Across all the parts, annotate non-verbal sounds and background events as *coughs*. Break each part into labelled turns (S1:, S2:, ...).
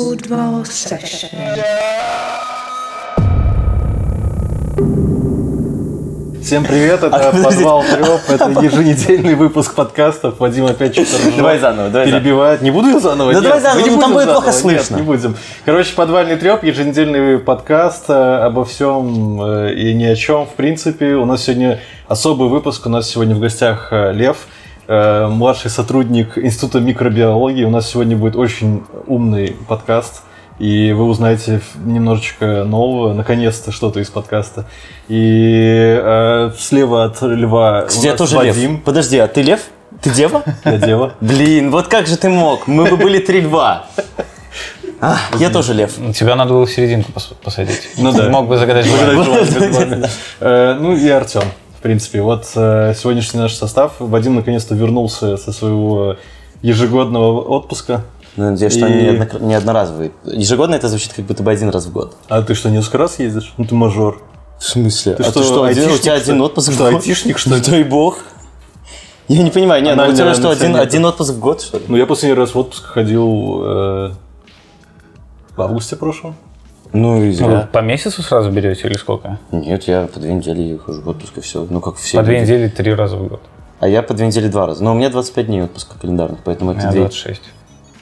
S1: Football Session.
S2: Всем привет, это
S3: А,
S2: подвал треп, это *laughs* еженедельный выпуск подкастов. Вадим опять что-то
S3: Давай заново, давай
S2: перебивает. Не буду я заново?
S3: Да
S2: Нет,
S3: давай заново,
S2: не
S3: ну, там будет плохо
S2: нет,
S3: слышно.
S2: не будем. Короче, подвальный треп, еженедельный подкаст э, обо всем э, и ни о чем, в принципе. У нас сегодня особый выпуск, у нас сегодня в гостях э, Лев, э, младший сотрудник Института микробиологии. У нас сегодня будет очень умный подкаст. И вы узнаете немножечко нового, наконец-то что-то из подкаста. И э, слева от льва у
S3: Кстати, я
S2: нас
S3: тоже
S2: Вадим.
S3: лев. Подожди, а ты лев? Ты дева?
S2: Я дева.
S3: Блин, вот как же ты мог? Мы бы были три льва. А, я тоже лев.
S4: Тебя надо было в серединку пос- посадить.
S2: Ну да.
S4: Мог бы загадать желание. *laughs*
S2: Э, Ну и Артем. В принципе, вот э, сегодняшний наш состав. Вадим наконец-то вернулся со своего ежегодного отпуска.
S3: Ну, Надеюсь, что
S2: И-
S3: не, однокр- не одноразовый. Ежегодно это звучит как будто бы один раз в год.
S2: А ты что, несколько раз ездишь? Ну ты мажор.
S3: В смысле?
S2: Ты
S3: а
S2: что,
S3: ты что, один, у тебя один отпуск
S2: Что,
S3: в год?
S2: айтишник, что
S3: Ну,
S2: ли?
S3: дай бог. Я не понимаю, нет, ну у тебя что, один, один отпуск в год, что ли?
S2: Ну я последний раз в отпуск ходил э, в августе прошлом.
S3: Ну и
S4: Ну,
S3: зря.
S4: вы по месяцу сразу берете или сколько?
S3: Нет, я по две недели хожу в отпуск и все. Ну, как все.
S4: По две недели три раза в год.
S3: А я по две недели два раза. Но у меня 25 дней отпуска календарных, поэтому это
S4: меня
S3: две.
S4: 26.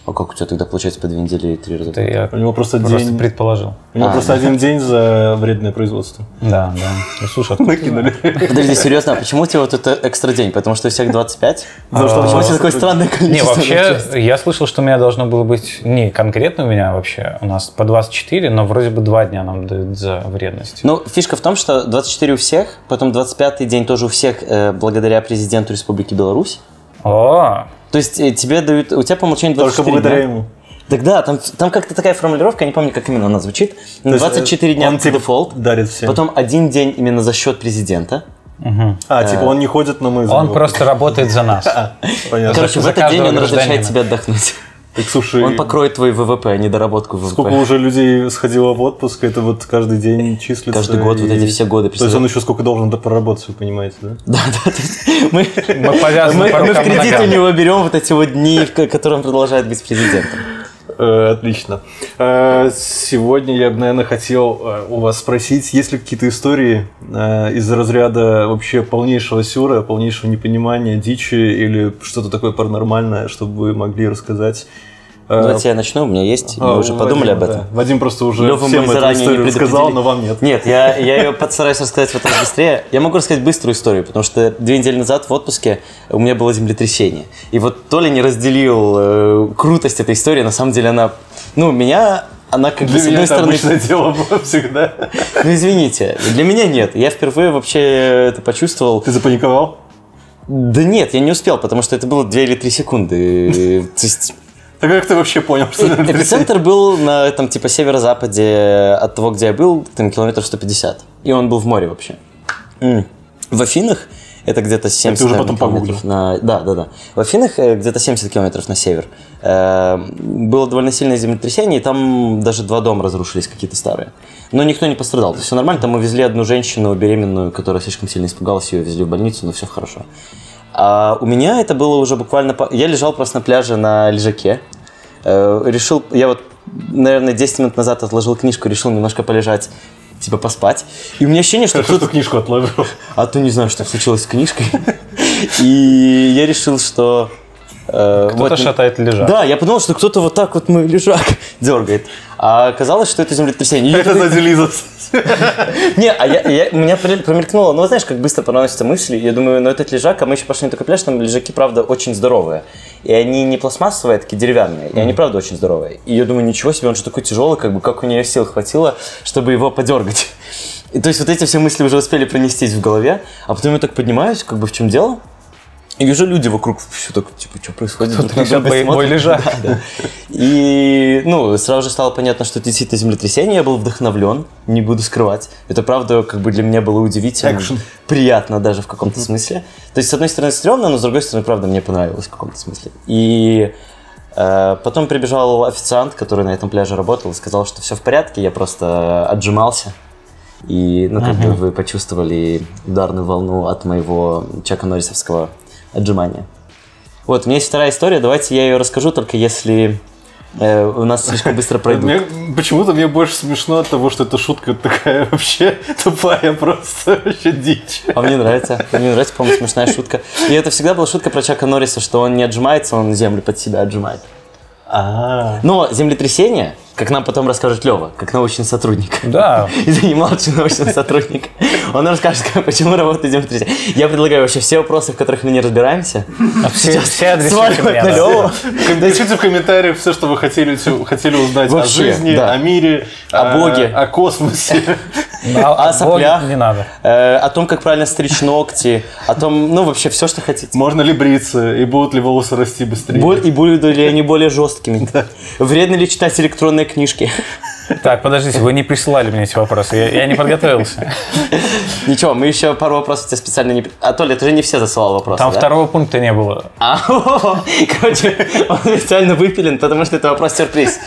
S3: А как у тебя тогда получается по две недели и три раза?
S4: Это я
S2: У него просто,
S4: просто
S2: день...
S4: предположил.
S2: У него
S3: А,
S2: просто один день за вредное производство.
S4: Да, да. Ну, слушай,
S2: Накинули.
S3: Подожди, серьезно, а почему у тебя вот это экстра день? Потому что у всех 25?
S2: Потому что
S3: Почему у тебя такое странное
S4: Не,
S3: количество?
S4: вообще,
S3: начальств?
S4: я слышал, что у меня должно было быть, не конкретно у меня вообще, у нас по 24, но вроде бы два дня нам дают за вредность.
S3: Ну, фишка в том, что 24 у всех, потом 25-й день тоже у всех, э, благодаря президенту Республики Беларусь.
S4: О,
S3: То есть э, тебе дают, у тебя по умолчанию
S2: Только
S3: 24
S2: благодаря
S3: дня.
S2: ему.
S3: Так да, там, там как-то такая формулировка, я не помню, как именно она звучит.
S2: Есть,
S3: 24
S2: э,
S3: дня
S2: он,
S3: по
S2: типа,
S3: дефолт,
S2: дарит всем.
S3: потом один день именно за счет президента.
S2: А, типа он не ходит, но мы за
S4: он
S2: него.
S4: просто работает за *laughs* нас.
S2: Понятно.
S3: Короче, в этот день он разрешает тебе отдохнуть.
S2: Так, слушай,
S3: Он покроет твой ВВП, а недоработку ВВП.
S2: сколько уже людей сходило в отпуск, это вот каждый день числится.
S3: Каждый год вот
S2: и-
S3: эти все годы,
S2: То есть он еще сколько должен проработать, вы понимаете, да?
S3: Да, да, мы,
S4: Мы повязаны
S3: мы,
S4: по
S3: мы в кредит у него берем вот эти вот дни, в ко- которые он продолжает быть президентом.
S2: Э, Отлично. Э, Сегодня я бы, наверное, хотел э, у вас спросить, есть ли какие-то истории из разряда вообще полнейшего сюра, полнейшего непонимания, дичи или что-то такое паранормальное, чтобы вы могли рассказать? Э,
S3: Давайте я начну, у меня есть,
S2: а,
S3: мы уже
S2: у
S3: подумали об этом.
S2: да. Вадим просто уже
S3: Лёву мы
S2: всем эту
S3: не
S2: историю рассказал,
S3: предупредили.
S2: но вам нет.
S3: Нет, я, я ее постараюсь рассказать в этом быстрее. Я могу рассказать быструю историю, потому что две недели назад в отпуске у меня было землетрясение. И вот Толя не разделил э, крутость этой истории. На самом деле она... Ну, меня... Она как бы,
S2: Для
S3: с
S2: меня
S3: одной стороны...
S2: обычное дело было всегда.
S3: Ну, извините, для меня нет. Я впервые вообще это почувствовал.
S2: Ты запаниковал?
S3: Да нет, я не успел, потому что это было 2 или 3 секунды. То есть
S2: Так как ты вообще понял, что это землетрясение?
S3: эпицентр был на этом типа северо-западе от того, где я был, там километров 150. И он был в море вообще. М. В Афинах это где-то 70
S2: ты уже потом
S3: километров на... Да, да, да. В Афинах э, где-то 70 километров на север. Э, Было довольно сильное землетрясение, и там даже два дома разрушились какие-то старые. Но никто не пострадал. То есть все нормально. Там увезли одну женщину беременную, которая слишком сильно испугалась, ее везли в больницу, но все хорошо. А у меня это было уже буквально... Я лежал просто на пляже на лежаке. Э, Решил... Я вот, наверное, 10 минут назад отложил книжку, решил немножко полежать, типа поспать. И у меня ощущение, что
S2: Хорошо,
S3: кто-то...
S2: что книжку отложил.
S3: А то не знаю, что случилось с книжкой. *laughs* И я решил, что... э,
S4: Кто-то
S3: вот-
S4: шатает лежак.
S3: Да, я подумал, что кто-то вот так вот мой лежак *laughs* дергает. А оказалось, что это землетрясение.
S2: Это за Делизас. *laughs*
S3: не, а я, меня пр- промелькнуло, ну, знаешь, как быстро проносятся мысли. Я думаю, ну, этот лежак, а мы еще пошли на такой пляж, там лежаки, правда, очень здоровые. И они не пластмассовые, а такие деревянные. И они, правда, очень здоровые. И я думаю, ничего себе, он же такой тяжелый, как бы, как у нее сил хватило, чтобы его подергать. *laughs* И то есть вот эти все мысли уже успели пронестись в голове, а потом я так поднимаюсь, как бы, в чем дело? И вижу люди вокруг, все так, типа, что происходит?
S4: Кто-то
S3: Друг на
S4: несет
S3: друга
S4: мой-
S3: смотрят.
S4: мой лежак. *laughs*
S3: Да. И, ну, сразу же стало понятно, что это действительно землетрясение. Я был вдохновлен, не буду скрывать. Это, правда, как бы для меня было удивительно.
S2: Экшен.
S3: Приятно даже в каком-то смысле. То есть, с одной стороны, стрёмно, но с другой стороны, правда, мне понравилось в каком-то смысле. И э, потом прибежал официант, который на этом пляже работал, и сказал, что все в порядке, я просто отжимался. И, ну, как бы вы почувствовали ударную волну от моего Чака Норрисовского отжимания. Вот, у меня есть вторая история, давайте я ее расскажу, только если э, у нас слишком быстро пройдут.
S2: Почему-то мне больше смешно от того, что эта шутка такая вообще *laughs* тупая, просто *laughs* вообще дичь.
S3: А мне нравится. Мне нравится, по-моему, смешная шутка. И это всегда была шутка про Чака Норриса, что он не отжимается, он землю под себя отжимает.
S2: А,
S3: Но землетрясение, как нам потом расскажет Лева, как научный сотрудник.
S4: Да, *laughs*
S3: Извини, младший научный сотрудник. Он расскажет, почему работает землетрясение. Я предлагаю вообще все вопросы, в которых мы не разбираемся,
S4: а все, все
S3: сваливать на. Леву.
S2: Пишите в комментариях все, что вы хотели, хотели узнать
S3: Вообще,
S2: о жизни,
S3: да.
S2: о мире,
S3: О Боге.
S2: о космосе. *laughs*
S4: А,
S3: О соплях.
S4: Не надо.
S3: Э, О том, как правильно стричь ногти, о том, ну, вообще все, что хотите.
S2: Можно ли бриться, и будут ли волосы расти быстрее.
S3: Боль- И будут ли они более жесткими? Вредно ли читать электронные книжки?
S4: Так, подождите, вы не присылали мне эти вопросы, я, я не подготовился.
S3: Ничего, мы еще пару вопросов тебе специально не... А, Толя, ты же не все засылал вопросы,
S4: Там
S3: да?
S4: второго пункта не было.
S3: А, *laughs* короче, он специально выпилен, потому что это вопрос-сюрприз.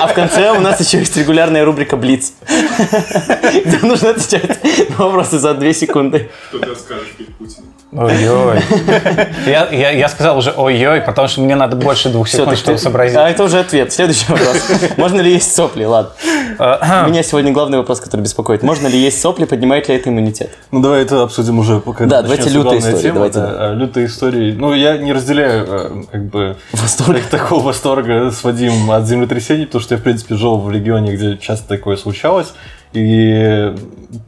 S3: А в конце у нас еще есть регулярная рубрика «Блиц», где нужно отвечать на вопросы за две секунды.
S1: Что ты расскажешь перед Путиным?
S4: Ой-ой. *laughs* Я, я, я сказал уже ой-ой, потому что мне надо больше двух секунд, чтобы
S3: ты-
S4: сообразить.
S3: А это уже ответ. Следующий вопрос. *laughs* Можно ли есть сопли? Ладно. У меня сегодня главный вопрос, который беспокоит. Можно ли есть сопли, поднимает ли это иммунитет?
S2: Ну давай это обсудим уже, пока
S3: Да, давайте лютые истории,
S2: тема,
S3: давайте,
S2: да. А, Лютые истории. Ну, я не разделяю э, как бы
S3: Восторг.
S2: так- такого восторга с Вадимом от землетрясений, потому что я, в принципе, жил в регионе, где часто такое случалось. И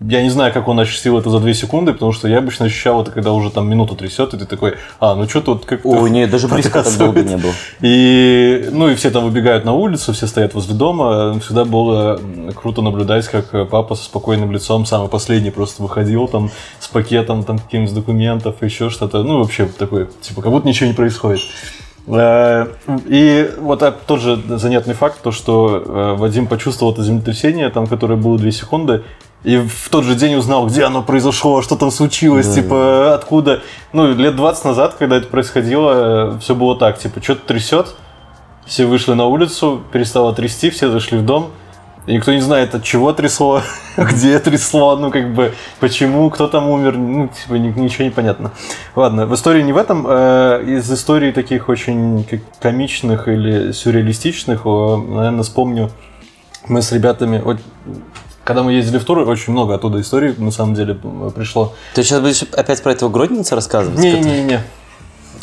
S2: я не знаю, как он ощутил это за две секунды, потому что я обычно ощущал это, когда уже там минуту трясет, и ты такой, а, ну что тут как-то...
S3: Ой, нет, даже близко так долго не было.
S2: И, ну, и все там выбегают на улицу, все стоят возле дома. Всегда было круто наблюдать, как э, папа со спокойным лицом, самый последний, просто выходил там с пакетом там каких-нибудь документов, еще что-то. Ну, вообще такой, типа, как будто ничего не происходит. Э, И вот тот же занятный факт, то, что э, Вадим почувствовал это землетрясение, там, которое было 2 секунды, и в тот же день узнал, где оно произошло, что там случилось, типа, откуда. Ну, лет 20 назад, когда это происходило, все было так, типа, что-то трясет, все вышли на улицу, перестало трясти, все зашли в дом, и никто не знает, от чего трясло, *laughs* где трясло, ну, как бы, почему, кто там умер, ну, типа, ни- ничего не понятно. Ладно, в истории не в этом, э, из историй таких очень как комичных или сюрреалистичных, наверное, вспомню, мы с ребятами, вот, когда мы ездили в тур, очень много оттуда историй, на самом деле, пришло.
S3: Ты сейчас будешь опять про этого Гродница рассказывать?
S2: Не-не-не.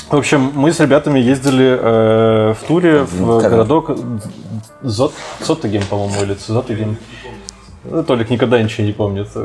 S2: В общем, мы с ребятами ездили э, в туре в
S3: Как?
S2: городок Зот, Зоттеген, по-моему, или Зоттеген. Ну, Толик никогда ничего не помнит. *laughs*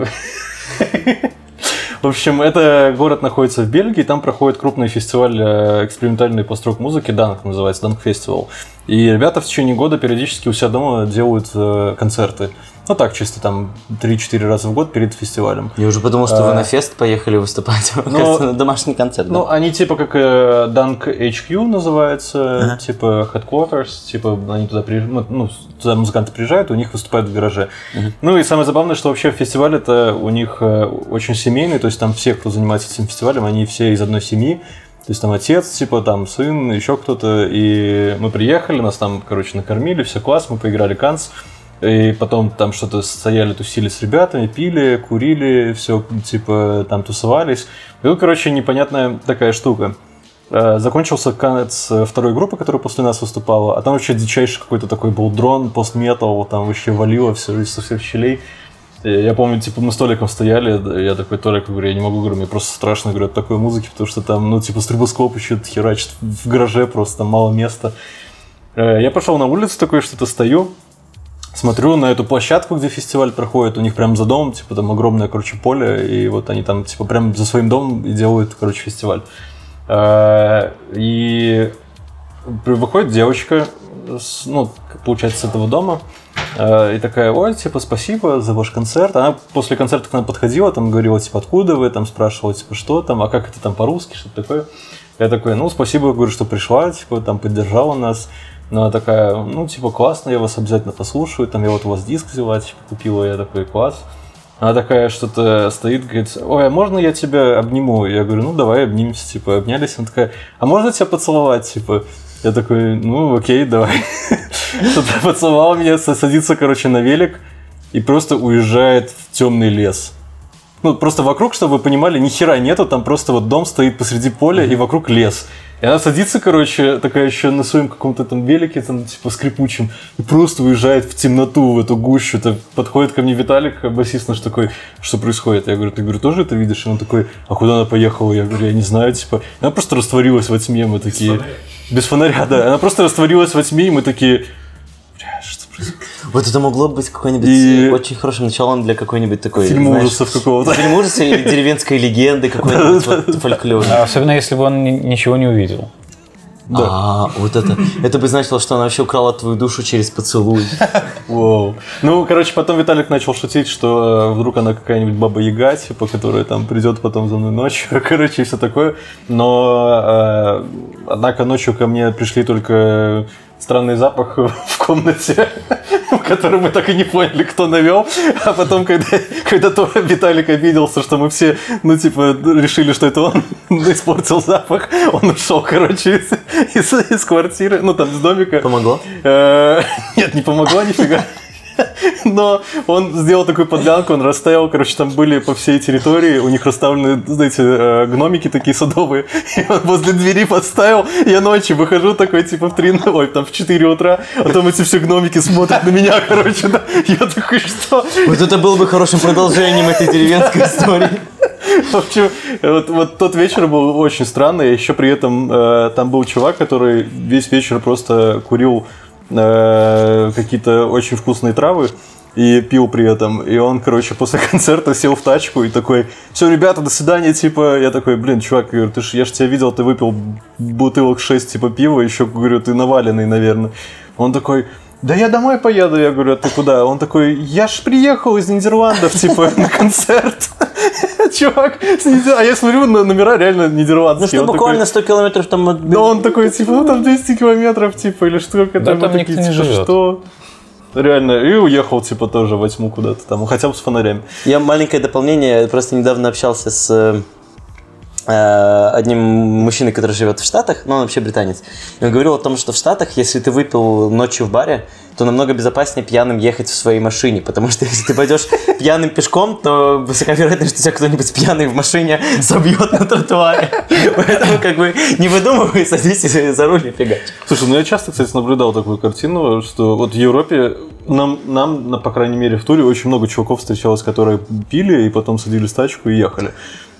S2: В общем, это город находится в Бельгии, там проходит крупный фестиваль э, экспериментальной пост музыки, Данк называется, Данк Фестивал. И ребята в течение года периодически у себя дома делают э, концерты. Ну так, чисто там 3-4 раза в год перед фестивалем.
S3: Я уже подумал, что вы
S2: А.
S3: на фест поехали выступать. *laughs*
S2: Ну,
S3: Кажется, на домашний концерт.
S2: Ну,
S3: да?
S2: они типа как э, Dunk HQ называется, типа Headquarters, типа они туда приезжают, ну, туда музыканты приезжают, у них выступают в гараже. Ну и самое забавное, что вообще фестиваль это у них э, очень семейный, то есть там все, кто занимается этим фестивалем, они все из одной семьи. То есть там отец, типа там сын, еще кто-то. И мы приехали, нас там, короче, накормили, все класс, мы поиграли канц. И потом там что-то стояли, тусили с ребятами, пили, курили, все, типа, там тусовались. И тут, короче, непонятная такая штука. Э, Закончился конец э, второй группы, которая после нас выступала, а там вообще дичайший какой-то такой был дрон, постметал, там вообще валило все из всех щелей. Я помню, типа, мы столиком стояли, я такой, Толик, говорю, я не могу, говорю, мне просто страшно, говорю, от такой музыки, потому что там, ну, типа, стробоскоп еще херачит в гараже, просто там мало места. Э, Я пошел на улицу такой, что-то стою, смотрю на эту площадку, где фестиваль проходит, у них прям за домом, типа, там огромное, короче, поле, и вот они там, типа, прям за своим домом и делают, короче, фестиваль. Э, И выходит девочка, ну, получается, с этого дома, и такая, ой, типа, спасибо за ваш концерт. Она после концерта к нам подходила, там говорила, типа, откуда вы, там спрашивала, типа, что там, а как это там по-русски, что-то такое. Я такой, ну, спасибо, говорю, что пришла, типа, там, поддержала нас. Но она такая, ну, типа, классно, я вас обязательно послушаю, там, я вот у вас диск взяла, типа, купила, я такой, класс. Она такая что-то стоит, говорит, ой, а можно я тебя обниму? Я говорю, ну давай обнимемся, типа, обнялись. Она такая, а можно тебя поцеловать, типа? Я такой, ну окей, давай. *laughs* Что-то поцеловал меня, са- садится, короче, на велик и просто уезжает в темный лес. Ну, просто вокруг, чтобы вы понимали, ни хера нету, там просто вот дом стоит посреди поля, и вокруг лес. И она садится, короче, такая еще на своем каком-то там велике, там, типа, скрипучем, и просто уезжает в темноту, в эту гущу. Это подходит ко мне Виталик, басист наш такой, что происходит? Я говорю, ты, говорю, тоже это видишь? И он такой, а куда она поехала? Я говорю, я не знаю, типа. Она просто растворилась во тьме, мы такие... Без фонаря, да. Она просто растворилась во тьме, и мы такие... Бля, что происходит?
S3: Вот это могло быть какой-нибудь
S2: И-
S3: очень хорошим началом для какой-нибудь такой...
S2: Фильм
S3: знаешь,
S2: ужасов какого-то.
S3: Фильм ужасов или деревенской легенды какой-нибудь *laughs* вот, фольклорной.
S4: Особенно если бы он ни- ничего не увидел.
S2: Да.
S3: А, вот это. Это бы значило, что она вообще украла твою душу через поцелуй.
S2: Воу. Ну, короче, потом Виталик начал шутить, что э, вдруг она какая-нибудь баба Яга, типа, которая там придет потом за мной ночью, *laughs* короче, и все такое. Но, э, однако, ночью ко мне пришли только странный запах *laughs* в комнате, который мы так и не поняли, кто навел. А потом, когда, когда тоже Виталик обиделся, что мы все, ну, типа, решили, что это он *laughs* испортил запах, он ушел, короче, из, из- из квартиры, ну, там, из домика.
S3: Помогло?
S2: Э, *laughs* Нет, не помогло нифига. *laughs* Но он сделал такую подлянку, он расставил, короче, там были по всей территории, у них расставлены, знаете, э, гномики такие садовые, *laughs* и он возле двери подставил, я ночью выхожу такой, типа, в 3, ой, там, в 4 утра, а там эти все гномики смотрят на меня, *laughs* короче, да, я такой, что?
S3: Вот это было бы хорошим продолжением этой деревенской истории.
S2: В общем, вот, вот тот вечер был очень странный. Еще при этом э, там был чувак, который весь вечер просто курил э, какие-то очень вкусные травы и пил при этом. И он, короче, после *laughs* концерта сел в тачку и такой, все, ребята, до свидания, типа. Я такой, блин, чувак, я говорю, ты ж, я же тебя видел, ты выпил бутылок 6, типа, пива, еще, говорю, ты наваленный, наверное. Он такой, да я домой поеду, я говорю, а ты куда? Он такой, я ж приехал из Нидерландов, типа, *laughs* на концерт. *laughs* Чувак, а я смотрю на номера реально
S3: Ну
S2: нидерландские.
S3: что,
S2: Он такой-
S3: буквально 100 километров там от...
S2: Да он такой, типа, ну там 200 километров, типа, или что
S4: Да там никто не живет.
S2: Что? Реально, и уехал, типа, тоже во тьму куда-то там, ну, хотя бы с фонарями.
S3: Я маленькое дополнение. Просто недавно общался с э, одним мужчиной, который живет в Штатах, но он вообще британец. И он говорил о том, что в Штатах, если ты выпил ночью в баре, то намного безопаснее пьяным ехать в своей машине, потому что *laughs* если ты пойдешь пьяным пешком, то высока вероятность, что тебя кто-нибудь пьяный в машине *laughs* собьет на тротуаре. *laughs* Поэтому как бы не выдумывай, садись за руль и фигачь.
S2: Слушай, ну я часто, кстати, наблюдал такую картину, что вот в Европе нам, нам, на- по крайней мере, в туре очень много чуваков встречалось, которые пили и потом садились в тачку и ехали.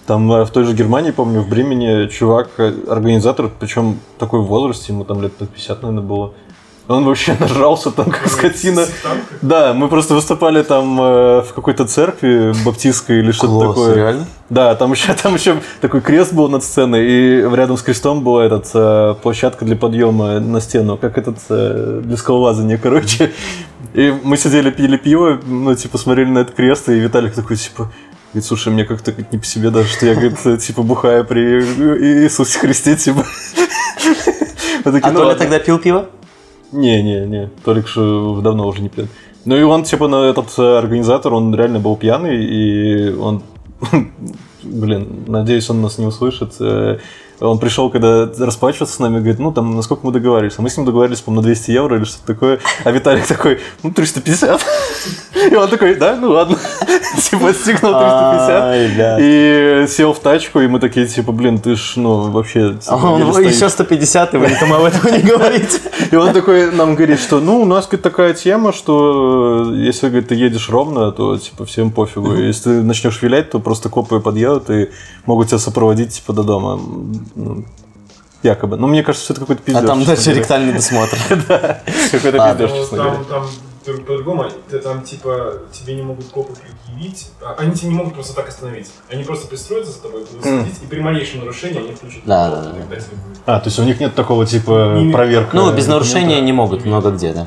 S2: Там э, в той же Германии, помню, в Бремени чувак, э, организатор, причем такой в возрасте, ему там лет по 50, наверное, было. Он вообще *laughs* нажрался там, как скотина. Да, мы просто выступали там э, в какой-то церкви баптистской или что-то
S3: Класс,
S2: такое.
S3: реально?
S2: Да, там еще, *laughs* там еще такой крест был над сценой, и рядом с крестом была этот, э, площадка для подъема на стену, как этот э, для скалолазания, короче. И мы сидели, пили пиво, ну, типа, смотрели на этот крест, и Виталик такой, типа, говорит, слушай, мне как-то говорит, не по себе даже, что я, говорит, э, *laughs* типа, бухаю при Иисусе Христе, типа. *laughs* Такие,
S3: А
S2: «Ну
S3: Толя
S2: ладно».
S3: тогда пил пиво?
S2: Не, не, не. Толик что давно уже не пьет. Ну и он, типа, на этот э, организатор, он реально был пьяный, и он, *laughs* блин, надеюсь, он нас не услышит. Он пришел, когда расплачиваться с нами, говорит, ну там, насколько мы договорились. А мы с ним договорились, по-моему, на 200 евро или что-то такое. А Виталик такой, ну 350. И он такой, да, ну ладно. *laughs* Типа, стегнул 350.
S3: Ай, да.
S2: И сел в тачку, и мы такие, типа, блин, ты ж, ну, вообще...
S3: А
S2: типа,
S3: он
S2: еле стоишь».
S3: еще 150, и вы никому об этом не говорите. *laughs*
S2: И он такой нам говорит, что ну у нас такая тема, что э, если говорит, ты едешь ровно, то типа всем пофигу. Если ты начнешь вилять, то просто копы подъедут и могут тебя сопроводить типа до дома. Ну, якобы. Ну, мне кажется, что это какой-то
S3: А
S2: пиздец.
S3: там
S2: честно
S3: дальше
S2: говоря.
S3: ректальный досмотр. *laughs*
S2: Какой-то
S3: А,
S2: пиздец,
S1: Ну,
S2: честно говоря.
S1: там, там по-другому, там типа тебе не могут копы предъявить, а, они тебя не могут просто так остановить. Они просто пристроятся за тобой, будут следить, и при малейшем нарушении они включат.
S3: Да, да, да.
S1: тебе.
S2: А, то есть у них нет такого типа
S1: Не-
S2: проверка.
S3: Ну, без нарушения не могут много где, да.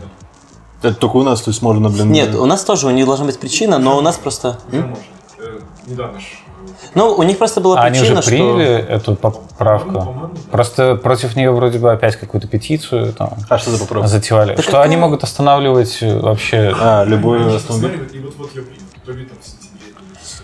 S2: Это только у нас, то есть можно, блин.
S3: Нет, у нас тоже, у них должна быть причина, но у нас просто...
S1: Э, Недавно ж.
S3: Ну, у них просто была
S4: А они
S3: причина,
S4: уже приняли
S3: что...
S4: эту поправку. Просто против нее вроде бы опять какую-то петицию там
S2: А что за поправка?
S4: затевали.
S3: Так
S4: что
S3: какая?
S4: они могут останавливать вообще...
S2: А,
S1: Они
S2: автомобиль.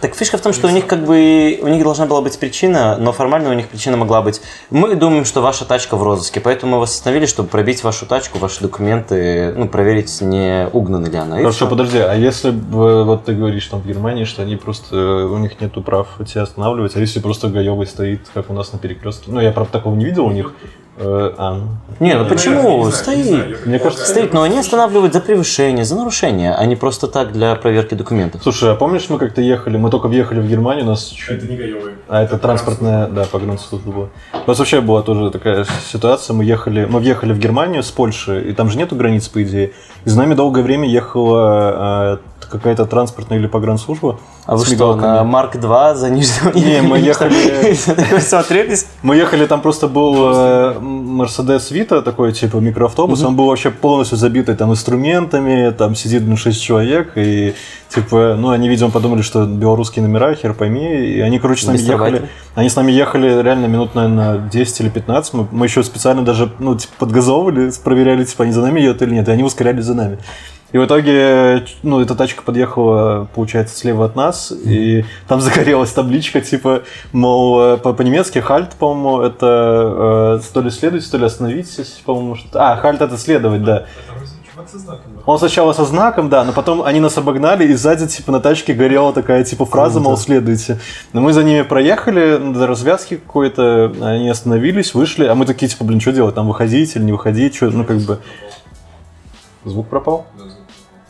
S3: Так фишка в том, что у них как бы у них должна была быть причина, но формально у них причина могла быть. Мы думаем, что ваша тачка в розыске, поэтому мы вас остановили, чтобы пробить вашу тачку, ваши документы, ну проверить, не угнана ли она.
S2: Хорошо, подожди, а если вот ты говоришь там в Германии, что они просто, у них нету прав тебя останавливать, а если просто гаевый стоит, как у нас на перекрестке? Ну, я, правда, такого не видел у них. Э, А, ну,
S3: Не, ну
S1: Я,
S3: почему?
S1: наверное, не знаю, не
S3: Стоит.
S2: Мне кажется,
S3: Стоит, но они останавливают за превышение, за нарушение, а не просто так для проверки документов.
S2: Слушай, а помнишь, мы как-то ехали, мы только въехали в Германию, у нас чуть-
S1: Это не.
S2: А это транспортная, да, погранслужба была. У нас вообще была тоже такая ситуация. Мы ехали, мы въехали в Германию с Польши, и там же нету границ, по идее. И за нами долгое время ехала э, какая-то транспортная или погранслужба.
S3: А вы
S2: с
S3: что, на Марк 2 заниженного
S2: Не, мы ехали- *laughs*
S3: смотрелись?
S2: Мы ехали, там просто был Мерседес Вита, такой типа микроавтобус, он был вообще полностью забитый там инструментами, там сидит ну, 6 человек, и типа, ну, они, видимо, подумали, что белорусские номера, хер пойми, и они, короче, с нами ехали, они с нами ехали реально минут, наверное, 10 или 15, мы, мы еще специально даже, ну, типа, подгазовывали, проверяли, типа, они за нами едут или нет, и они ускорялись за нами. И в итоге, ну, эта тачка подъехала, получается, слева от нас, и там загорелась табличка, типа, мол, э, по- по-немецки хальт, по-моему, это э, то ли следуйте, то ли остановитесь, по-моему, что... А, хальт это следовать, да. Он сначала со знаком, да, но потом они нас обогнали, и сзади, типа, на тачке горела такая, типа, фраза, мол, следуйте. Но мы за ними проехали, до развязки какой-то, они остановились, вышли, а мы такие, типа, блин, что делать, там выходить или не выходить, что, ну, как бы... Звук пропал?
S1: Да, звук.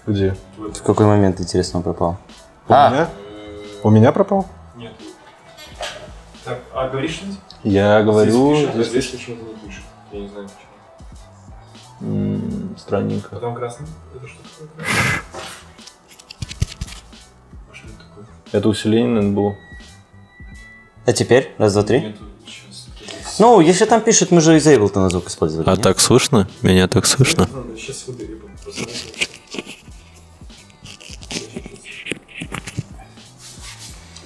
S2: Где?
S3: В какой момент, интересно, он пропал?
S2: У
S3: А.
S2: меня? У меня пропал?
S1: Нет. Так, а говоришь что-нибудь?
S2: Я говорю...
S1: Здесь пишет, а здесь почему-то не пишет. Я не знаю почему.
S2: м, Странненько.
S1: А там красный? Это что такое? А что это такое?
S2: Это усиление, наверное, было.
S3: А теперь? Раз, два, три.
S1: Нету сейчас.
S3: Ну, если там пишет, мы же из Ableton звук использовали.
S5: А
S3: нет?
S5: так слышно? Меня так слышно?
S1: Сейчас выбери. просто.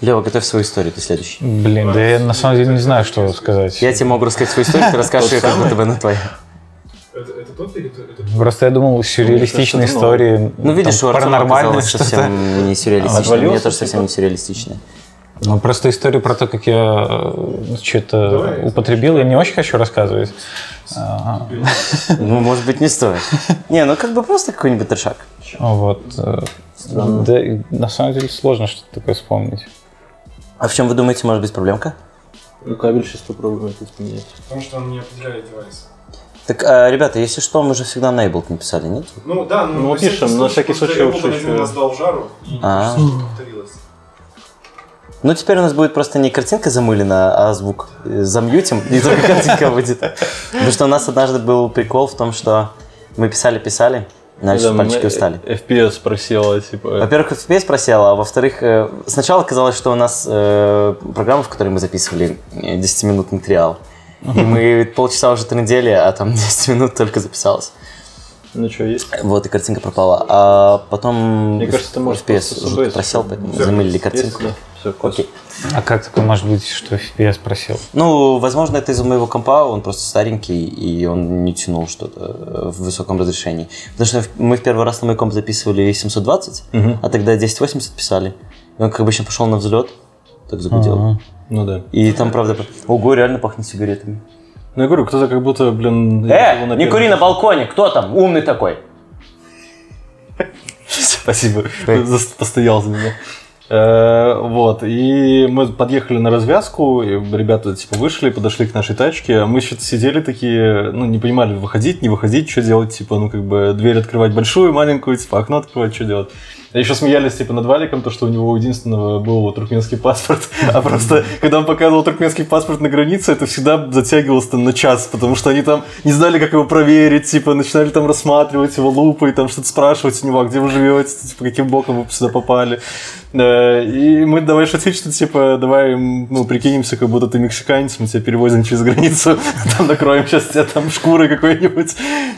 S3: Лева, готовь свою историю, ты следующий.
S4: Блин, да я на самом деле не знаю, что сказать.
S3: Я тебе могу рассказать свою историю, ты расскажешь ее, как будто бы на твоя.
S1: Это, тот или это,
S4: Просто я думал, сюрреалистичные
S2: кажется, это
S4: истории,
S3: Ну, видишь,
S4: там,
S3: у Артема
S4: что-то.
S3: совсем не сюрреалистичное.
S2: Отвалился,
S3: Мне тоже совсем не сюрреалистичное.
S4: Ну, просто историю про то, как я что-то
S1: Давай,
S4: употребил, я не очень хочу рассказывать.
S3: Ну, может быть, не стоит. Не, ну как бы просто какой-нибудь трешак.
S4: Вот. э, Да, на самом деле сложно что-то такое вспомнить.
S3: А в чем вы думаете, может быть проблемка?
S2: Ну, кабель сейчас попробуем это поменять.
S1: Потому что он не определяет девайс.
S3: Так, а, ребята, если что, мы же всегда на Ableton написали, нет?
S1: Ну да, ну,
S2: Ну, пишем, на всякий случай лучше
S1: один
S2: еще-
S1: раз дал жару, и
S3: А.
S1: что-то повторилось.
S3: Ну, теперь у нас будет просто не картинка замылена, а звук замьютим, и только картинка *laughs* будет. Потому что у нас однажды был прикол в том, что мы писали-писали, дальше пальчики устали.
S2: FPS просела, типа...
S3: Во-первых, FPS просела, а во-вторых, э, сначала казалось, что у нас э, программа, в которой мы записывали э, 10-минутный триал. И мы полчаса уже трындели, а там *laughs* 10 минут только записалось.
S2: Ну, что, есть?
S3: Вот, и картинка пропала. А потом
S2: Мне кажется, ты можешь
S3: FPS просел, поэтому замылили картинку. Окей.
S4: А как такое может быть, что FPS просил?
S3: Ну, возможно, это из-за моего компа, он просто старенький, и он не тянул что-то э, в высоком разрешении. Потому что мы в первый раз на мой комп записывали 720, а тогда 1080 писали. И он, как обычно, пошел на взлет, так загудел.
S4: Ага.
S2: Ну да.
S3: И там, правда, ого, реально пахнет сигаретами.
S2: Ну, я говорю, кто-то как будто, блин...
S3: Э,
S2: на
S3: не
S2: первом-
S3: кури на балконе, кто там, умный такой? *laughs*
S2: Спасибо, за- постоял за меня. Э, Вот, и мы подъехали на развязку, и ребята типа вышли, подошли к нашей тачке, а мы что-то сидели такие, ну, не понимали, выходить, не выходить, что делать, типа, ну, как бы, дверь открывать большую, маленькую, типа, окно открывать, что делать. И еще смеялись, типа, над Валиком, то, что у него единственного был туркменский паспорт, *laughs* а просто, когда он показывал туркменский паспорт на границе, это всегда затягивалось там на час, потому что они там не знали, как его проверить, типа, начинали там рассматривать его лупой, там что-то спрашивать у него, а где вы живете, типа, каким боком вы сюда попали. Да, и мы давай шутить, что типа, давай, ну, прикинемся, как будто ты мексиканец, мы тебя перевозим через границу, *laughs* там накроем сейчас тебя там шкурой какой-нибудь.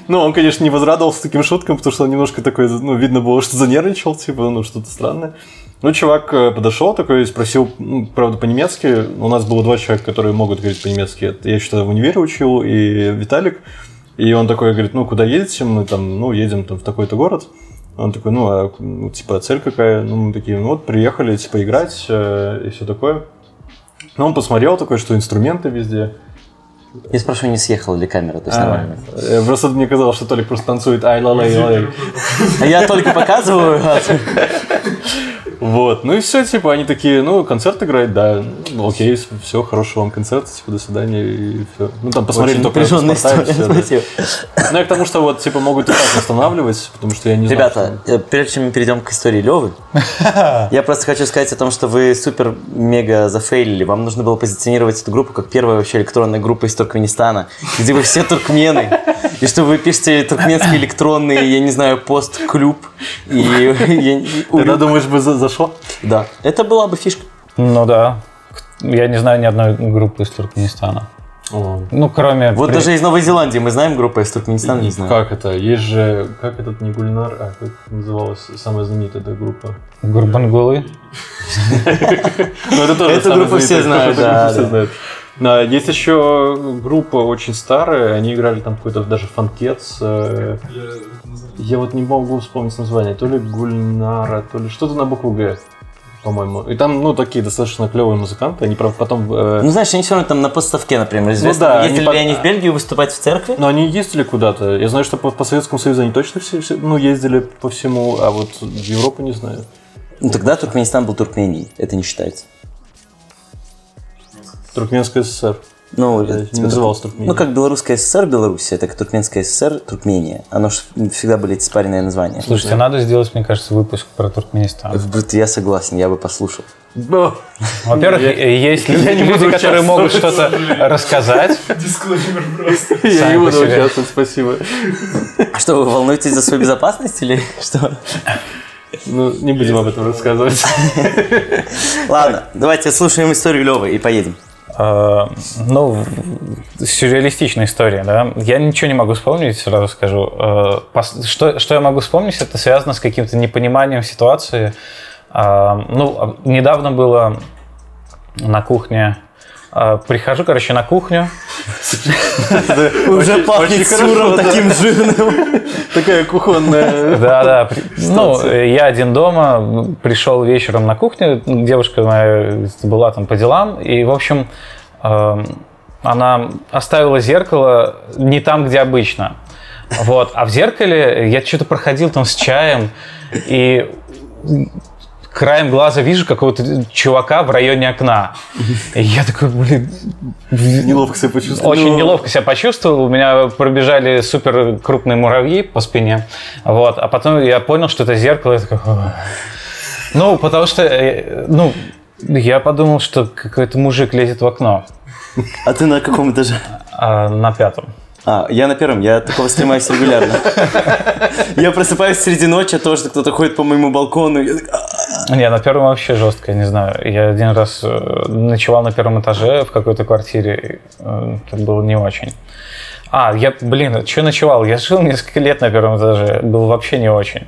S2: Ну, он, конечно, не возрадовался таким шуткам, потому что он немножко такой, ну, видно было, что занервничал, типа, ну, что-то странное. Ну, чувак э, подошел такой, спросил, ну, правда, по-немецки. У нас было два человека, которые могут говорить по-немецки. Я тогда в универе учил, и Виталик. И он такой говорит, ну, куда едете? Мы там, ну, едем там в такой-то город. Он такой, ну, а, ну, типа, цель какая? Ну, мы такие, ну, вот, приехали, типа, играть э, и все такое. Ну, он посмотрел такой, что инструменты везде.
S3: Я спрашиваю, не съехала ли камера, то есть
S2: А,
S3: нормально.
S2: э, Просто мне казалось, что Толик просто танцует ай ла *laughs* лай.
S3: А я только показываю, а
S2: Вот, ну и все, типа, они такие, ну, концерт играть, да, ну, окей, все, хорошего вам концерта, типа, до свидания, и все. Ну, там посмотрели только и
S3: история,
S2: всё, да. Ну, я к тому, что вот, типа, могут и так останавливать, потому что я не знаю.
S3: Ребята, э, прежде чем мы перейдем к истории Левы, *laughs* я просто хочу сказать о том, что вы супер-мега зафейлили. Вам нужно было позиционировать эту группу как первая вообще электронная группа из Туркменистана, где вы все туркмены, и что вы пишете туркменский электронный, я не знаю, пост-клуб. И, я- и-
S2: Тогда, думаешь, бы за- зашло?
S3: Да, это была бы фишка.
S4: Ну да. Я не знаю ни одной группы из Туркменистана.
S2: О,
S4: Ну, кроме...
S3: Вот
S4: при-
S3: даже из Новой Зеландии мы знаем группу, а из Туркменистана не знаю.
S2: Как это? Есть же, как этот не Гульнар, а как называлась самая знаменитая эта группа?
S4: Гурбангулы. *laughs*
S2: Ну, это тоже
S3: Эту
S2: самая
S3: группу все знают, да, Да,
S2: есть еще группа очень старая, они играли там какой-то даже фанкетс. э,
S1: Я знаю.
S2: Я вот не могу вспомнить название, то ли Гульнара, то ли что-то на букву Г, по-моему. И там, ну, такие достаточно клевые музыканты, они, правда, потом... э,
S3: Ну, знаешь, они все равно там на постставке, например, известно.
S2: да,
S3: Ездили
S2: они
S3: ли
S2: под-
S3: они в Бельгию выступать в церкви?
S2: Но они ездили куда-то. Я знаю, что по, по Советскому Союзу они точно все, все, ну, ездили по всему, а вот в Европу не знаю.
S3: Ну, тогда Туркменистан был Туркменией. Это не считается.
S2: Туркменская ССР.
S3: Ну, типа
S2: не называлось Туркменией.
S3: Ну, как Белорусская ССР, Белоруссия, так и Туркменская ССР, Туркмения. Оно же всегда были эти спаренные названия.
S4: Слушайте, надо сделать, мне кажется, выпуск про Туркменистан.
S3: Я согласен, я бы послушал.
S4: Во-первых, есть
S2: я не
S4: люди, которые могут что-то рассказать.
S1: Дисклеймер просто.
S2: Я
S4: Сами
S2: не буду участвовать, спасибо.
S3: А что, вы волнуетесь за свою безопасность или что?
S2: Ну, не будем об этом рассказывать.
S3: Ладно, давайте слушаем историю Левы и поедем.
S4: Э, Ну, сюрреалистичная история, да. Я ничего не могу вспомнить, сразу скажу. Пос- Что, что я могу вспомнить, это связано с каким-то непониманием ситуации. А, Ну, а, недавно было на кухне. А, Прихожу, короче, на кухню.
S3: Уже пахнет
S2: да.
S3: таким жирным.
S2: Такая кухонная...
S4: Да, да. Ну, я один дома, пришел вечером на кухню, девушка моя была там по делам, и, в общем, эм, она оставила зеркало не там, где обычно. Вот. А в зеркале я что-то проходил там с чаем, и краем глаза вижу какого-то чувака в районе окна. И я такой, блин,
S2: Неловко себя почувствовал.
S4: очень неловко себя почувствовал. У меня пробежали супер крупные муравьи по спине. Вот. А потом я понял, что это зеркало. Я такой. Ну, потому что, э, ну, я подумал, что какой-то мужик лезет в окно
S3: А ты на каком этаже?
S4: а, на пятом.
S3: А, я на первом, я такого стремаюсь регулярно. *laughs* Я просыпаюсь среди ночи, а то, что кто-то ходит по моему балкону. «А».
S4: Не, на первом вообще жестко, я не знаю. Я один раз э, ночевал на первом этаже в какой-то квартире. э, Это было не очень. А, я, блин, что ночевал? Я жил несколько лет на первом этаже. Был вообще не очень.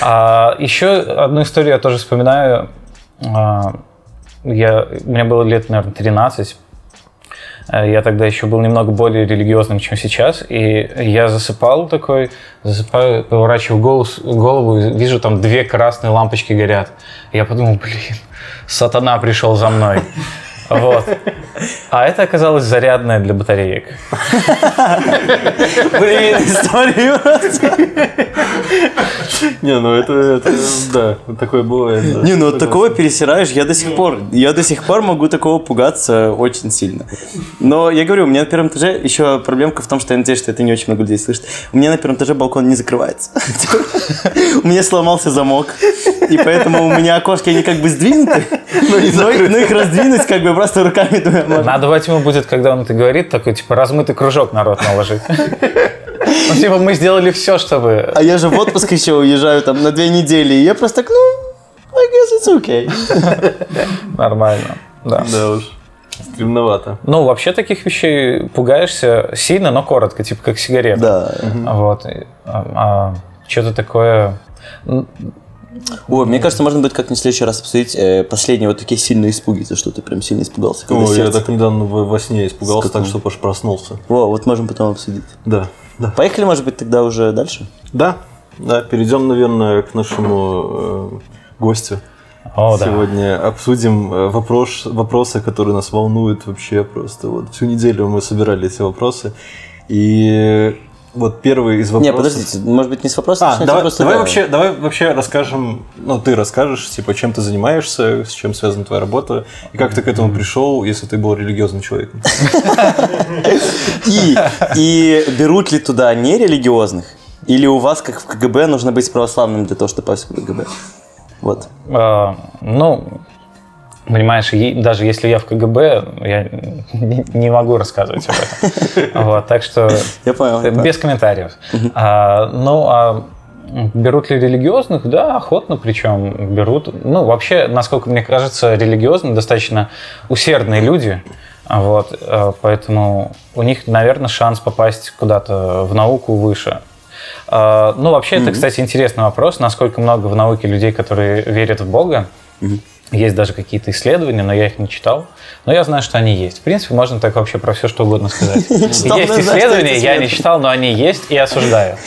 S4: А, еще одну историю я тоже вспоминаю. А, я, мне было лет, наверное, 13. Э, Я тогда еще был немного более религиозным, чем сейчас. И я засыпал такой, засыпаю, поворачиваю голову, голову вижу, там две красные лампочки горят. Я подумал, блин, сатана пришел за мной. *laughs* Вот. А это оказалось зарядное для батареек. *laughs*
S3: Блин, историю.
S2: Не, ну это, это да, такое бывает. да.
S3: Не, ну от такого пересираешь, я до сих пор, я до сих пор могу такого пугаться очень сильно. Но я говорю, у меня на первом этаже еще проблемка в том, что я надеюсь, что это не очень много людей слышит. У меня на первом этаже балкон не закрывается. *laughs* У меня сломался замок, и поэтому у меня окошки, они как бы сдвинуты, *laughs* но но их раздвинуть как бы просто руками двумя можно.
S4: Надо Вадиму будет, когда он это говорит, такой, типа, размытый кружок народ наложить. Ну, типа, мы сделали все, чтобы...
S3: А я же в отпуск еще уезжаю там на две недели, и я просто так, ну, I guess it's okay.
S4: Нормально. Да.
S2: Да уж, стремновато.
S4: Ну, вообще таких вещей пугаешься сильно, но коротко, типа как сигарета.
S3: Да.
S4: Вот. И, а, что-то такое...
S3: Ой, мне кажется, можно будет как-нибудь в следующий раз обсудить э, последние вот такие сильные испуги, за что ты прям сильно испугался. когда
S2: Ой, я
S3: сердце-
S2: так недавно во, во сне испугался, так что аж проснулся.
S3: Во, вот можем потом обсудить.
S2: Да, да.
S3: Поехали, может быть, тогда уже дальше?
S2: Да, Да, перейдем, наверное, к нашему э, гостю.
S4: О, да.
S2: Сегодня обсудим э, вопрос, вопросы, которые нас волнуют вообще просто. Вот всю неделю мы собирали эти вопросы. И вот первый из
S3: Не,
S2: вопросов...
S3: подождите, может быть, не с вопроса,
S2: А,
S3: начнете
S2: давай,
S3: просто
S2: давай
S3: да.
S2: вообще, давай вообще расскажем, ну, ты расскажешь, типа, чем ты занимаешься, с чем связана твоя работа, и как ты к этому пришел, если ты был религиозным человеком.
S3: И, берут ли туда нерелигиозных? Или у вас, как в КГБ, нужно быть православным для того, чтобы попасть в КГБ? Вот.
S4: Э, ну, понимаешь, даже если я в КГБ, я не могу рассказывать об этом. *laughs* Вот, так что
S3: Я понял. я понял.
S4: без комментариев. А, ну, а берут ли религиозных? Да, охотно причем берут. Ну, вообще, насколько мне кажется, религиозные достаточно усердные люди. А Вот, э, поэтому у них, наверное, шанс попасть куда-то в науку выше. А, Ну, вообще, это, кстати, интересный вопрос, насколько много в науке людей, которые верят в Бога. Есть даже какие-то исследования, но я их не читал. Но я знаю, что они есть. В принципе, можно так вообще про все, что угодно сказать. Есть исследования, я не читал, но они есть, и осуждаю. *laughs*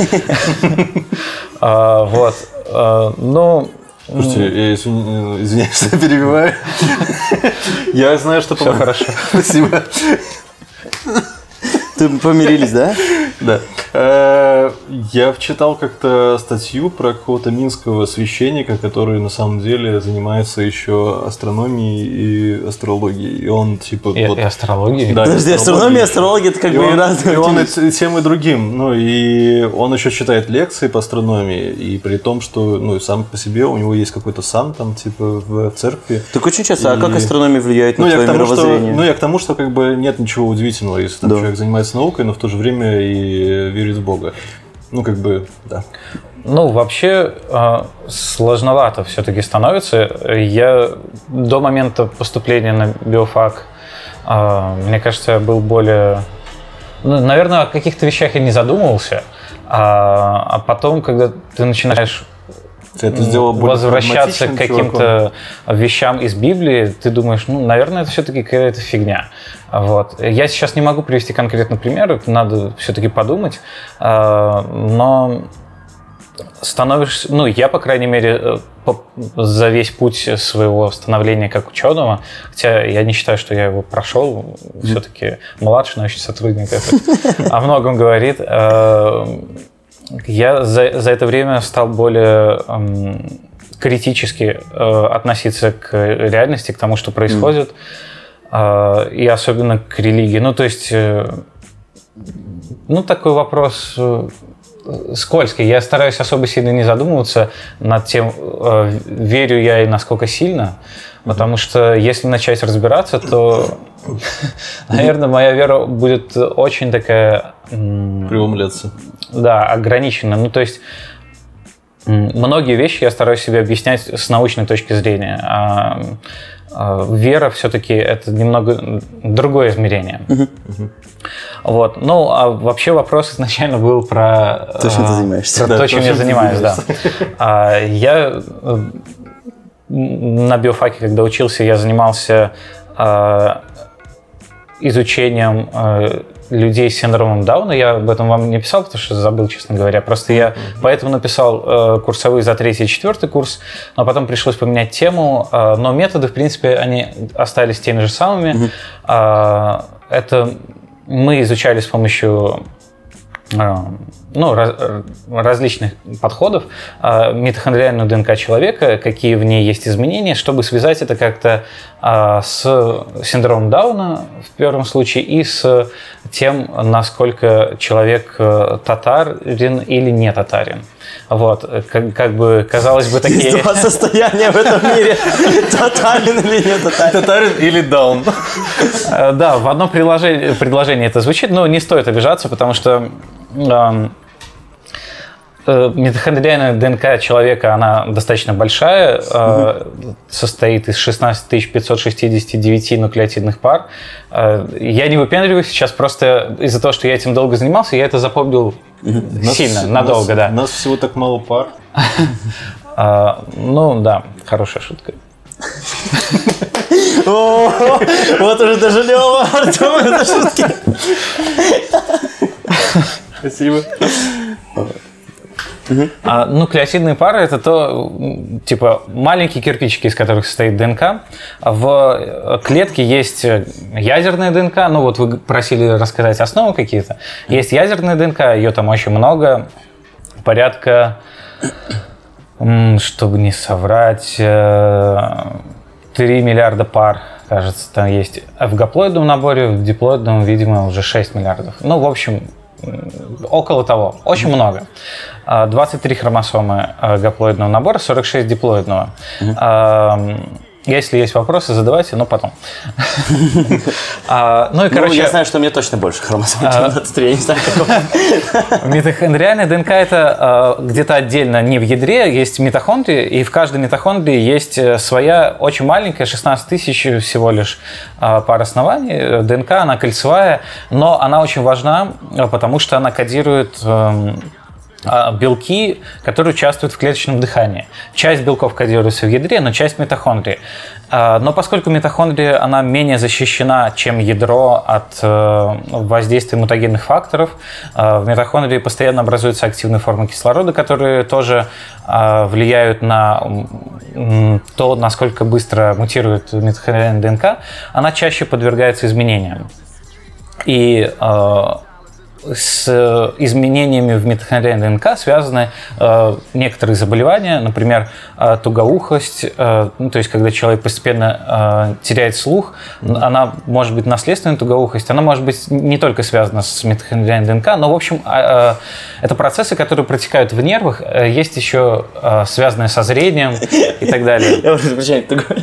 S4: А, Вот. А, Ну,
S2: Слушайте, я извини- извиняюсь, *laughs* что перебиваю. *laughs* Я знаю, что...
S4: все хорошо.
S2: Спасибо.
S3: Ты помирились, да?
S2: Да. Э, Я читал как-то статью про какого-то минского священника, который на самом деле занимается еще астрономией и астрологией. И он типа...
S4: И
S2: вот-
S4: и астрологией.
S2: Да,
S3: Подожди, астрономия и астрология это как
S2: И
S3: бы
S2: он,
S3: разные
S2: и он и, тем и другим. Ну, и он еще читает лекции по астрономии, и при том, что, ну, и сам по себе у него есть какой-то сан там, типа, в церкви.
S3: Так очень часто, а
S2: И-
S3: как астрономия влияет на
S2: Ну,
S3: твое
S2: тому, что,
S3: мировоззрение?
S2: ну, я к тому, что как бы нет ничего удивительного, если там
S3: Да.
S2: человек занимается наукой, но в то же время и верит в Бога. Ну, как бы, да.
S4: Ну, вообще э, сложновато все-таки становится. Я до момента поступления на биофак, э, мне кажется, я был более... Ну, наверное, о каких-то вещах я не задумывался. А, а потом, когда ты начинаешь
S2: Ты это сделал более
S4: возвращаться к каким-то вещам из Библии, ты думаешь, ну, наверное, это все-таки какая-то фигня. Вот. Я сейчас не могу привести конкретный пример, это надо все-таки подумать, А, но становишься, ну, я, по крайней мере, э, за весь путь своего становления как ученого, хотя я не считаю, что я его прошел, все-таки младший научный сотрудник, это *laughs* о многом говорит, э, я за, за это время стал более эм, критически э, относиться к реальности, к тому, что происходит, э, и особенно к религии. Ну, то есть, э, ну, такой вопрос э, скользкий. Я стараюсь особо сильно не задумываться над тем, э, верю я и насколько сильно, потому что если начать разбираться, то, *laughs* наверное, моя вера будет очень такая... м,
S2: Преломляться.
S4: да, ограничено. Ну, то есть многие вещи я стараюсь себе объяснять с научной точки зрения. А, а, вера все-таки это немного другое измерение. Вот. Ну, а вообще вопрос изначально был про...
S3: То, чем ты
S4: а,
S3: занимаешься.
S4: Про
S2: Да,
S4: то, чем я занимаюсь, да. А, Я на биофаке, когда учился, я занимался а, изучением э, людей с синдромом Дауна. Я об этом вам не писал, потому что забыл, честно говоря. Просто я поэтому написал э, курсовые за третий и четвертый курс, но потом пришлось поменять тему. э, Но методы, в принципе, они остались теми же самыми. А, Это мы изучали с помощью э, ну, раз- э, различных подходов э, митохондриальную ДНК человека, какие в ней есть изменения, чтобы связать это как-то э, с синдромом Дауна в первом случае и с тем, насколько человек э, татарин или не татарин. Вот, как, как бы, казалось бы,
S3: Есть
S4: такие...
S3: два состояния в этом мире. *laughs* Тотален или не тотален.
S2: Татарин или даун?
S4: Э, Да, в одном предложении, предложении это звучит, но не стоит обижаться, потому что эм, митохондриальная ДНК человека, она достаточно большая, э, состоит из 16 569 нуклеотидных пар. Э, Я не выпендриваюсь сейчас, просто из-за того, что я этим долго занимался, я это запомнил сильно,
S2: Нас-
S4: надолго,
S2: нас-
S4: да.
S2: Нас всего так мало пар. *laughs*
S4: Ну, да, хорошая шутка.
S3: Вот уже даже Лева, Артем, это шутки. *laughs*
S2: Спасибо.
S4: А, нуклеотидные пары это то, типа, маленькие кирпичики, из которых состоит ДНК. В э, клетке есть э, ядерная ДНК. Ну вот вы просили рассказать основы какие-то. Есть ядерная ДНК, ее там очень много. Порядка, чтобы не соврать, э, 3 миллиарда пар, кажется, там есть. В гаплоидном наборе, в диплоидном, видимо, уже 6 миллиардов. Ну, в общем, около того. Очень много. А, 23 хромосомы а, гаплоидного набора, 46 диплоидного. А, м, Если есть вопросы, задавайте, но потом. *laughs* А, Ну и,
S3: Ну,
S4: короче,
S3: я знаю, что мне точно больше хромосом, чем 23, я не знаю, как вам. *laughs*
S4: Митохондриальная ДНК это э, где-то отдельно, не в ядре, есть митохондрии, и в каждой митохондрии есть э, своя очень маленькая, 16 тысяч всего лишь пар оснований. ДНК, она кольцевая, но она очень важна, э, потому что она кодирует эм, а, белки, которые участвуют в клеточном дыхании. Часть белков кодируется в ядре, но часть митохондрии. А, Но поскольку митохондрия, она менее защищена, чем ядро от э, воздействия мутагенных факторов, э, в митохондрии постоянно образуются активные формы кислорода, которые тоже э, влияют на то, насколько быстро мутирует митохондриальная ДНК, она чаще подвергается изменениям. И с изменениями в митохондриальной ДНК связаны э, некоторые заболевания, например, э, тугоухость, э, ну, то есть когда человек постепенно э, теряет слух, она может быть наследственная тугоухость, она может быть не только связана с митохондриальной ДНК, но, в общем, э, э, это процессы, которые протекают в нервах, Э, есть еще э, связанные со зрением и так далее. *laughs*
S3: Я прощения, такой...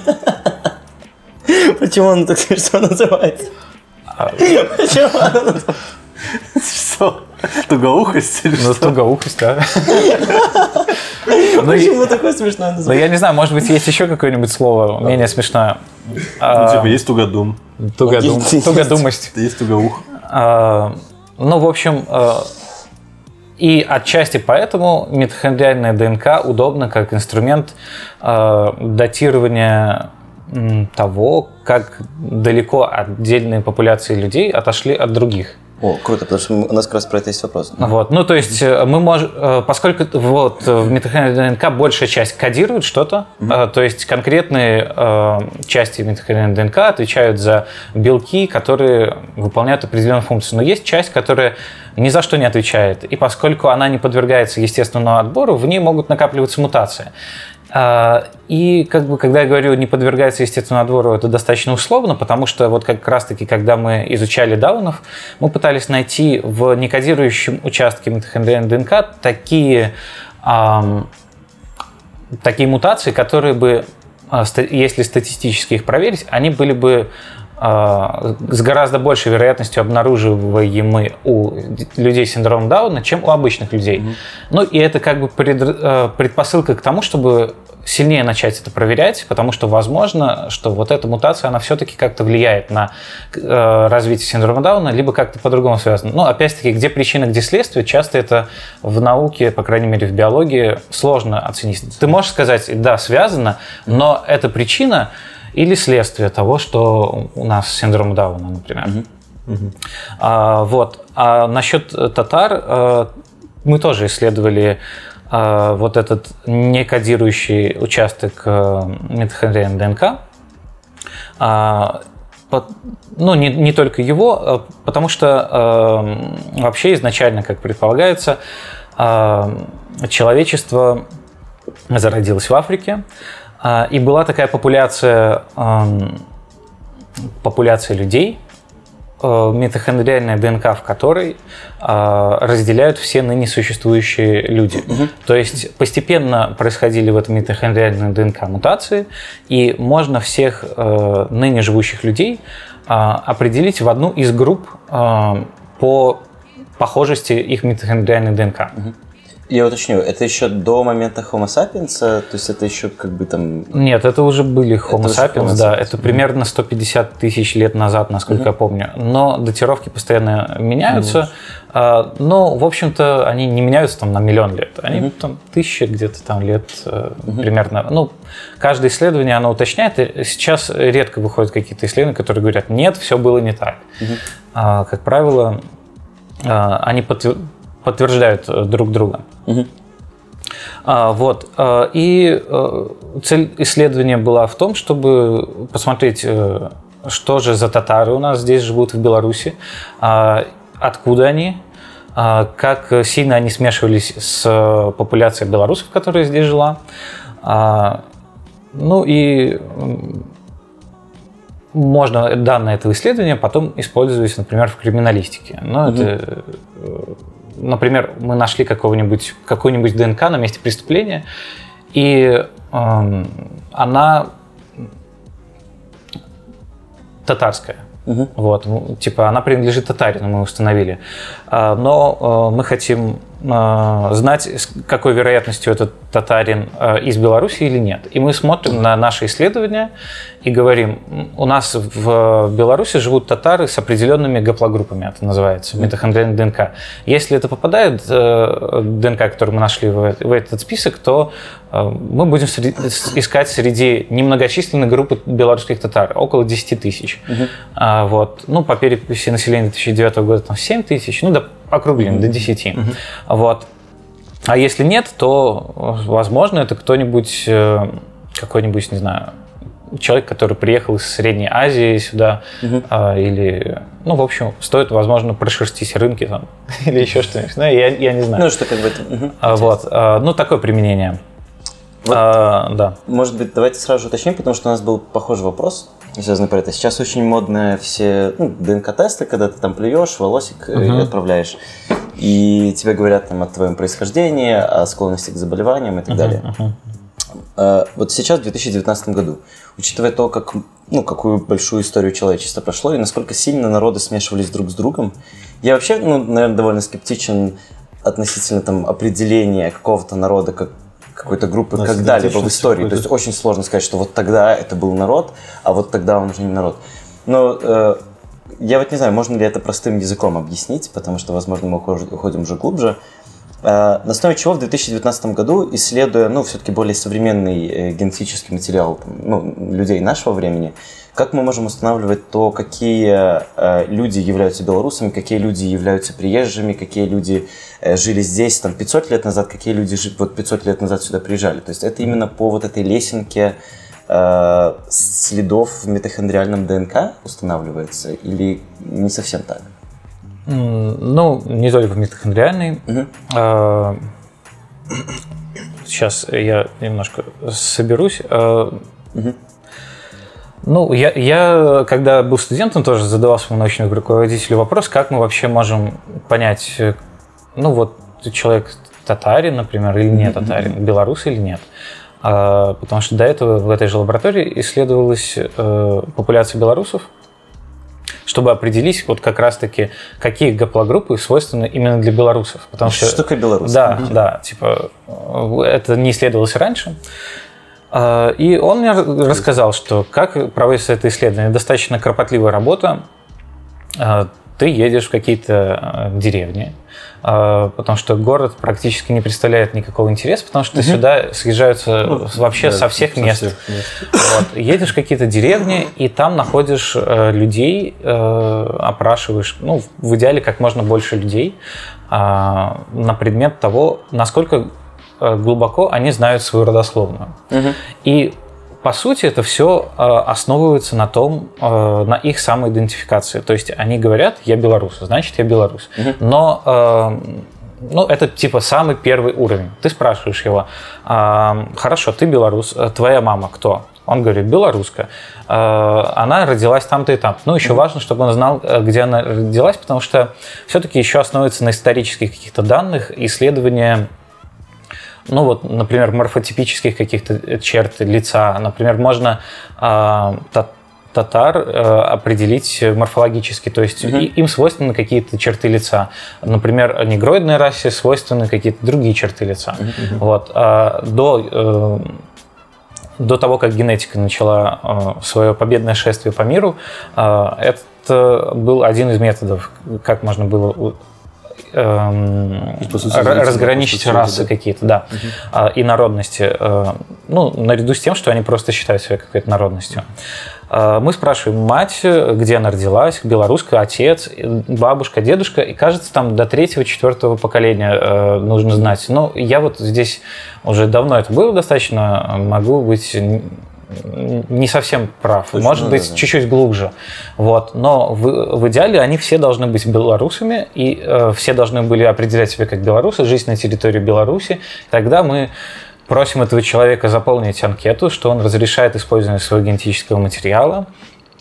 S3: *laughs* Почему он так смешно называется? *laughs* Почему он
S2: Что? Тугоухость или
S4: Ну,
S2: что?
S4: тугоухость, да. Ну,
S3: Почему такое смешное
S4: Ну,
S3: название?
S4: я не знаю, может быть, есть еще какое-нибудь слово менее смешное.
S2: Ну,
S4: А,
S2: типа, есть тугодум,
S4: тугодум-. Тугодумость.
S2: есть тугоух.
S4: А, Ну, в общем, э, и отчасти поэтому митохондриальная ДНК удобна как инструмент датирования того, как далеко отдельные популяции людей отошли от других.
S3: О, круто, потому что у нас как раз про это есть вопрос.
S4: Вот. Ну, то есть э, мы можем, э, поскольку вот э, в митохондриальной ДНК большая часть кодирует что-то, э, то есть конкретные части митохондриальной ДНК отвечают за белки, которые выполняют определенную функцию. Но есть часть, которая ни за что не отвечает. И поскольку она не подвергается естественному отбору, в ней могут накапливаться мутации. А, И как бы, когда я говорю не подвергается естественному отбору, это достаточно условно, потому что вот как раз-таки, когда мы изучали даунов, мы пытались найти в некодирующем участке митохондриальной ДНК такие, ам, такие мутации, которые бы, а, если статистически их проверить, они были бы с гораздо большей вероятностью обнаруживаемы у людей с синдромом Дауна, чем у обычных людей. Ну и это как бы пред- э, предпосылка к тому, чтобы сильнее начать это проверять, потому что возможно, что вот эта мутация, она все-таки как-то влияет на э, развитие синдрома Дауна, либо как-то по-другому связано. Ну, опять-таки, где причина, где следствие, часто это в науке, по крайней мере в биологии, сложно оценить. Ты можешь сказать, да, связано, но это причина или следствие того, что у нас синдром Дауна, например. А, вот. А насчет татар э, мы тоже исследовали э, вот этот некодирующий участок э, митохондриальной ДНК. А, по- ну, не, не только его, э, потому что э, вообще изначально, как предполагается, э, человечество зародилось в Африке, э, и была такая популяция, популяция людей, э, митохондриальная ДНК в которой э, разделяют все ныне существующие люди. То есть постепенно происходили в этом митохондриальной ДНК мутации, и можно всех э, ныне живущих людей э, определить в одну из групп по похожести их митохондриальной ДНК.
S3: Я уточню, это еще до момента Homo sapiens, то есть это еще как бы там...
S4: Нет, это уже были Homo
S3: уже
S4: sapiens,
S3: Homo
S4: да,
S3: sapiens.
S4: это примерно 150 тысяч лет назад, насколько я помню. Но датировки постоянно меняются. А, Но, в общем-то, они не меняются там на миллион лет. Они там тысяча где-то там лет э, примерно. Ну, каждое исследование, оно уточняет. И сейчас редко выходят какие-то исследования, которые говорят, нет, все было не так. А, Как правило, а, они подтвер- подтверждают э, друг друга. А, вот. а, И э, цель исследования была в том, чтобы посмотреть, э, что же за татары у нас здесь живут в Беларуси, а, откуда они, а, как сильно они смешивались с э, популяцией белорусов, которая здесь жила. А, Ну и можно данные этого исследования потом использовать, например, в криминалистике. Ну, это, э, например, мы нашли какого-нибудь, какую-нибудь ДНК на месте преступления, и эм, она татарская. Вот, ну, типа она принадлежит татарину, мы установили. А, Но э, мы хотим э, знать, с какой вероятностью этот татарин э, из Беларуси или нет. И мы смотрим на наши исследования и говорим, «М, у нас в Беларуси живут татары с определенными гаплогруппами, это называется, митохондриальная ДНК. Если это попадает э, ДНК, которую мы нашли в в этот список, то э, мы будем искать среди немногочисленной группы белорусских татар, около 10 тысяч. А, вот. Ну, по переписи населения 2009 года там 7 тысяч, ну, да, округлим до 10. Вот. А если нет, то, возможно, это кто-нибудь, э, какой-нибудь, не знаю, человек, который приехал из Средней Азии сюда, а, или, ну, в общем, стоит, возможно, прошерстить рынки там, *laughs* или еще что-нибудь. Ну, я, я не знаю.
S3: Ну, что как бы это... мгм.
S4: А, вот, а, ну, такое применение.
S3: Вот.
S4: А, да.
S3: Может быть, давайте сразу же уточним, потому что у нас был похожий вопрос, связанный про это. Сейчас очень модные все ну, ДНК-тесты, когда ты там плюешь, волосик э, и отправляешь. И тебе говорят там о твоем происхождении, о склонности к заболеваниям и так далее. Э, Вот сейчас, в 2019 году, учитывая то, как, ну, какую большую историю человечества прошло и насколько сильно народы смешивались друг с другом, я вообще, ну, наверное, довольно скептичен относительно там, определения какого-то народа как какой-то группы когда-либо в истории. То есть очень сложно сказать, что вот тогда это был народ, а вот тогда он уже не народ. Но э, я вот не знаю, можно ли это простым языком объяснить, потому что, возможно, мы уходим уже глубже. Э, На основе чего в 2019 году, исследуя, ну, все-таки более современный э, генетический материал там, ну, людей нашего времени, как мы можем устанавливать то, какие э, люди являются белорусами, какие люди являются приезжими, какие люди э, жили здесь там 500 лет назад, какие люди вот 500 лет назад сюда приезжали. То есть это именно по вот этой лесенке э, следов в митохондриальном ДНК устанавливается или не совсем так?
S4: Ну, не только митохондриальный.
S3: Мгм.
S4: А, Сейчас я немножко соберусь.
S3: Мгм.
S4: Ну, я, я, когда был студентом, тоже задавал своему научному руководителю вопрос, как мы вообще можем понять, э, ну вот человек татарин, например, или не татарин, белорус или нет. А, потому что до этого в этой же лаборатории исследовалась э, популяция белорусов, чтобы определить вот как раз-таки, какие гаплогруппы свойственны именно для белорусов. Потому что,
S3: Что такое белорус?
S4: Да, да, типа э, это не исследовалось раньше. А, И он мне рассказал, что как проводится это исследование. Достаточно кропотливая работа. А, Ты едешь в какие-то э, деревни, а, потому что город практически не представляет никакого интереса, потому что сюда съезжаются вообще
S2: Ну, Да,
S4: со всех
S2: со
S4: мест.
S2: всех мест.
S4: Вот. Едешь в какие-то деревни, и там находишь э, людей, э, опрашиваешь, ну, в идеале как можно больше людей на предмет того, насколько глубоко они знают свою родословную.
S3: Мгм.
S4: И по сути это все основывается на том, э, на их самоидентификации. То есть они говорят, я белорус, значит я белорус. Но э, ну, это типа самый первый уровень. Ты спрашиваешь его, «А, хорошо, ты белорус, э, твоя мама кто? Он говорит, белоруска. Э, Она родилась там-то и там. Ну, еще важно, чтобы он знал, э, где она родилась, потому что все-таки еще основывается на исторических каких-то данных, исследования ну вот, например, морфотипических каких-то черт лица. Например, можно та- татар э, определить морфологически, то есть и- им свойственны какие-то черты лица. Например, негроидной расе свойственны какие-то другие черты лица. Вот. А до, э, до того, как генетика начала свое победное шествие по миру, э, это был один из методов, как можно было
S2: разделить
S4: разграничить расы
S2: да.
S4: какие-то, да, а, и народности. э, Ну, наряду с тем, что они просто считают себя какой-то народностью. А, Мы спрашиваем мать, где она родилась, белорусская, отец, бабушка, дедушка, и кажется, там до третьего, четвертого поколения э, нужно знать. Но я вот здесь уже давно это было достаточно, могу быть не совсем прав,
S3: Точно,
S4: может
S3: да,
S4: быть
S3: да.
S4: чуть-чуть глубже, вот. Но в, в идеале они все должны быть белорусами и э, все должны были определять себя как белорусы, жить на территории Беларуси. Тогда мы просим этого человека заполнить анкету, что он разрешает использование своего генетического материала.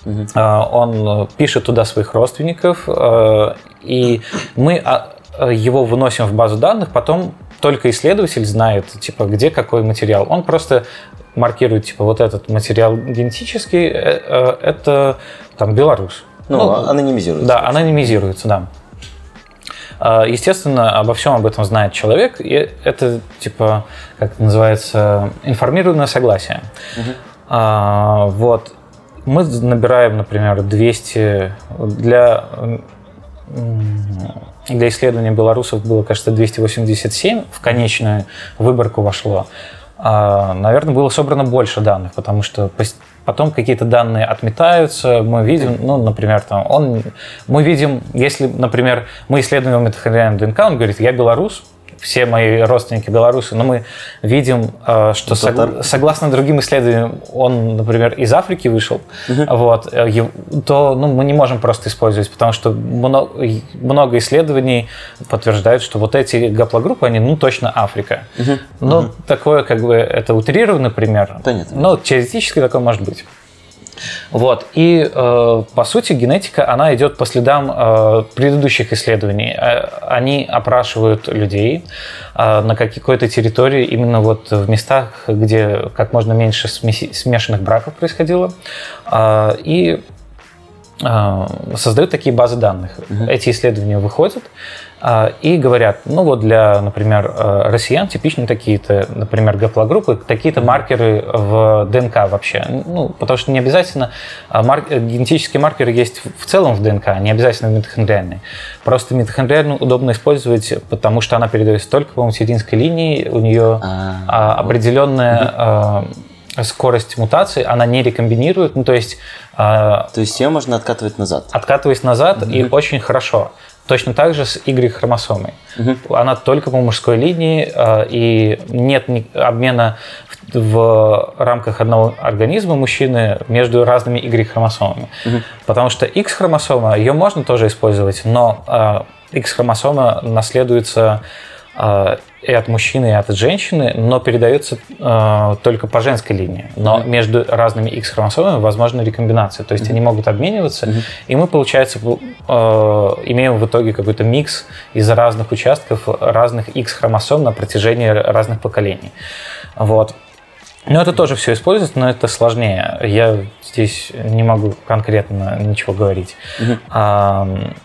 S4: Э, Он пишет туда своих родственников, э, и мы а, его выносим в базу данных, потом только исследователь знает, типа, где какой материал. Он просто маркирует, типа, вот этот материал генетический, э, э, это там Беларусь.
S3: Ну, анонимизируется.
S4: Да, анонимизируется, да. А, Естественно, обо всем об этом знает человек, и это, типа, как это называется, информированное согласие. А, вот. Мы набираем, например, 200 для для исследования белорусов было, кажется, 287 в конечную выборку вошло. А, наверное, было собрано больше данных, потому что потом какие-то данные отметаются, мы видим, ну, например, там, он, мы видим, если, например, мы исследуем митохондриальную ДНК, он говорит, я белорус, все мои родственники белорусы, но мы видим, э, что сог- согласно другим исследованиям, он, например, из Африки вышел, вот, э, то ну, мы не можем просто использовать, потому что мно- и много исследований подтверждают, что вот эти гаплогруппы, они, ну, точно Африка. Ну, такое, как бы, это утрированный пример,
S3: Понятно.
S4: но теоретически такое может быть. Вот. И, э, по сути, генетика, она идет по следам э, предыдущих исследований. Э, Они опрашивают людей э, на какой-то территории, именно вот в местах, где как можно меньше смешанных браков происходило. Э, И э, создают такие базы данных. Эти исследования выходят и говорят, ну вот для, например, э, россиян типичны такие-то, например, гаплогруппы, такие-то маркеры в ДНК вообще. Ну, потому что не обязательно а, мар- э, генетические маркеры есть в целом в ДНК, не обязательно митохондриальные. Просто митохондриальную удобно использовать, потому что она передается только по материнской линии, у нее
S3: А,
S4: а, определенная а, скорость мутации, она не рекомбинирует, ну то есть а,
S3: То есть ее можно откатывать назад.
S4: откатываясь назад и очень хорошо. Точно так же с Y-хромосомой. Она только по мужской линии, э, и нет обмена в, в рамках одного организма мужчины между разными Y-хромосомами. Потому что X-хромосома, ее можно тоже использовать, но э, X-хромосома наследуется и от мужчины, и от женщины, но передается э, только по женской линии. Но между разными X-хромосомами возможна рекомбинация. То есть они могут обмениваться, и мы, получается, э, имеем в итоге какой-то микс из разных участков разных X-хромосом на протяжении разных поколений. Вот. Но это тоже все используется, но это сложнее. Я здесь не могу конкретно ничего говорить. Ам,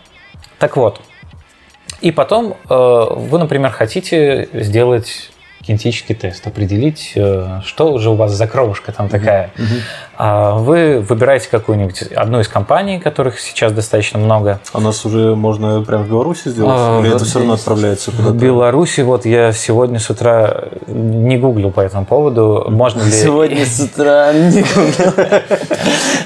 S4: так вот, и потом э, вы, например, хотите сделать генетический тест, определить, э, что же у вас за кровушка там такая. А Вы выбираете какую-нибудь одну из компаний, которых сейчас достаточно много.
S2: А нас уже можно прямо в Беларуси сделать?
S4: А,
S2: Или
S4: вот
S2: это все равно отправляется
S4: В
S2: куда-то?
S4: Беларуси, вот я сегодня с утра не гуглил по этому поводу, можно ли...
S3: Сегодня с утра не гуглил.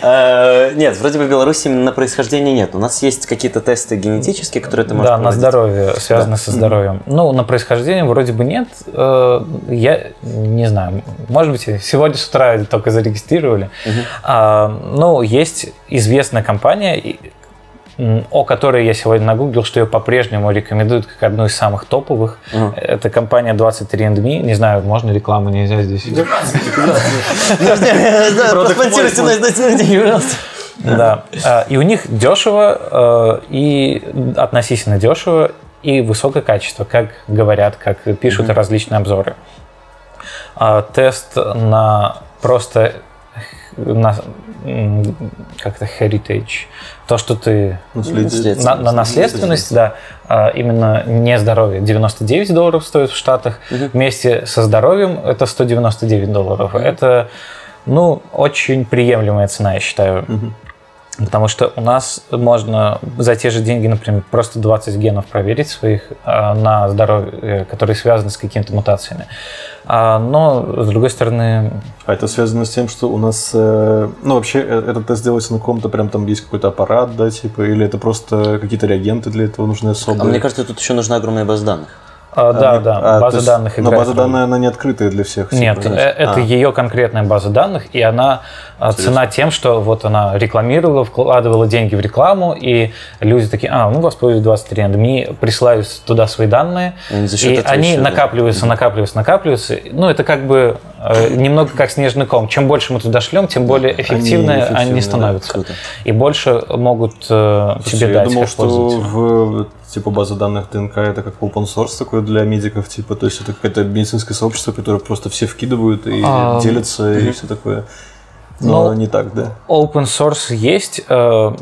S3: Э, Нет, вроде бы в Беларуси именно на происхождение нет. У нас есть какие-то тесты генетические, которые ты можешь
S4: Да, на здоровье, связано со здоровьем. Ну, на происхождение вроде бы нет. Э, Я не знаю, может быть, сегодня с утра только зарегистрировали. А, Ну, есть известная компания, о которой я сегодня нагуглил, что ее по-прежнему рекомендуют как одну из самых топовых. Это компания 23andMe. Не знаю, можно рекламу, нельзя здесь.
S3: Проспонсируйте нас.
S4: Да. А, И у них дешево, э, и относительно дешево, и высокое качество, как говорят, как пишут различные обзоры. А, Тест на просто на как-то heritage, то, что ты
S2: Наследие.
S4: на, на наследственность, да, а, именно не здоровье. 99 долларов стоит в Штатах. Вместе со здоровьем это 199 долларов. Это, ну, очень приемлемая цена, я считаю. Потому что у нас можно за те же деньги, например, просто 20 генов проверить своих э, на здоровье, которые связаны с какими-то мутациями. А, но, с другой стороны...
S2: А это связано с тем, что у нас... э, ну, вообще, э, этот тест делается на каком-то прям там есть какой-то аппарат, да, типа, или это просто какие-то реагенты для этого нужны особые?
S3: А мне кажется, тут еще нужна огромная база данных.
S4: А, да,
S2: А,
S4: да,
S2: а,
S4: база данных
S2: Но
S4: играет
S2: база
S4: роль.
S2: данная, она не открытая для всех.
S4: Нет,
S2: типа.
S4: э, это
S2: А.
S4: ее конкретная база данных, и она а, цена тем, что вот она рекламировала, вкладывала деньги в рекламу, и люди такие, а, ну, воспользуюсь 23 андемии, присылают туда свои данные,
S3: И они за счет
S4: и
S3: этого
S4: они
S3: еще, да.
S4: накапливаются, накапливаются, накапливаются. Ну, это как бы э, немного как снежный ком. Чем больше мы туда шлем, тем более эффективные они,
S2: эффективные, да,
S4: становятся.
S3: круто.
S4: И больше могут э,
S2: Слушай,
S4: тебе
S2: я
S4: дать
S2: думал,
S4: как
S2: что в типа база данных ДНК это как open source такой для медиков, типа, то есть это какое-то медицинское сообщество, которое просто все вкидывают и
S4: А,
S2: делятся и все такое. Но
S4: Ну,
S2: не так, да.
S4: Open source есть. э,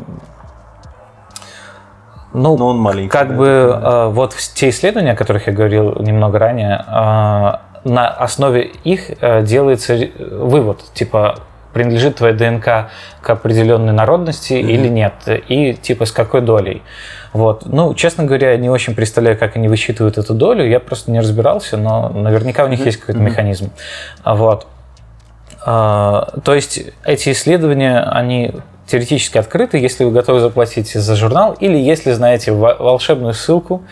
S4: ну,
S2: Но он маленький.
S4: как
S2: да,
S4: бы
S2: это понятно.
S4: э, вот те исследования, о которых я говорил немного ранее, э, на основе их э, делается вывод, типа принадлежит твоя ДНК к определенной народности или нет, и типа с какой долей. Вот. Ну, честно говоря, я не очень представляю, как они высчитывают эту долю. Я просто не разбирался, но наверняка у них есть какой-то механизм. А Вот. А, То есть эти исследования, они теоретически открыты, если вы готовы заплатить за журнал, или если знаете во- волшебную ссылку,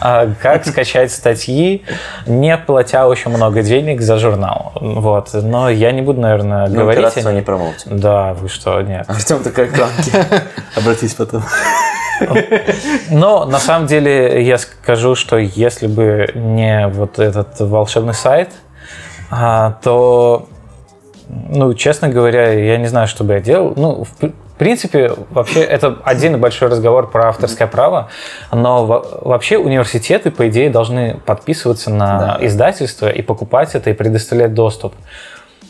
S4: а, как *laughs* скачать статьи, не платя очень много денег за журнал. Вот. Но я не буду, наверное,
S3: Ну,
S4: говорить. о-
S3: не промоутим.
S4: Да, вы что, нет.
S3: Артем такая иконки. *laughs*
S2: Обратись потом.
S4: Но на самом деле я скажу, что если бы не вот этот волшебный сайт, а, то, ну, честно говоря, я не знаю, что бы я делал. Ну, в пр- в принципе, вообще это отдельный большой разговор про авторское право, но во- вообще университеты, по идее, должны подписываться на издательство и покупать это и предоставлять доступ.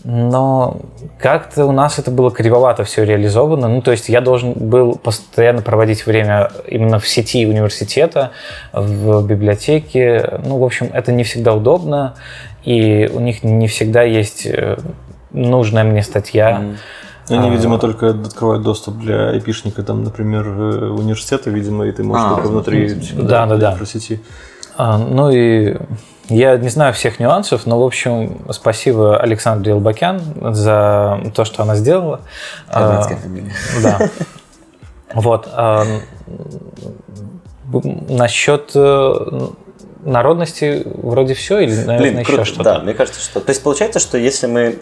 S4: Но как-то у нас это было кривовато все реализовано. Ну, то есть я должен был постоянно проводить время именно в сети университета, в библиотеке. Ну, в общем, это не всегда удобно, и у них не всегда есть э, нужная мне статья.
S2: Они,
S4: А.
S2: видимо, только открывают доступ для айпишника, там, например, э, университета, видимо, и ты можешь
S3: А,
S2: только внутри
S4: да, да, да.
S2: сети.
S4: А, ну и я не знаю всех нюансов, но, в общем, спасибо Александре Елбакян за то, что она сделала. А,
S3: Армянская фамилия.
S4: Да. *laughs* Вот. а, Насчет э, народности вроде все или, наверное,
S3: Блин,
S4: еще
S3: круто,
S4: что-то?
S3: да, мне кажется, что... То есть получается, что если мы...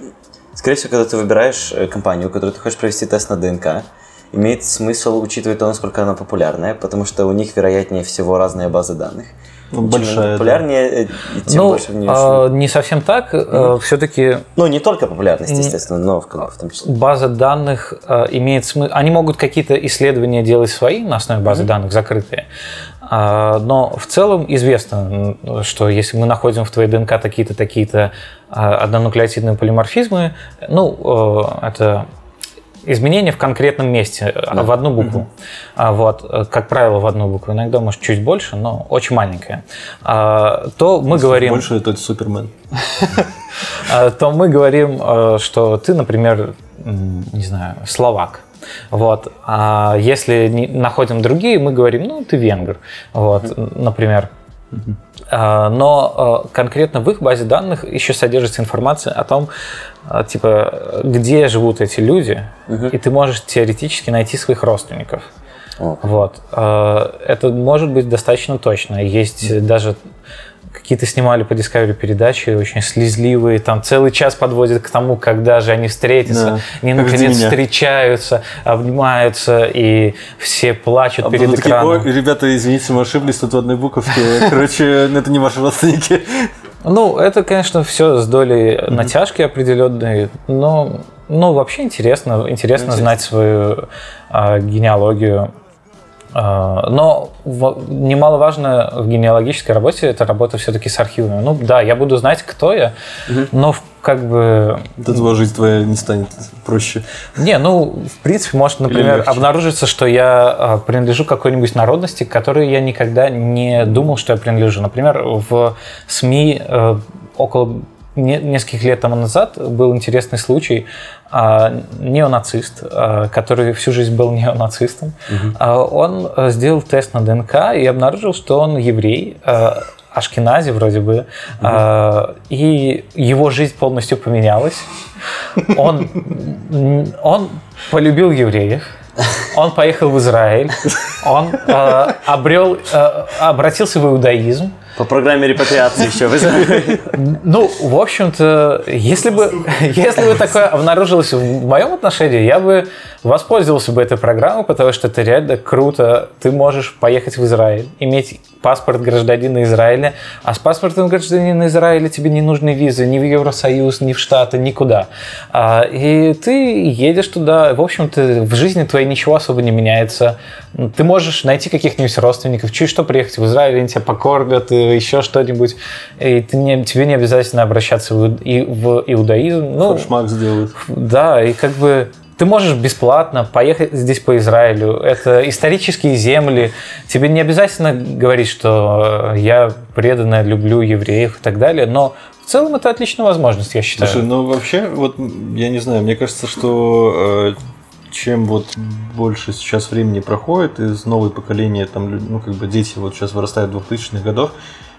S3: Скорее всего, когда ты выбираешь э, компанию, у которой ты хочешь провести тест на ДНК, имеет смысл учитывать то, насколько она популярная, потому что у них, вероятнее всего, разные базы данных.
S2: Ну, большая,
S3: она
S2: да.
S3: популярнее, э, тем
S4: Ну,
S3: больше в нее...
S4: а, не совсем так. Все-таки
S3: Ну, не только популярность, естественно, но в, в том числе.
S4: база данных э, имеет смысл. Они могут какие-то исследования делать свои на основе базы данных, закрытые. А, Но в целом известно, что если мы находим в твоей ДНК такие-то, такие-то а, однонуклеотидные полиморфизмы, ну, э, это изменения в конкретном месте, а, в одну букву. А, Вот, э, как правило, в одну букву. Иногда, может, чуть больше, но очень маленькая. А, То мы говорим...
S2: Больше это Супермен. *laughs*
S4: То мы говорим, э, что ты, например, не знаю, словак. Вот. А если не- находим другие, мы говорим, ну, ты венгр. Вот, например. А, Но э, конкретно в их базе данных еще содержится информация о том, э, типа, где живут эти люди, и ты можешь теоретически найти своих родственников.
S3: О.
S4: Вот. Это может быть достаточно точно. Есть даже какие-то снимали по Discovery передачи, очень слезливые, там целый час подводят к тому, когда же они встретятся,
S2: Да,
S4: они наконец встречаются, обнимаются, и все плачут
S2: А
S4: перед
S2: такие,
S4: экраном.
S2: «Ой, ребята, извините, мы ошиблись тут в одной буковке. *laughs* Короче, это не ваши родственники.
S4: Ну, это, конечно, все с долей натяжки определенной, но ну, вообще интересно, интересно знать свою а, генеалогию. А, но немаловажно в генеалогической работе это работа все-таки с архивами. Ну да, я буду знать, кто я, но в- как бы
S2: От этого жизнь твоя не станет проще.
S4: не, ну, в принципе, может, например, обнаружиться, что я а, принадлежу какой-нибудь народности, к которой я никогда не думал, что я принадлежу. Например, в СМИ э, около нескольких лет тому назад был интересный случай. А, неонацист, а, который всю жизнь был *laughs* неонацистом, а, он а, сделал тест на ДНК и обнаружил, что он еврей, а, Ашкенази вроде бы, а, и его жизнь полностью поменялась. Он, он полюбил евреев. Он поехал в Израиль. Он э, обрел, э, обратился в иудаизм.
S3: По программе репатриации еще.
S4: Ну, в общем-то, если бы, если бы такое обнаружилось в моем отношении, я бы воспользовался бы этой программой, потому что это реально круто. Ты можешь поехать в Израиль, иметь паспорт гражданина Израиля, а с паспортом гражданина Израиля тебе не нужны визы ни в Евросоюз, ни в Штаты, никуда. А, И ты едешь туда, в общем-то, в жизни твоей ничего особо не меняется. Ты можешь найти каких-нибудь родственников, чуть что приехать в Израиль, они тебя покормят, и еще что-нибудь. И ты не, тебе не обязательно обращаться в, и- в иудаизм. Ну,
S2: Шмак сделает.
S4: да, и как бы ты можешь бесплатно поехать здесь по Израилю. Это исторические земли. Тебе не обязательно говорить, что э, я преданно люблю евреев и так далее, но в целом это отличная возможность, я считаю.
S2: Слушай, ну вообще, вот я не знаю, мне кажется, что э, чем вот больше сейчас времени проходит, из новое поколение, там, ну, как бы дети вот сейчас вырастают в 2000-х годах,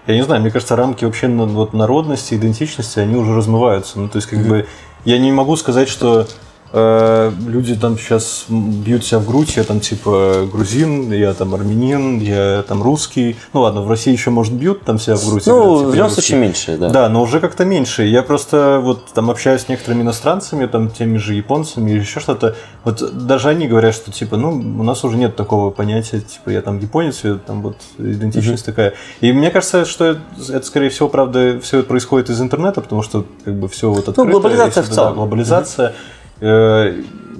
S2: я не знаю, мне кажется, рамки вообще вот народности, идентичности, они уже размываются. Ну, то есть, как бы, я не могу сказать, что э, люди там сейчас бьют себя в грудь, я там типа грузин, я там армянин, я там русский. Ну ладно, в России еще, может, бьют там себя в грудь. и говорят,
S3: Ну,
S2: типа,
S3: в любом случае меньше, да.
S2: Да, но уже как-то меньше. Я просто вот там общаюсь с некоторыми иностранцами, там теми же японцами или еще что-то. Вот даже они говорят, что типа, ну, у нас уже нет такого понятия, типа, я там японец, я там вот идентичность такая. И мне кажется, что это, скорее всего, правда, все происходит из интернета, потому что как бы все вот открыто.
S3: Ну, глобализация в целом.
S2: Да, глобализация. Э,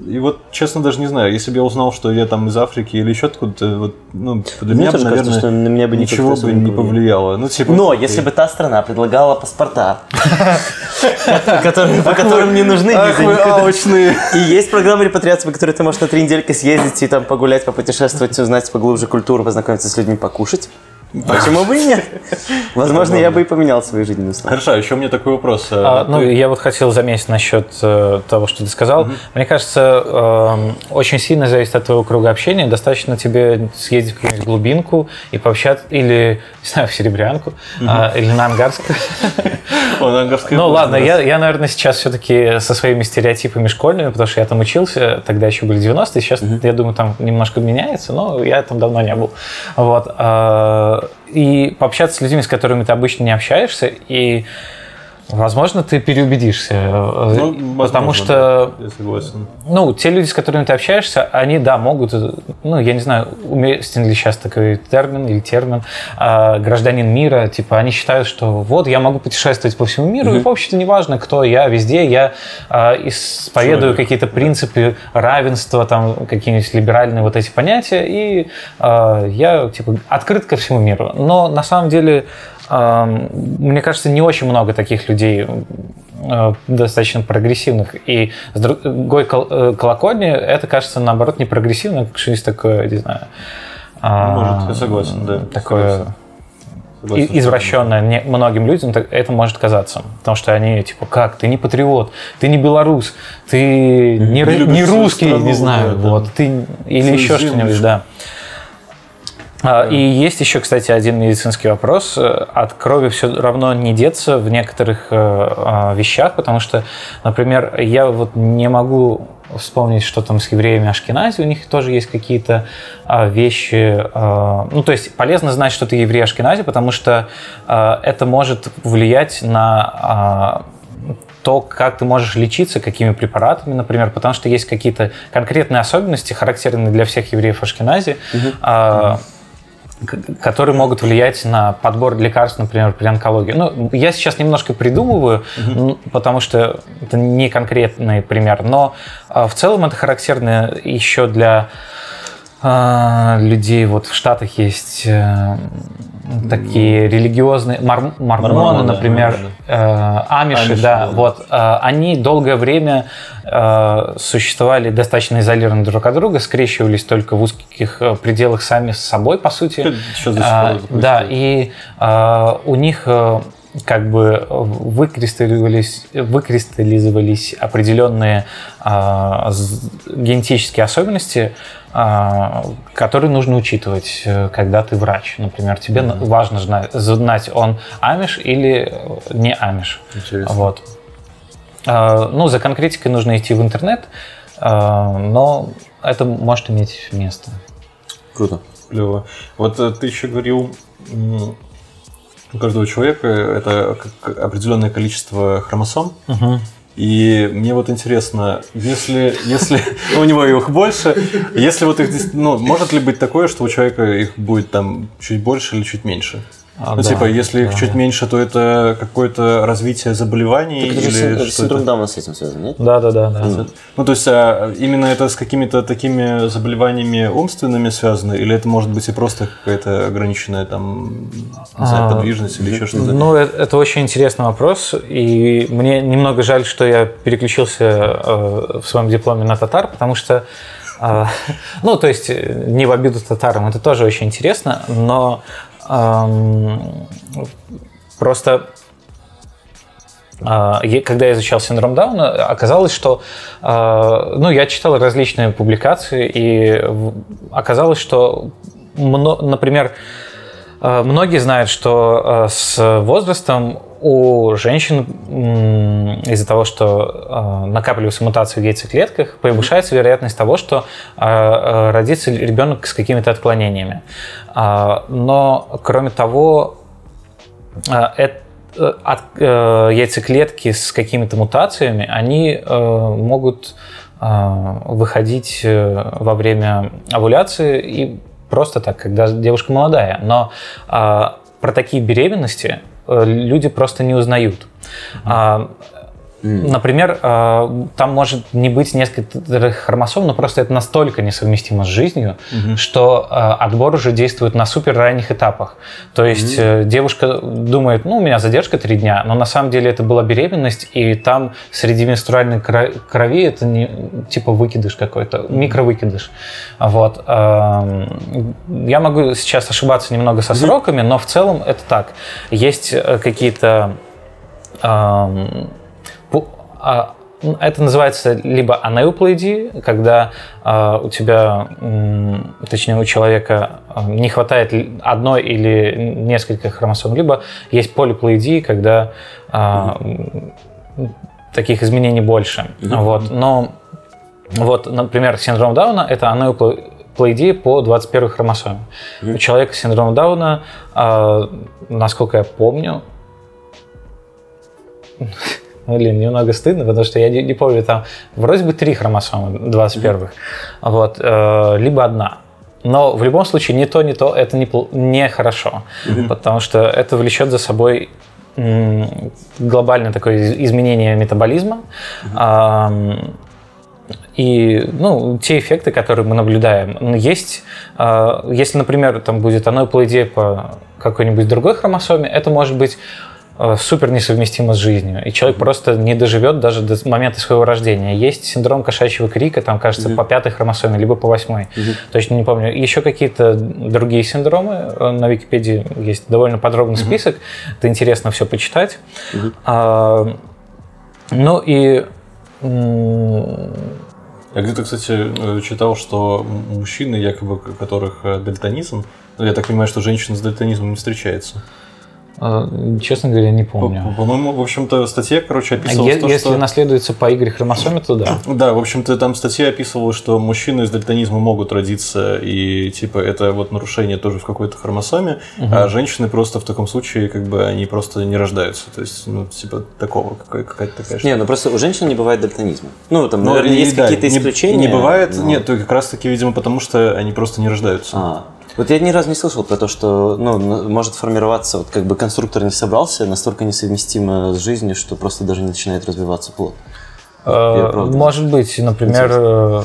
S2: И вот, честно, даже не знаю, если бы я узнал, что я там из Африки или еще откуда-то, вот, ну, для
S3: Мне
S2: меня бы,
S3: тоже кажется,
S2: наверное,
S3: что на меня бы
S2: ничего бы
S3: не повлияло.
S2: Ну, типа,
S3: Но если бы та страна предлагала паспорта, *laughs* по которым не нужны визы. И есть программа репатриации, по которой ты можешь на три недельки съездить и там погулять, попутешествовать, узнать поглубже культуру, познакомиться с людьми, покушать. Почему бы и нет? Возможно, я бы и поменял свою жизненную.
S2: Хорошо, еще у меня такой вопрос.
S4: А,
S2: А,
S4: ну, я вот хотел заметить насчет э, того, что ты сказал. Мне кажется, эм, очень сильно зависит от твоего круга общения. Достаточно тебе съездить в какую-нибудь глубинку и пообщаться, или, не знаю, в Серебрянку, а, или на Ангарскую. Ну ладно, я, наверное, сейчас все-таки со своими стереотипами школьными, потому что я там учился, тогда еще были 90-е, сейчас, я думаю, там немножко меняется, но я там давно не был. Вот. И пообщаться с людьми, с которыми ты обычно не общаешься, и Возможно, ты переубедишься, э,
S2: Ну,
S4: потому
S2: возможно,
S4: что
S2: да, я согласен.
S4: ну, те люди, с которыми ты общаешься, они, да, могут, э, ну, я не знаю, уместен ли сейчас такой термин или термин, а, гражданин мира, типа, они считают, что вот, я могу путешествовать по всему миру, и, в общем-то, неважно, кто я, везде я а, исповедую какие-то принципы равенства, там, какие-нибудь либеральные вот эти понятия, и а, я, типа, открыт ко всему миру. Но, на самом деле, Мне кажется, не очень много таких людей э, достаточно прогрессивных. И с другой э, колокольни это кажется, наоборот, не прогрессивно, как что-нибудь такое, не знаю. а,
S2: Может, я согласен, да,
S4: Такое
S2: согласен.
S4: Извращенное не- многим людям это может казаться. Потому что они типа, как, ты не патриот, ты не белорус, ты не, не
S2: свою
S4: русский,
S2: страну,
S4: не знаю,
S2: да,
S4: вот, ты или еще что-нибудь, да. А, И есть еще, кстати, один медицинский вопрос. От крови все равно не деться в некоторых э, а, вещах, потому что, например, я вот не могу вспомнить, что там с евреями Ашкенази, у них тоже есть какие-то а, вещи. а, ну, то есть полезно знать, что ты еврей Ашкенази, потому что а, это может влиять на а, то, как ты можешь лечиться, какими препаратами, например, потому что есть какие-то конкретные особенности, характерные для всех евреев Ашкенази, а, к- которые могут влиять на подбор лекарств, например, при онкологии. Ну, я сейчас немножко придумываю, м, потому что это не конкретный пример, но а, в целом это характерно еще для а, людей. Вот в Штатах есть э, такие религиозные мор- мормоны,
S2: Мормоны, да,
S4: например,
S2: мормоны.
S4: э, амиши,
S2: Амиши,
S4: да,
S2: да.
S4: вот, э, они долгое время э, существовали достаточно изолированно друг от друга, скрещивались только в узких э, пределах сами с собой, по сути.
S2: Это сейчас до сих пор
S4: А,
S2: это
S4: Да, и а, у них э, как бы выкристаллизовались, выкристаллизовались определенные з- генетические особенности, а, которые нужно учитывать, э, когда ты врач. Например, тебе на- важно знать, знать, он амиш или э, не амиш.
S2: Интересно.
S4: Вот. А, Ну, за конкретикой нужно идти в интернет, а, но это может иметь место.
S3: Круто.
S2: Клево. Вот э, ты еще говорил, у каждого человека это определенное количество хромосом. И мне вот интересно, если, если ну, *laughs* у него их больше, если вот их, ну, может ли быть такое, что у человека их будет там чуть больше или чуть меньше?
S4: А,
S2: ну,
S4: да,
S2: типа, если их
S4: да.
S2: чуть меньше, то это какое-то развитие заболеваний
S3: Так это же
S2: или
S3: син-
S2: что
S3: синдром
S2: это?
S3: Дауна с этим связан, нет?
S4: Да, да, да, да.
S2: Ну, то есть, а, именно это с какими-то такими заболеваниями умственными связано, или это может быть и просто какая-то ограниченная там, не знаю,
S4: А,
S2: подвижность или еще что-то?
S4: Ну, э- это очень интересный вопрос, и мне немного жаль, что я переключился э, в своем дипломе на татар, потому что, э, *laughs* ну, то есть, э, не в обиду татарам, это тоже очень интересно, но просто а, когда я изучал синдром Дауна, оказалось, что а, ну, я читал различные публикации, и оказалось, что, например, а, многие знают, что с возрастом у женщин из-за того, что а, накапливаются мутации в яйцеклетках, повышается вероятность того, что а, а, родится ребенок с какими-то отклонениями. Но, кроме того, э, от, э, яйцеклетки с какими-то мутациями, они э, могут э, выходить во время овуляции и просто так, когда девушка молодая. Но про такие беременности люди просто не узнают. А, Например, э, там может не быть нескольких хромосом, но просто это настолько несовместимо с жизнью, что э, отбор уже действует на супер ранних этапах. То есть э, девушка думает, ну, у меня задержка три дня, но на самом деле это была беременность, и там среди менструальной кро- крови это не типа выкидыш какой-то, микровыкидыш. Вот. Эм, Я могу сейчас ошибаться немного со сроками, но в целом это так. Есть какие-то эм, это называется либо анеуплоидия, когда а, у тебя, точнее у человека а, не хватает одной или несколько хромосом, либо есть полиплоидия, когда а, м, таких изменений больше. Вот. Но вот, например, синдром Дауна – это анеуплоидия по 21 хромосоме. У человека с синдромом Дауна, а, насколько я помню, Блин, немного стыдно, потому что я не, не помню, там вроде бы три хромосомы 21-х, вот, э, либо одна. Но в любом случае ни то, ни то это не, не хорошо, потому что это влечет за собой м, глобальное такое из- изменение метаболизма. Ам, и ну, те эффекты, которые мы наблюдаем, есть, э, если, например, там будет анеуплоидия по какой-нибудь другой хромосоме, это может быть э, супер несовместимо с жизнью, и человек просто не доживет даже до момента своего рождения. Есть синдром кошачьего крика, там, кажется, по пятой хромосоме, либо по восьмой. Точно не помню. Еще какие-то другие синдромы. Э, На Википедии есть довольно подробный список. Это интересно все почитать. А, ну и
S2: Я где-то, кстати, э, читал, что мужчины, якобы, у которых э, дальтонизм, ну, я так понимаю, что женщина с дальтонизмом не встречается.
S4: Э, честно говоря, не
S2: По-
S4: помню.
S2: По-моему, в общем-то, в статье, короче,
S4: А
S2: описывалось
S4: е-
S2: то,
S4: Если
S2: что...
S4: наследуется по Y хромосоме, то да. *coughs*
S2: Да, в общем-то, там в статье описывалось, что мужчины с дальтонизмом могут родиться, и, типа, это вот нарушение тоже в какой-то хромосоме, а женщины просто в таком случае, как бы, они просто не рождаются. То есть, ну, типа, такого, какая- какая-то такая штука.
S3: Не, ну просто у женщин не бывает дальтонизма. Ну, там,
S2: Ну,
S3: наверное,
S2: и
S3: есть
S2: да,
S3: какие-то
S2: не-
S3: исключения.
S2: Не, бывает,
S3: но-
S2: нет, только как раз-таки, видимо, потому что они просто не рождаются.
S3: А, вот я ни разу не слышал про то, что ну, может формироваться, вот как бы конструктор не собрался, настолько несовместимо с жизнью, что просто даже не начинает развиваться плод.
S4: Э. Может быть, например, э,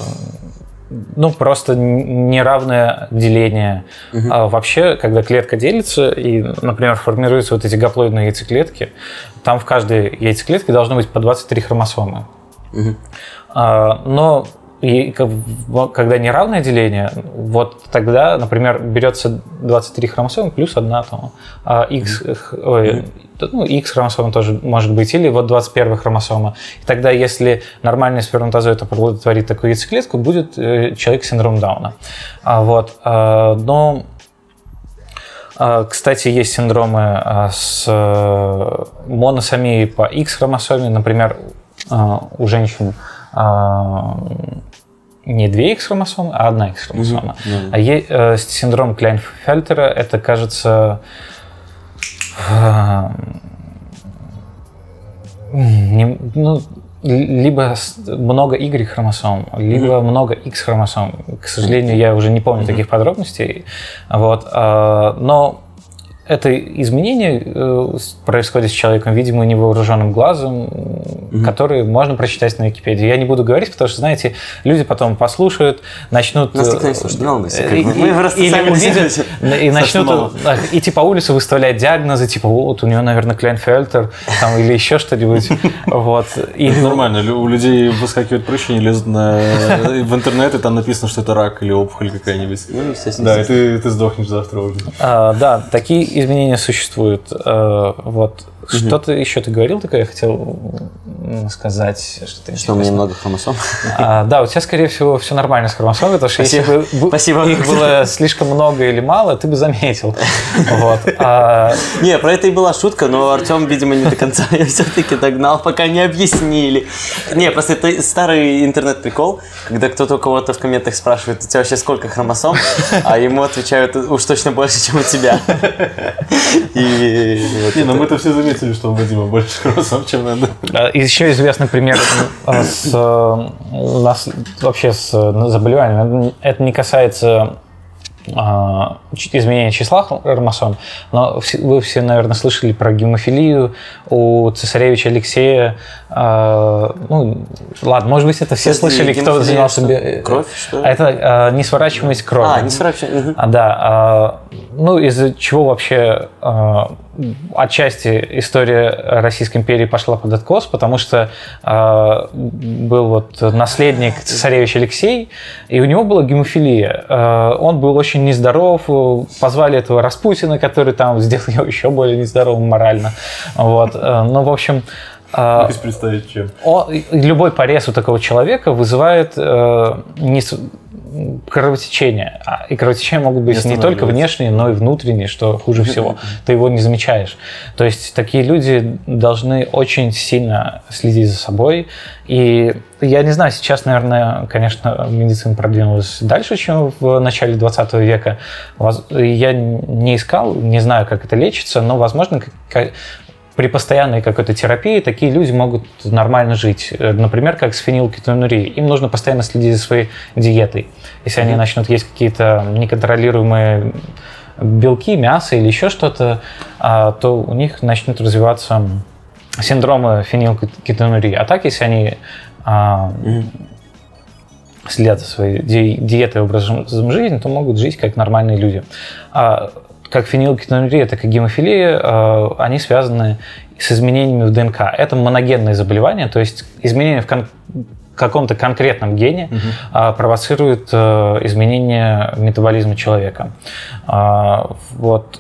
S4: ну просто неравное деление. А вообще, когда клетка делится и, например, формируются вот эти гаплоидные яйцеклетки, там в каждой яйцеклетке должно быть по 23 хромосомы. А, Но и когда неравное деление, вот тогда, например, берется 23 хромосомы плюс одна там, а X, ой, ну, X хромосома тоже может быть, или вот 21 хромосома. И тогда, если нормальный сперматозоид оплодотворит такую яйцеклетку, будет э, человек с синдромом Дауна. А, вот, а, но а, Кстати, есть синдромы а, с э, моносомией по X-хромосоме. Например, а, у женщин а, не две X-хромосомы, а одна X-хромосома. А е- э, синдром Кляйнфельтера, это, кажется, а, не- ну, либо много Y-хромосом, либо много X-хромосом. К сожалению, я уже не помню таких подробностей. Вот. а, Но это изменение э, происходит с человеком, видимо, невооруженным глазом, которые можно прочитать на Википедии. Я не буду говорить, потому что, знаете, люди потом послушают, начнут...
S3: Нас
S4: э,
S3: никто не слушает, не волнуйся, как
S4: и-.
S3: Мы просто
S4: или
S3: сами
S4: увидят,
S3: себе-
S4: и начнут э, идти по улице, выставлять диагнозы, типа, вот, у него, наверное, Кляйнфельтер, там, или еще что-нибудь. *laughs* Вот. И,
S2: Ну, Нормально, у людей выскакивают прыщи, они лезут на, в интернет, и там написано, что это рак или опухоль какая-нибудь.
S3: Ну, естественно.
S2: Да, и ты, ты сдохнешь завтра уже.
S4: А, да, такие изменения существуют. Что-то еще ты говорил такое, я хотел сказать. Что-то
S3: Что у меня много хромосом.
S4: А, да, у тебя, скорее всего, все нормально с хромосомой, потому что если бы
S3: Спасибо.
S4: их было слишком много или мало, ты бы заметил. Вот. А,
S3: Не, про это и была шутка, но Артем, видимо, не до конца ее все-таки догнал, пока не объяснили. Не, просто это старый интернет-прикол, когда кто-то у кого-то в комментах спрашивает, у тебя вообще сколько хромосом, а ему отвечают, уж точно больше, чем у тебя. И вот
S2: Не, ну
S3: это-
S2: мы-то все заметили, что у Вадима больше хромосом, чем надо.
S4: А, и Еще известный пример э, с, э, нас- вообще с э, заболеванием. Это не касается а, изменения числа хромосом, но вы все, наверное, слышали про гемофилию у цесаревича Алексея. А, Ну, ладно, может быть, это все
S3: Подожди,
S4: слышали, кто занимался...
S3: что? Кровь, что ли?
S4: Это а, несворачиваемость крови.
S3: А, не сворачивай. Мгм.
S4: А, да. а, ну, из-за чего вообще а, отчасти история Российской империи пошла под откос, потому что а, был вот наследник цесаревич Алексей, и у него была гемофилия. А, он был очень нездоров, э, позвали этого Распутина, который там сделал его еще более нездоровым морально. Вот. А, Ну, в общем...
S2: Могу представить, чем.
S4: о- и любой порез у такого человека вызывает э, не кровотечение. А- И кровотечения могут быть
S2: Не
S4: не только внешние, но и внутренние, что хуже всего. Ты его не замечаешь. То есть такие люди должны очень сильно следить за собой. И я не знаю, сейчас, наверное, конечно, медицина продвинулась дальше, чем в начале 20 века. Я не искал, не знаю, как это лечится, но, возможно, при постоянной какой-то терапии такие люди могут нормально жить. Э, Например, как с фенилкетонурией. Им нужно постоянно следить за своей диетой. Если они начнут есть какие-то неконтролируемые белки, мясо или еще что-то, а, то у них начнут развиваться синдромы фенилкетонурии. А так, если они а, следят за своей ди- диетой и образом жизни, то могут жить как нормальные люди. А как фенилкетонурия, так и гемофилия, э, они связаны с изменениями в ДНК. Это моногенные заболевания, то есть изменения в кон- каком-то конкретном гене а, провоцируют э, изменение метаболизма человека. А, вот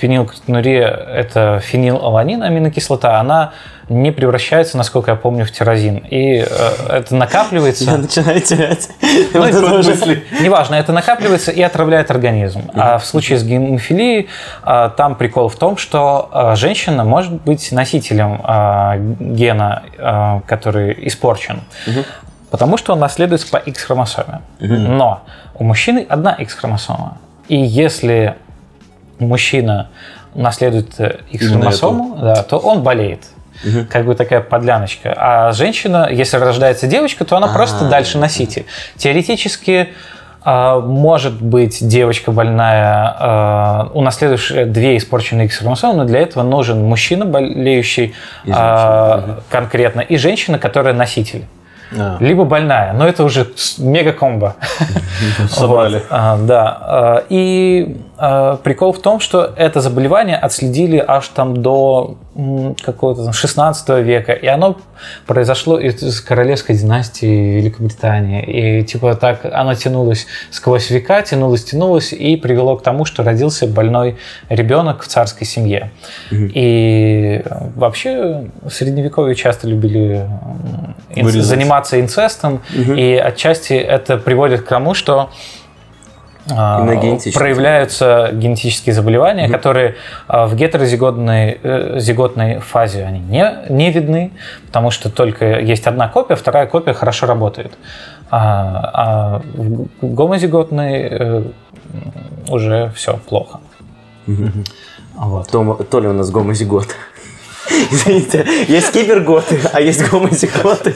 S4: фенилкетонурия – это фенилаланин, аминокислота, она не превращается, насколько я помню, в тирозин. И э, это накапливается...
S3: Я начинаю терять.
S4: Ну,
S3: это уже-.
S4: Неважно, это накапливается и отравляет организм. А в случае с гемофилией а, там прикол в том, что а, женщина может быть носителем а, гена, который испорчен. Потому что он наследуется по X-хромосоме. Но у мужчины одна X-хромосома. И если мужчина наследует э, X-хромосому, да, то он болеет. Как бы такая подляночка. А женщина, если рождается девочка, то она просто дальше носитель. Теоретически а, может быть девочка больная, а, унаследующая две испорченные X-хромосомы, но для этого нужен мужчина, болеющий а, конкретно, и женщина, которая носитель.
S2: А,
S4: Либо больная, но это уже с- мега-комбо.
S2: Собрали. *laughs*
S4: Вот, а, да. а, И э, прикол в том, что это заболевание отследили аж там до какого-то там 16 века, и оно произошло из королевской династии Великобритании. И типа так оно тянулось сквозь века, тянулось, тянулось, и привело к тому, что родился больной ребенок в царской семье. И э, вообще в средневековье часто любили
S2: Вырезать.
S4: заниматься инцестом, и отчасти это приводит к тому, что а, проявляются генетические заболевания, которые а, в гетерозиготной э, зиготной фазе они не, не видны, потому что только есть одна копия, вторая копия хорошо работает. А, а в гомозиготной э, уже все плохо. Вот.
S3: Тома, то ли у нас гомозигот. Извините, есть киберготы, а есть гомозиготы.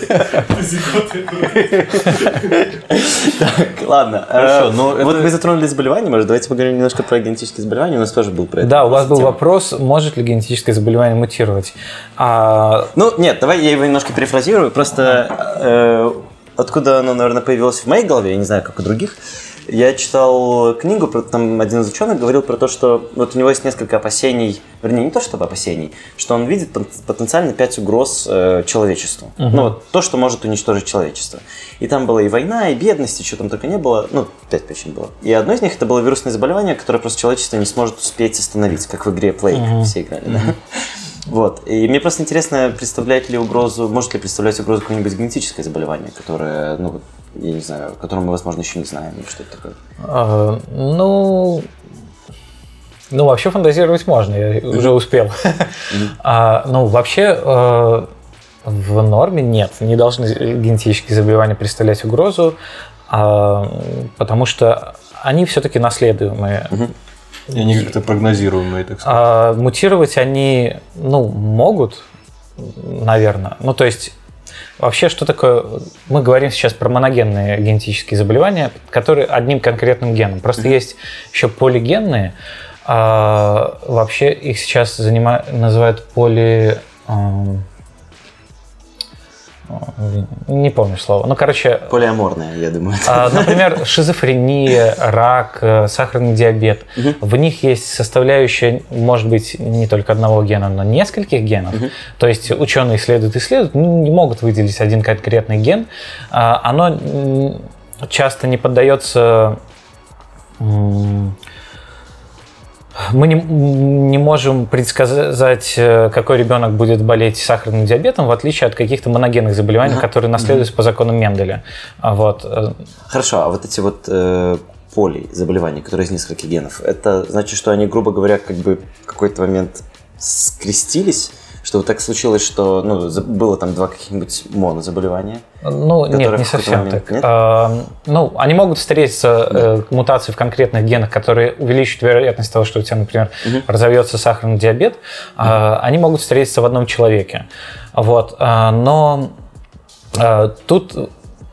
S3: Так, ладно.
S2: Хорошо,
S3: Э,
S2: но
S3: Вот мы затронули заболевания, может, давайте поговорим немножко про генетические заболевания. У нас тоже был про это.
S4: Да, у вас был вопрос, может ли генетическое заболевание мутировать. А,
S3: Ну, нет, давай я его немножко перефразирую. Просто э, откуда оно, наверное, появилось в моей голове, я не знаю, как у других. Я читал книгу, там один из ученых говорил про то, что вот у него есть несколько опасений, вернее, не то чтобы опасений, что он видит пот- потенциально пять угроз э, человечеству. Ну, вот то, что может уничтожить человечество. И там была и война, и бедность, и что там только не было. Ну, пять причин было. И одно из них это было вирусное заболевание, которое просто человечество не сможет успеть остановить, как в игре Play все играли, да? *laughs* Вот. И мне просто интересно, представляет ли угрозу, может ли представлять угрозу какое-нибудь генетическое заболевание, которое, ну, я не знаю, о котором мы, возможно, еще не знаем, или что это такое.
S4: а, ну, ну, вообще фантазировать можно, я уже успел. А, ну, вообще, э, в норме нет, не должны генетические заболевания представлять угрозу, а, потому что они все-таки наследуемые.
S2: И они как-то прогнозируемые, так сказать.
S4: А мутировать они, ну, могут, наверное. Ну, то есть, вообще, что такое... Мы говорим сейчас про моногенные генетические заболевания, которые одним конкретным геном. Просто есть еще полигенные. а, вообще их сейчас занима- называют поли... о, Не помню слово. Ну, короче,
S3: Полиаморное, я думаю.
S4: а, Например, шизофрения, рак, э, сахарный диабет. В них есть составляющая, может быть, не только одного гена, но нескольких генов. То есть ученые исследуют, исследуют, ну, не могут выделить один конкретный ген. А, Оно часто не поддается мы не, не можем предсказать, э, какой ребенок будет болеть сахарным диабетом, в отличие от каких-то моногенных заболеваний, которые наследуются по законам Менделя. А Вот. э,
S3: Хорошо, а вот эти вот э, поли заболевания, которые из нескольких генов, это значит, что они, грубо говоря, как бы в какой-то момент скрестились, что так случилось, что ну, было там два каких-нибудь монозаболевания.
S4: Ну, нет, не совсем
S3: момент,
S4: так.
S3: нет?
S4: А, ну, они могут встретиться, э, мутации в конкретных генах, которые увеличивают вероятность того, что у тебя, например, разовьется сахарный диабет. А, они могут встретиться в одном человеке. Вот. А, но а, тут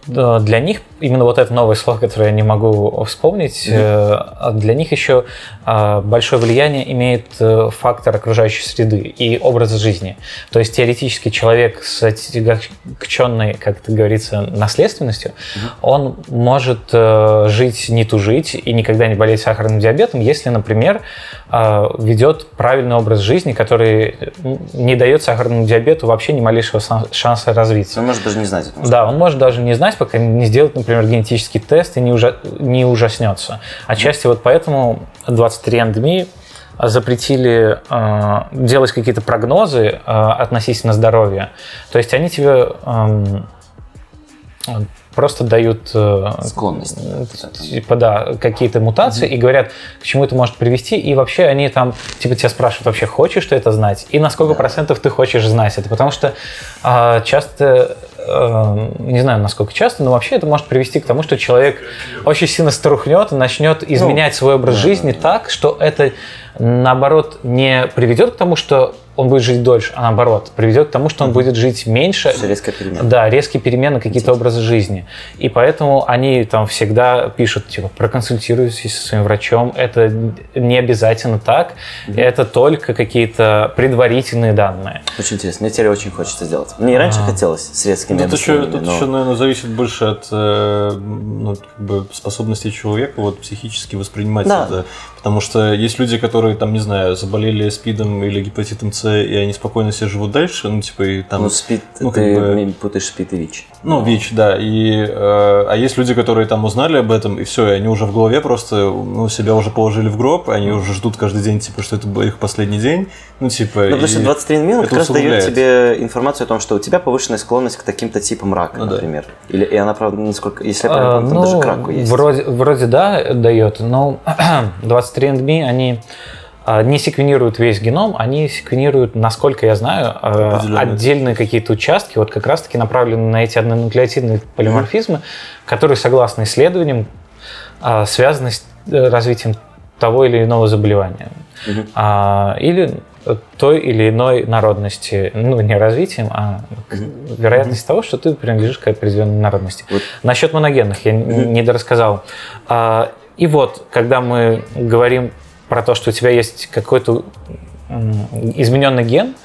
S4: э, для них именно вот это новое слово, которое я не могу вспомнить, э, для них еще э, большое влияние имеет э, фактор окружающей среды и образа жизни. То есть теоретически человек с отягченной, как это говорится, наследственностью, он может жить, не тужить и никогда не болеть сахарным диабетом, если, например, ведет правильный образ жизни, который не дает сахарному диабету вообще ни малейшего шанса развиться.
S3: Он может даже не знать.
S4: Да, он может даже не знать, пока не сделает, например, генетический тест и не, ужа- не ужаснется. Отчасти вот поэтому 23andMe запретили э, делать какие-то прогнозы э, относительно здоровья. То есть они тебе эм, просто дают э,
S3: Склонность.
S4: типа, да, какие-то мутации и говорят, к чему это может привести, и вообще они там, типа, тебя спрашивают, вообще хочешь ты это знать, и на сколько процентов ты хочешь знать это, потому что а, часто, э, не знаю, насколько часто, но вообще это может привести к тому, что человек очень сильно струхнет и начнет изменять свой образ жизни так, что это наоборот не приведет к тому, что он будет жить дольше, а наоборот приведет к тому, что он будет жить меньше,
S3: Всё резкая перемена.
S4: да, резкие перемены, какие-то образы жизни. И поэтому они там всегда пишут, типа, проконсультируйтесь со своим врачом. Это не обязательно так. Это только какие-то предварительные данные.
S3: Очень интересно. Мне теперь очень хочется сделать. Мне и раньше хотелось с резкими
S2: Тут еще, тут
S3: но-
S2: еще, наверное, зависит больше от э, ну, как бы способности человека вот, психически воспринимать
S3: Да.
S2: это. Потому что есть люди, которые, там, не знаю, заболели спидом или гепатитом С, и они спокойно себе живут дальше, ну, типа, и там...
S3: Ну, спид,
S2: ну, как
S3: ты
S2: бы-
S3: путаешь спид и ВИЧ.
S2: Ну, ВИЧ, да. И, э, а есть люди, которые там узнали об этом, и все, и они уже в голове просто, ну, себя уже положили в гроб, и они уже ждут каждый день, типа, что это был их последний день. Ну, типа...
S3: Ну, потому что
S2: и
S3: 23 он
S2: это
S3: как раз дает тебе информацию о том, что у тебя повышенная склонность к таким-то типам рака,
S2: Ну да.
S3: например. Или, и она, правда, насколько, если я правильно
S4: А,
S3: помню, там даже к раку есть.
S4: Вроде, вроде да, дает, но *clears throat* 23andMe, они а, не секвенируют весь геном, они секвенируют, насколько я знаю, а, отдельные какие-то участки, вот как раз-таки направлены на эти однонуклеотидные полиморфизмы, которые, согласно исследованиям, а, связаны с э, развитием того или иного заболевания. А, или той или иной народности, ну, не развитием, а вероятность того, что ты принадлежишь к определенной народности.
S3: Вот.
S4: Насчет моногенных я н- не дорассказал. А, И вот, когда мы говорим про то, что у тебя есть какой-то измененный ген,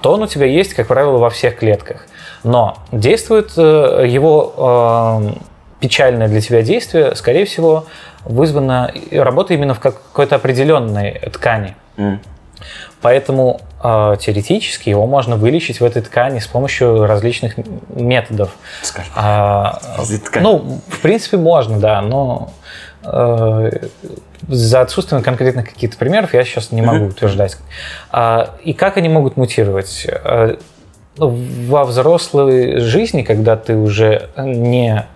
S4: то он у тебя есть, как правило, во всех клетках. Но действует э, его э, печальное для тебя действие, скорее всего, вызвано работой именно в как- какой-то определенной ткани.
S3: М.
S4: Поэтому э, теоретически его можно вылечить в этой ткани с помощью различных методов.
S3: Скажем.
S4: А, ну, в принципе, можно, да, но за отсутствием конкретных каких-то примеров я сейчас не могу утверждать. А, и как они могут мутировать? Э, во взрослой жизни, когда ты уже не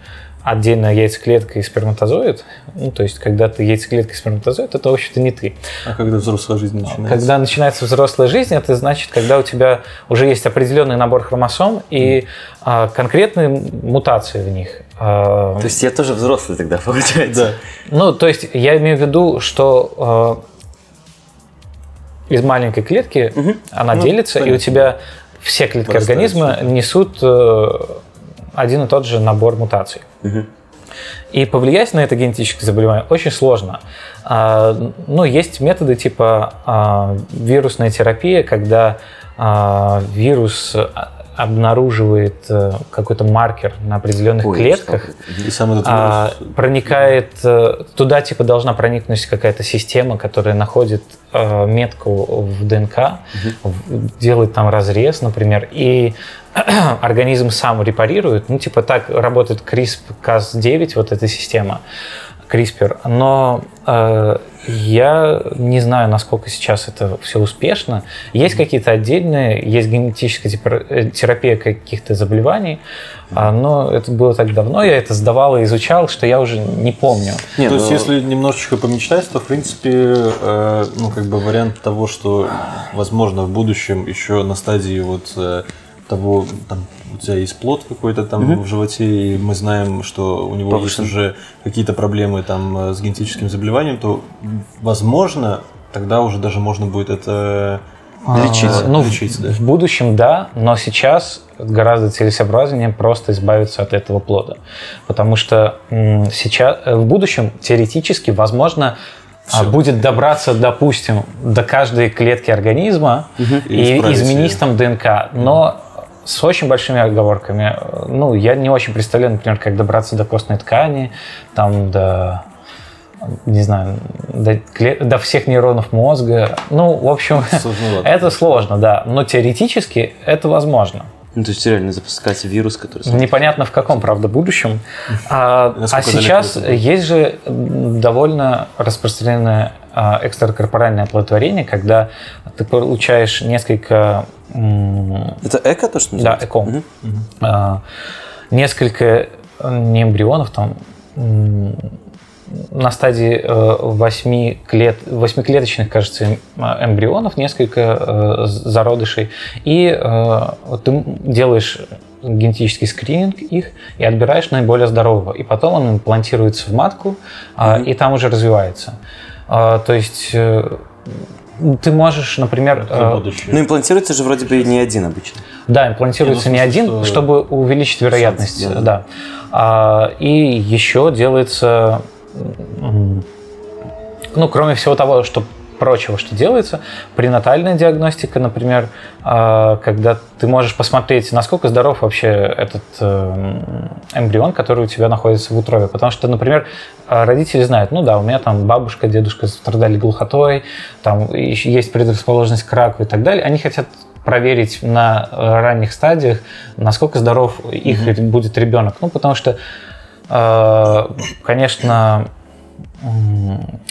S4: отдельная яйцеклетка и сперматозоид, ну, то есть, когда ты яйцеклетка и сперматозоид, это, в общем-то, не ты.
S2: А когда взрослая жизнь начинается?
S4: Когда начинается взрослая жизнь, это значит, когда у тебя уже есть определенный набор хромосом и а, конкретные мутации в них. А,
S3: То есть я тоже взрослый тогда, *laughs* получается.
S2: Да.
S4: ну, то есть я имею в виду, что э, из маленькой клетки она
S2: Ну,
S4: делится, и у
S2: понятно.
S4: тебя все клетки
S2: Вырастает
S4: организма
S2: что-то.
S4: несут э, один и тот же набор мутаций.
S3: Мгм.
S4: И повлиять на это генетическое заболевание очень сложно. А, Ну, есть методы типа а, вирусная терапия, когда а, вирус обнаруживает э, какой-то маркер на определенных
S3: Ой,
S4: клетках,
S2: И сам этот
S4: а, проникает э, туда, типа должна проникнуть какая-то система, которая находит э, метку в ДНК, в- делает там разрез, например, и *clears throat* организм сам репарирует. Ну, типа так работает CRISPR-Cas9, вот эта система. CRISPR, но э, я не знаю, насколько сейчас это все успешно. Есть какие-то отдельные, есть генетическая э, терапия каких-то заболеваний, а, но это было так давно, я это сдавал и изучал, что я уже не помню.
S3: Не,
S2: То
S3: ну,
S2: есть, если немножечко помечтать, то, в принципе, э, ну, как бы вариант того, что, возможно, в будущем еще на стадии вот э, того, там, у тебя есть плод какой-то там в животе, и мы знаем, что у него
S3: Повышен.
S2: есть уже какие-то проблемы там э, с генетическим заболеванием, то, возможно, тогда уже даже можно будет это
S3: Лечить.
S4: А, ну, в-
S2: лечить, да.
S4: в будущем да, но сейчас гораздо целесообразнее просто избавиться от этого плода. Потому что сейчас, э, в будущем теоретически возможно а, будет добраться, допустим, до каждой клетки организма
S2: И
S4: и,
S2: исправить
S4: изменить
S2: её.
S4: там ДНК. Но с очень большими оговорками. Ну, я не очень представляю, например, как добраться до костной ткани, там до не знаю, до, до всех нейронов мозга. Ну, в общем,
S2: Сложновато.
S4: это сложно, да. Но теоретически это возможно.
S3: Ну, то есть реально запускать вирус, который...
S4: Непонятно в каком, правда, будущем. А, а сейчас есть же довольно распространенное а, экстракорпоральное оплодотворение, когда ты получаешь несколько
S3: Это эко то, что
S4: да,
S3: называется?
S4: эко.
S3: Мгм.
S4: А, несколько э, не эмбрионов, там на стадии э, восьми клет, восьмиклеточных, кажется, эм- а, эмбрионов, несколько э, зародышей, и э, ты делаешь генетический скрининг их и отбираешь наиболее здорового. И потом он имплантируется в матку, а, и там уже развивается. А, То есть э, ты можешь, например,
S2: на
S4: э.
S3: Ну, имплантируется же вроде бы не один обычно.
S4: да, имплантируется
S2: Не,
S4: не,
S2: ну, смысле,
S4: один,
S2: что-
S4: чтобы увеличить вероятность.
S3: Шанс, да.
S4: да. А, и еще делается, ну, кроме всего того, что прочего, что делается. Пренатальная диагностика, например, а, когда ты можешь посмотреть, насколько здоров вообще этот э, эмбрион, который у тебя находится в утробе. Потому что, например, родители знают, ну да, у меня там бабушка, дедушка страдали глухотой, там есть предрасположенность к раку и так далее. Они хотят проверить на ранних стадиях, насколько здоров их mm-hmm. будет ребенок. Ну, потому что, э, конечно,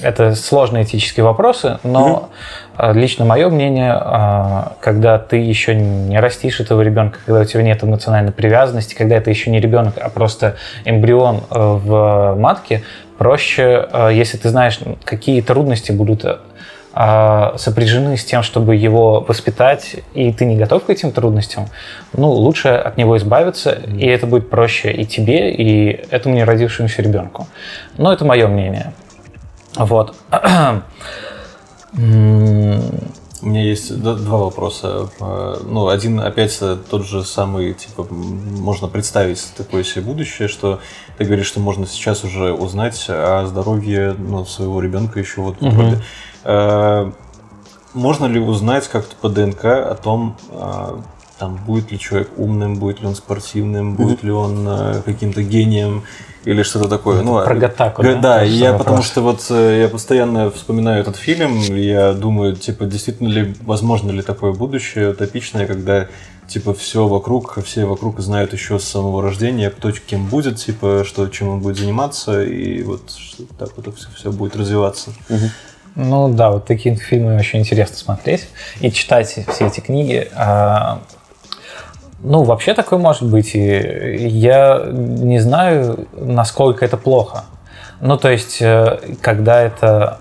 S4: это сложные этические вопросы, но mm-hmm. лично мое мнение, а, когда ты еще не растишь этого ребенка, когда у тебя нет эмоциональной привязанности, когда это еще не ребенок, а просто эмбрион э, в матке, проще, э, если ты знаешь, какие трудности будут сопряжены с тем, чтобы его воспитать, и ты не готов к этим трудностям, ну, лучше от него избавиться, и это будет проще и тебе, и этому не родившемуся ребенку. Но это мое мнение. Вот.
S2: У меня есть два вопроса. А, ну, один, опять, тот же самый, типа, можно представить такое себе будущее, что ты говоришь, что можно сейчас уже узнать о здоровье ну, своего ребенка еще вот угу. Э, можно ли узнать как-то по ДНК о том, а, там, будет ли человек умным, будет ли он спортивным, будет ли он э, каким-то гением или что-то такое.
S4: Ну, Про Гатаку,
S2: да? Да, я вопрос. потому что вот э, я постоянно вспоминаю этот фильм, я думаю, типа, действительно ли, возможно ли такое будущее утопичное, когда типа все вокруг, все вокруг знают еще с самого рождения, кто кем будет, типа, что чем он будет заниматься, и вот так вот все, все будет развиваться.
S4: Угу. Ну да, вот такие фильмы очень интересно смотреть и читать все эти книги. А, ну, вообще такое может быть. И я не знаю, насколько это плохо. Ну, то есть, э, когда это...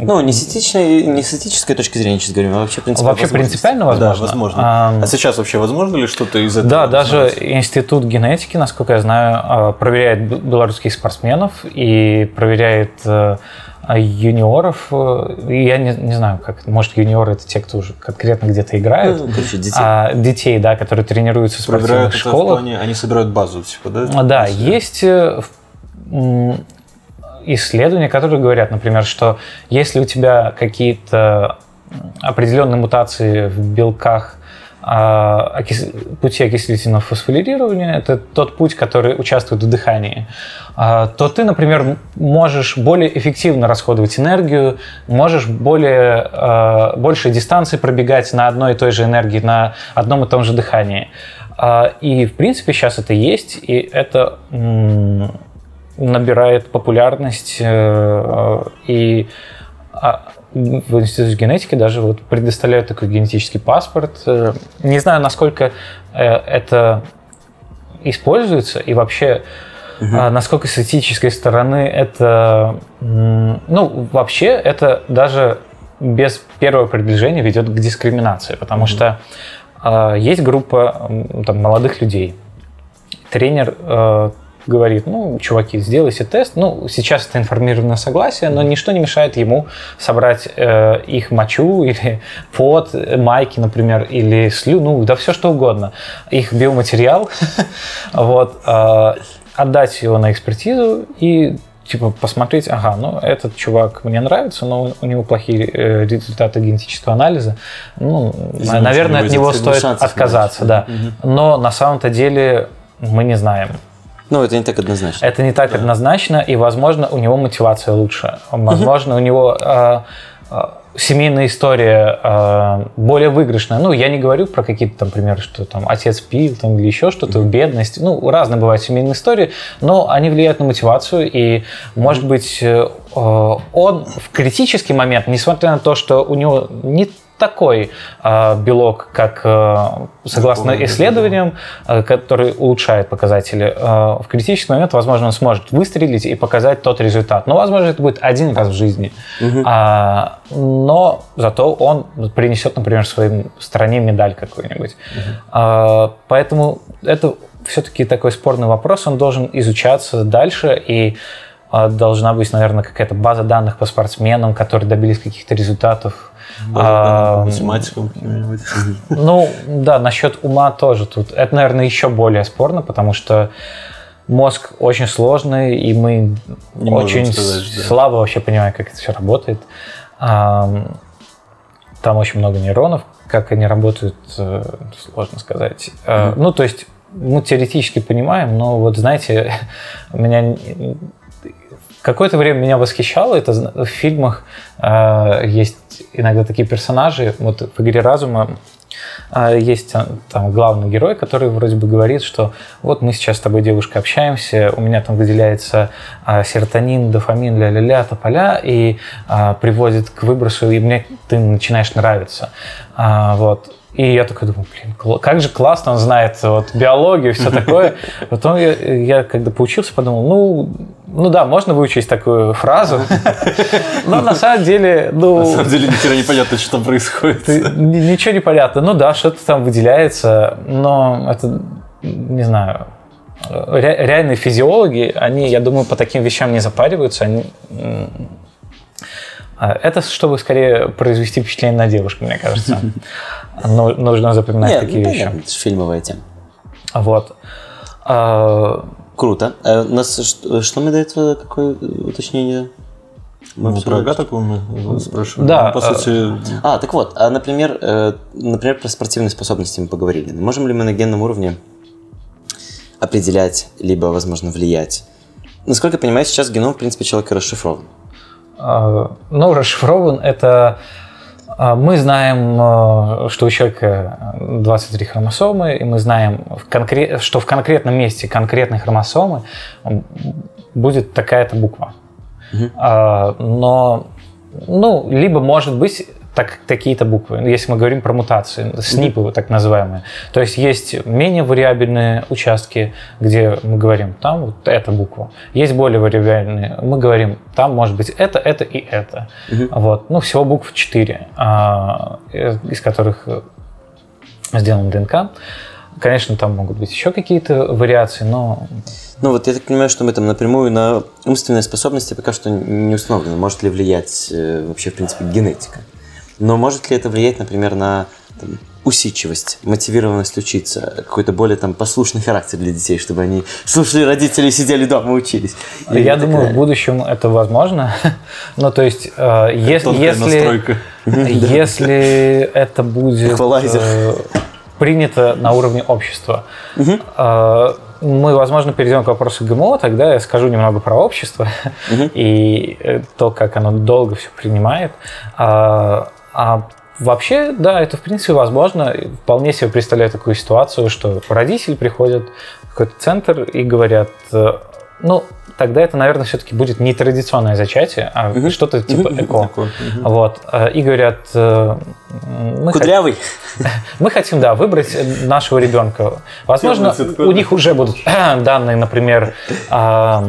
S3: Ну, не с, этичной, не с этической точки зрения сейчас говорим, а вообще принципиально
S4: Вообще принципиально возможно.
S2: Да, возможно. А, а сейчас вообще возможно ли что-то из этого?
S4: Да, даже Институт генетики, насколько я знаю, а, проверяет белорусских спортсменов и проверяет э, а юниоров, э, я не, не знаю, как может юниоры это те, кто уже конкретно где-то играют,
S3: ну, короче, детей.
S4: А, детей, да, которые тренируются в спортивных школах.
S2: Плане, они собирают базу, типа, да?
S4: А, да, есть э, исследования, которые говорят, например, что если у тебя какие-то определенные мутации в белках а, пути окислительного фосфорилирования, это тот путь, который участвует в дыхании, а, то ты, например, можешь более эффективно расходовать энергию, можешь более, а, больше дистанции пробегать на одной и той же энергии, на одном и том же дыхании. И, в принципе, сейчас это есть, и это набирает популярность э, и в Институте генетики даже вот предоставляют такой генетический паспорт. Э, не знаю, насколько э, это используется и вообще угу. насколько с этической стороны это... Ну, вообще это даже без первого приближения ведет к дискриминации, потому угу. что есть группа там, молодых людей. Тренер говорит, ну, чуваки, сделайте тест. Ну, сейчас это информированное согласие, но ничто не мешает ему собрать э, их мочу *laughs* или пот, майки, например, или слю, ну, да все что угодно. Их биоматериал, *laughs* вот, э, отдать его на экспертизу и типа посмотреть, ага, ну этот чувак мне нравится, но у него плохие э, результаты генетического анализа, ну, Извините, наверное, от него стоит отказаться, да. Угу. Но на самом-то деле мы не знаем,
S3: ну, это не так однозначно.
S4: Это не так да. однозначно, и, возможно, у него мотивация лучше. Возможно, у него э, э, семейная история э, более выигрышная. Ну, я не говорю про какие-то там примеры, что там отец пил там, или еще что-то, бедность. Ну, разные бывают семейные истории, но они влияют на мотивацию, и, может быть, э, он в критический момент, несмотря на то, что у него не такой э, белок, как э, согласно исследованиям, э, который улучшает показатели. Э, в критический момент, возможно, он сможет выстрелить и показать тот результат. Но, возможно, это будет один раз в жизни. Угу. А, но зато он принесет, например, своей стране медаль какую-нибудь. Угу. А, поэтому это все-таки такой спорный вопрос. Он должен изучаться дальше и должна быть, наверное, какая-то база данных по спортсменам, которые добились каких-то результатов
S2: а, математиком каким-нибудь.
S4: Ну, да, насчет ума тоже тут. Это, наверное, еще более спорно, потому что мозг очень сложный, и мы Не очень сказать, слабо да. вообще понимаем, как это все работает. Ам, Там очень много нейронов. Как они работают, э, сложно сказать. Э, Ну, то есть мы теоретически понимаем, но вот знаете, *laughs* меня какое-то время меня восхищало. Это в фильмах э, есть иногда такие персонажи. Вот в игре разума а, есть а, там главный герой, который вроде бы говорит, что вот мы сейчас с тобой, девушка, общаемся, у меня там выделяется а, серотонин, дофамин, ля-ля-ля, тополя, и приводит к выбросу, и мне ты начинаешь нравиться. Вот. И я такой думаю, блин, как же классно он знает вот, биологию и все такое. *laughs* Потом я, я когда поучился, подумал, ну, ну да, можно выучить такую фразу, *laughs* но на самом деле, ну...
S2: На самом деле, ни хера непонятно, что там происходит.
S4: Ничего не понятно. Ну да, что-то там выделяется, но это, не знаю, ре- реальные физиологи, они, я думаю, по таким вещам не запариваются. Они, это чтобы скорее произвести впечатление на девушку, мне кажется. *laughs* Ну, Нужно запоминать
S3: Нет,
S4: такие
S3: ну,
S4: вещи.
S3: понятно, это же фильмовая тема.
S4: Вот. А,
S3: Круто. Э, у нас что, что мы до этого, какое уточнение? Мы
S2: Мы про? Агатоку мы спрашивали.
S4: Да,
S2: Ну, По
S4: э,
S2: сути,
S3: А, так вот, а, например, э, например, про спортивные способности мы поговорили. Можем ли мы на генном уровне определять, либо, возможно, влиять? Насколько я понимаю, сейчас геном, в принципе, человека расшифрован.
S4: А, Ну, расшифрован это... а, Мы знаем, а, что у человека 23 хромосомы, и мы знаем, что в конкретном месте конкретной хромосомы будет такая-то буква. Но, ну, либо может быть так, такие-то буквы, если мы говорим про мутации, СНИПы так называемые. То есть есть менее вариабельные участки, где мы говорим, там вот эта буква. Есть более вариабельные, мы говорим, там может быть это, это и это. Вот. Ну, всего букв 4, из которых э, сделан ДНК. Конечно, там могут быть еще какие-то вариации, но
S3: Ну вот я так понимаю, что мы там напрямую на умственные способности пока что не установлено. Может ли влиять э, вообще, в принципе, генетика? Но может ли это влиять, например, на там, усидчивость, мотивированность учиться, какой-то более там послушный характер для детей, чтобы они слушали родителей, сидели дома и учились? Или
S4: я
S3: так
S4: думаю, в
S3: далее?
S4: будущем это возможно. *laughs* ну, то есть, э, если,
S2: настройка. *laughs*
S4: если это будет э, принято на уровне общества, э, мы, возможно, перейдем к вопросу ГМО, тогда я скажу немного про общество *laughs* и э, то, как оно долго все принимает. А вообще, да, это в принципе возможно. Вполне себе представляю такую ситуацию, что родители приходят в какой-то центр и говорят, э, ну, тогда это, наверное, все-таки будет не традиционное зачатие, а что-то типа эко. Вот. э, И говорят, э, мы, хот-
S3: Кудрявый? *laughs*
S4: мы хотим, да, выбрать нашего ребенка. Возможно, у них уже будут *clears throat* данные, например, а,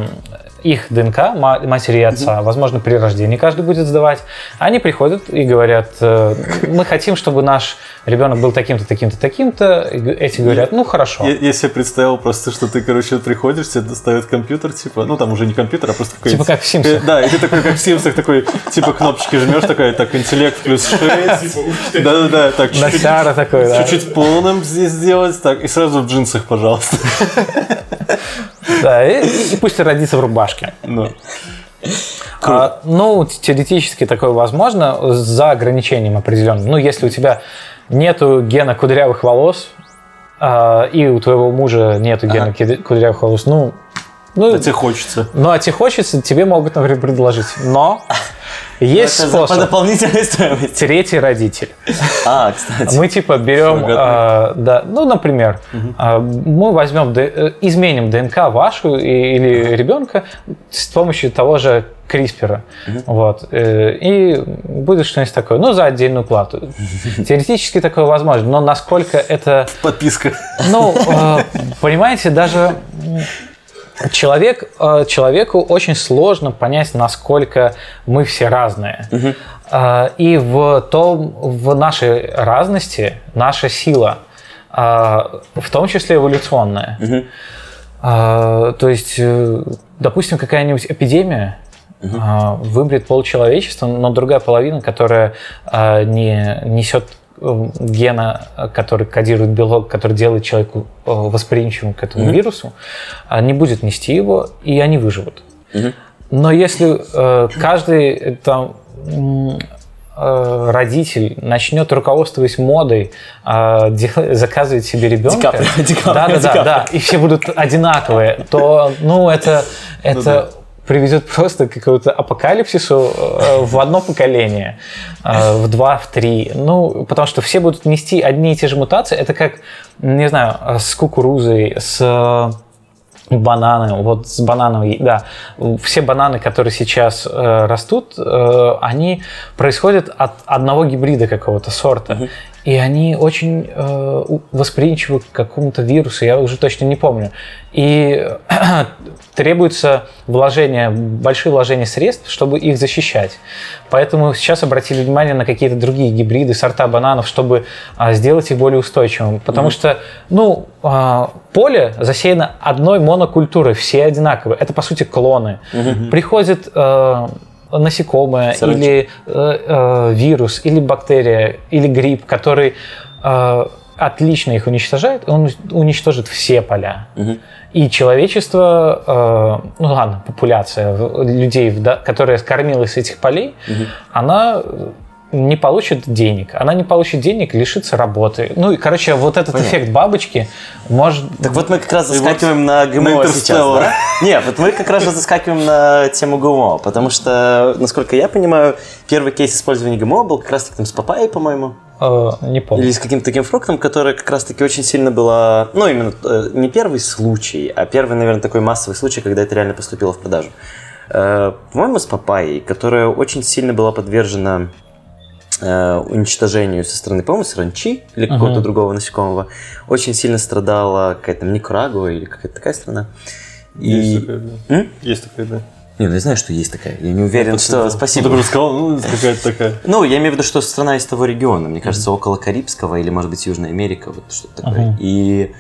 S4: их ДНК, ма- матери и отца, возможно, при рождении каждый будет сдавать. Они приходят и говорят, э, мы хотим, чтобы наш ребенок был таким-то, таким-то, таким-то. Эти говорят, ну хорошо.
S2: Я, я себе представил просто, что ты, короче, приходишь, тебе доставят компьютер, типа, ну там уже не компьютер, а просто какой-то...
S4: Типа как в «Симпсонах».
S2: Э, Да, и ты такой, как в Симсах, такой, типа, кнопочки жмешь, такой, так, интеллект плюс 6. *laughs* Да-да-да, так, чуть-чуть
S4: Носяра такой, да.
S2: чуть-чуть полным здесь сделать, так, и сразу в джинсах, пожалуйста. *laughs*
S4: Да, и, и пусть родится в рубашке.
S2: Ну.
S4: А, ну, теоретически такое возможно за ограничением определенным. Ну, если у тебя нету гена кудрявых волос, а, и у твоего мужа нету гена кид- кудрявых волос, ну, ну,
S2: А тебе хочется.
S4: ну, а тебе хочется, тебе могут, например, предложить. Но есть
S3: Это за- по
S4: способ.
S3: дополнительной стоимости.
S4: Третий родитель.
S3: А, кстати.
S4: Мы типа берем, а, да, ну, например, а, мы возьмем, э, изменим ДНК вашу и- или ребенка с помощью того же CRISPR. Вот. э, И будет что-нибудь такое. Ну, за отдельную плату. *laughs* Теоретически такое возможно. Но насколько это
S2: Подписка.
S4: ну, э, понимаете, даже человек, э, человеку очень сложно понять, насколько мы все разные. Э, И в том, в нашей разности наша сила, э, в том числе эволюционная. Э, То есть, допустим, какая-нибудь эпидемия э, выберет полчеловечества, но другая половина, которая не несет гена, э, который кодирует белок, который делает человеку э, восприимчивым к этому вирусу, а, не будет нести его, и они выживут. Но если э, каждый э, там э, родитель начнет руководствуясь модой э, дел- заказывать себе ребенка,
S3: Каприо, *laughs*
S4: да, да, да, да, и все будут одинаковые, то, ну, это, это приведет просто к какому-то апокалипсису э, в одно поколение, э, в два, в три. Ну, потому что все будут нести одни и те же мутации. Это как, не знаю, с кукурузой, с э, бананы, вот с банановой, да, все бананы, которые сейчас растут, они происходят от одного гибрида какого-то сорта, и они очень э, восприимчивы к какому-то вирусу, я уже точно не помню, и *clears throat* требуется вложение, большие вложения средств, чтобы их защищать. Поэтому сейчас обратили внимание на какие-то другие гибриды, сорта бананов, чтобы а, сделать их более устойчивыми. Потому что, ну, а, поле засеяно одной монокультурой, все одинаковые. Это, по сути, клоны. Приходит э, насекомое
S3: Саранча.
S4: или э, э, вирус, или бактерия, или гриб, который э, отлично их уничтожает, он уничтожит все поля. И человечество, э, ну ладно, популяция людей, да, которая кормилась с этих полей, она э, не получит денег. Она не получит денег, лишится работы. Ну и, короче, вот этот эффект бабочки может...
S3: Так вот мы как раз заскакиваем на ГМО сейчас, да? Не, вот мы как раз заскакиваем на тему ГМО, потому что, насколько я понимаю, первый кейс использования ГМО был как раз таки там с папайей, по-моему,
S4: э, не помню.
S3: или с каким-то таким фруктом, который как раз таки очень сильно была, ну именно э, не первый случай, а первый, наверное, такой массовый случай, когда это реально поступило в продажу. Э, По-моему, с папайей, которая очень сильно была подвержена уничтожению со стороны, по-моему, саранчи или какого-то другого насекомого. Очень сильно страдала какая-то Никарагуа или какая-то такая страна.
S2: Есть
S3: И...
S2: такая, да.
S3: М?
S2: Есть такая, да.
S3: Не, ну я знаю, что есть такая. Я не уверен, что...
S2: Ну,
S3: Спасибо.
S2: ты просто сказал, ну, какая-то такая.
S3: Ну, я имею в виду, что страна из того региона, мне кажется, около Карибского или, может быть, Южная Америка, вот что-то такое. И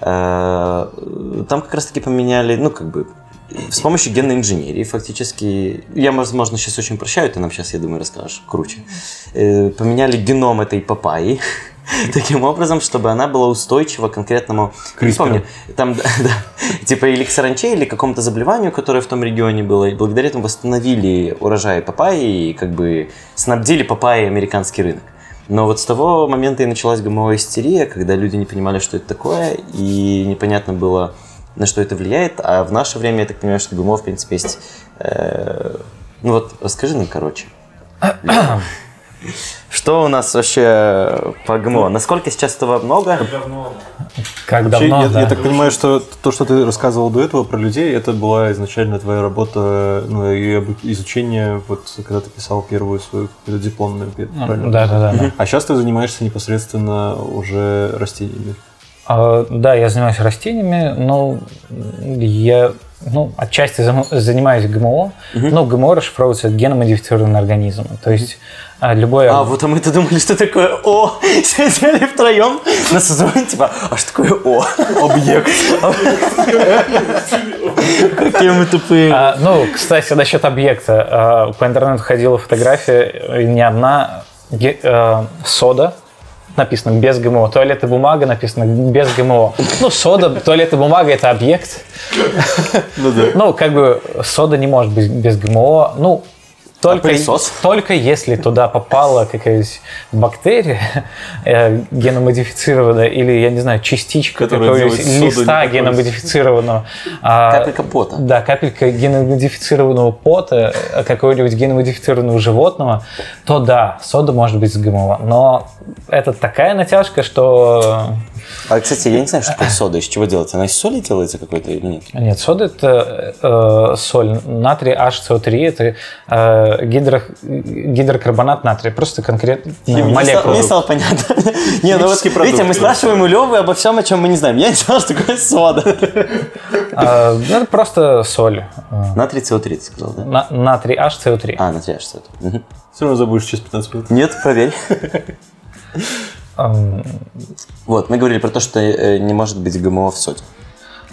S3: э, там как раз-таки поменяли, ну, как бы, с помощью генной инженерии фактически, я, возможно, сейчас очень прощаю, ты нам сейчас, я думаю, расскажешь круче, Э, поменяли геном этой папайи, *laughs* таким образом, чтобы она была устойчива к конкретному... Не помню, там, да, *laughs* да, типа или к саранче, или к какому-то заболеванию, которое в том регионе было, и благодаря этому восстановили урожай папайи и как бы снабдили папайей американский рынок. Но вот с того момента и началась гомовая истерия, когда люди не понимали, что это такое, и непонятно было, на что это влияет. А в наше время, я так понимаю, что ГМО, в принципе, есть... э, Ну вот, расскажи нам, короче. *coughs* Что у нас вообще по ГМО? Насколько сейчас этого много?
S1: Давно.
S4: Как
S2: Вообще,
S4: давно,
S2: я,
S4: да.
S2: я так понимаю, что то, что ты рассказывал до этого про людей, это была изначально твоя работа, ну, и изучение, вот когда ты писал первую свою дипломную, правильно?
S4: Да, да, да. да.
S2: А сейчас ты занимаешься непосредственно уже растениями.
S4: А, Да, я занимаюсь растениями, но я ну, отчасти занимаюсь ГМО, но ГМО расшифровывается геномодифицированный организм. То есть а, любое...
S3: А, вот а мы-то думали, что такое О. *laughs* Сидели втроем на созвоне, типа, а что такое О? Объект. *laughs* Какие мы тупые.
S4: А, ну, кстати, насчет объекта. По интернету ходила фотография, не одна, сода, написано без ГМО. Туалет и бумага написано без ГМО. Ну, сода, туалет и бумага – это объект.
S2: Ну да.
S4: Ну, как бы сода не может быть без ГМО. Ну, только,
S3: пылесос?
S4: только если туда попала какая-нибудь бактерия э, геномодифицированная или, я не знаю, частичка какого-нибудь листа геномодифицированного. а,
S3: Капелька пота.
S4: Да, капелька геномодифицированного пота э, какого-нибудь геномодифицированного животного, то да, сода может быть с ГМО. Но это такая натяжка, что...
S3: А, кстати, я не знаю, что такое сода, из чего делается. Она из соли делается какой-то или нет?
S4: Нет, сода это э, соль. Натрий HCO3 это э, гидро, гидрокарбонат натрия. Просто конкретно
S3: Мне стало,
S4: молекула.
S3: мне стало понятно. *laughs* Не, ну вот,
S2: продукт,
S3: видите, мы спрашиваем у Левы обо всем, о чем мы не знаем. Я не знал, что такое сода.
S4: Э, *laughs* ну, это просто соль.
S3: Натрий СО3, ты сказал, да?
S4: на- натрий HCO3.
S3: А, натрий аж Мгм.
S2: Все равно забудешь через 15 минут.
S3: Нет, проверь. *laughs* Вот, мы говорили про то, что э, не может быть ГМО в соде.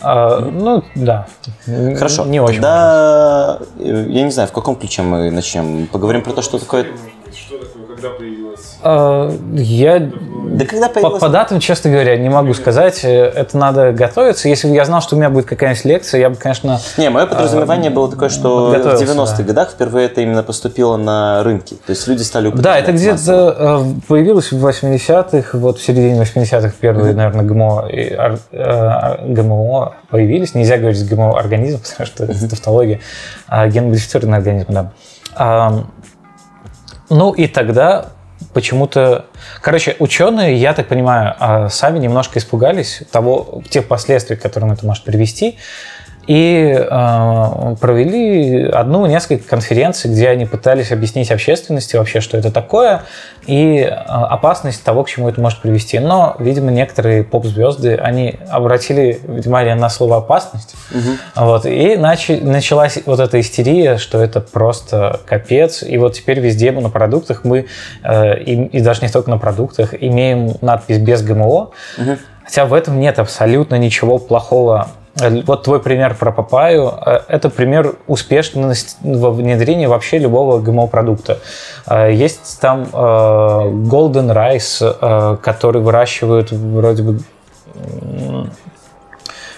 S4: э, ну, да.
S3: Хорошо.
S4: Не очень.
S3: Тогда, э, я не знаю, в каком ключе мы начнем. Поговорим про то, что такое...
S1: Что такое, когда появилась?
S4: А, Я
S3: Да когда
S4: по,
S3: появилась...
S4: по датам, честно говоря, не могу сказать. Э, Это надо готовиться. Если бы я знал, что у меня будет какая-нибудь лекция, я бы, конечно...
S3: Не, мое подразумевание было такое, что в
S4: подготовился,
S3: 90-х
S4: да.
S3: годах впервые это именно поступило на рынки. То есть люди стали
S4: Да, это где-то э, появилось в 80-х, вот в середине 80-х первые, наверное, ГМО, и э, ГМО появились. Нельзя говорить ГМО-организм, *laughs* потому что это тавтология. А геномодифицированный организм, да. Ну и тогда почему-то... Короче, ученые, я так понимаю, а, сами немножко испугались того, тех последствий, к которым это может привести, и э, провели одну, несколько конференций, где они пытались объяснить общественности вообще, что это такое, и э, опасность того, к чему это может привести. Но, видимо, некоторые поп-звезды, они обратили внимание на слово «опасность», вот, и начи- началась вот эта истерия, что это просто капец, и вот теперь везде на продуктах мы, э, и, и даже не только на продуктах, имеем надпись «без ГМО», хотя в этом нет абсолютно ничего плохого. Э, Вот твой пример про папаю э, – это пример успешности во внедрении вообще любого ГМО-продукта. Э, Есть там Golden Rice, который выращивают вроде бы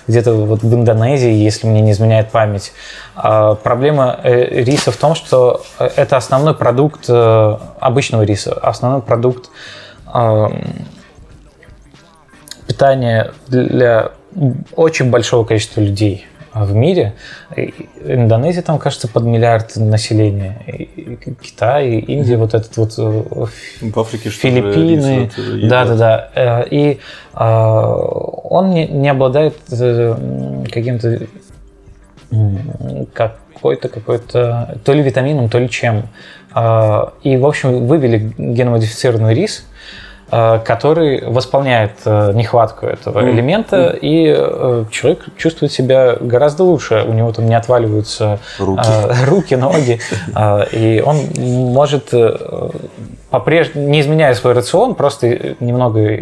S4: где-то вот в Индонезии, если мне не изменяет память. А Проблема риса в том, что это основной продукт обычного риса, основной продукт эм, питания для очень большого количества людей в мире. Индонезия там, кажется, под миллиард населения. И- Китай, Индия, вот этот вот э,
S2: В Африке что
S4: Филиппины.
S2: рис, вот, едят.
S4: Да, да, да. Э, И а, он не, обладает э, каким-то какой-то какой-то то ли витамином, то ли чем. А, И, в общем, вывели геномодифицированный рис, а, который восполняет э, нехватку этого элемента, и э, человек чувствует себя гораздо лучше. У него там не отваливаются
S3: Руки. *laughs*
S4: руки, ноги, *laughs* и он может э, по-прежнему, не изменяя свой рацион, просто немного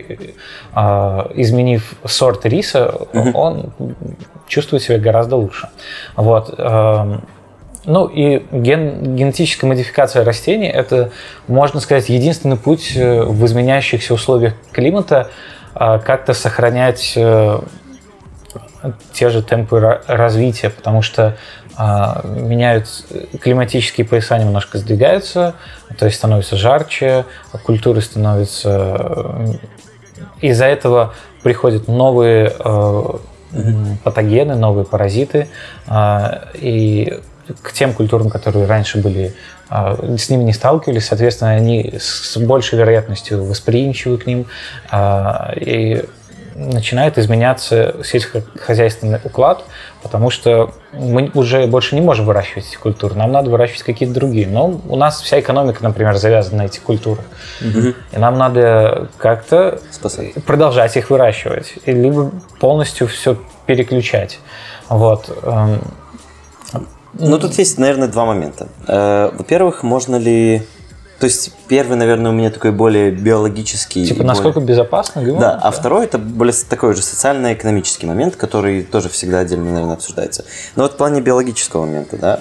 S4: изменив сорт риса, он чувствует себя гораздо лучше. Вот. Ну и ген- генетическая модификация растений – это, можно сказать, единственный путь э, в изменяющихся условиях климата а, как-то сохранять э, те же темпы ра- развития, потому что а, меняются климатические пояса немножко сдвигаются, то есть становится жарче, культуры становятся э, из-за этого приходят новые патогены, новые паразиты, а, и к тем культурам, которые раньше были, а, с ними не сталкивались, соответственно, они с большей вероятностью восприимчивы к ним, а, и начинает изменяться сельскохозяйственный уклад, потому что мы уже больше не можем выращивать эти культуры, нам надо выращивать какие-то другие. Но у нас вся экономика, например, завязана на этих культурах. И нам надо как-то
S3: Спасать.
S4: продолжать их выращивать, либо полностью все переключать. Вот.
S3: Ну, тут есть, наверное, два момента. Э, Во-первых, можно ли... То есть, первый, наверное, у меня такой более биологический...
S4: Типа, насколько
S3: более-
S4: безопасно ГМО?
S3: Да, а второй это более такой же социально-экономический момент, который тоже всегда отдельно, наверное, обсуждается. Но вот в плане биологического момента, да,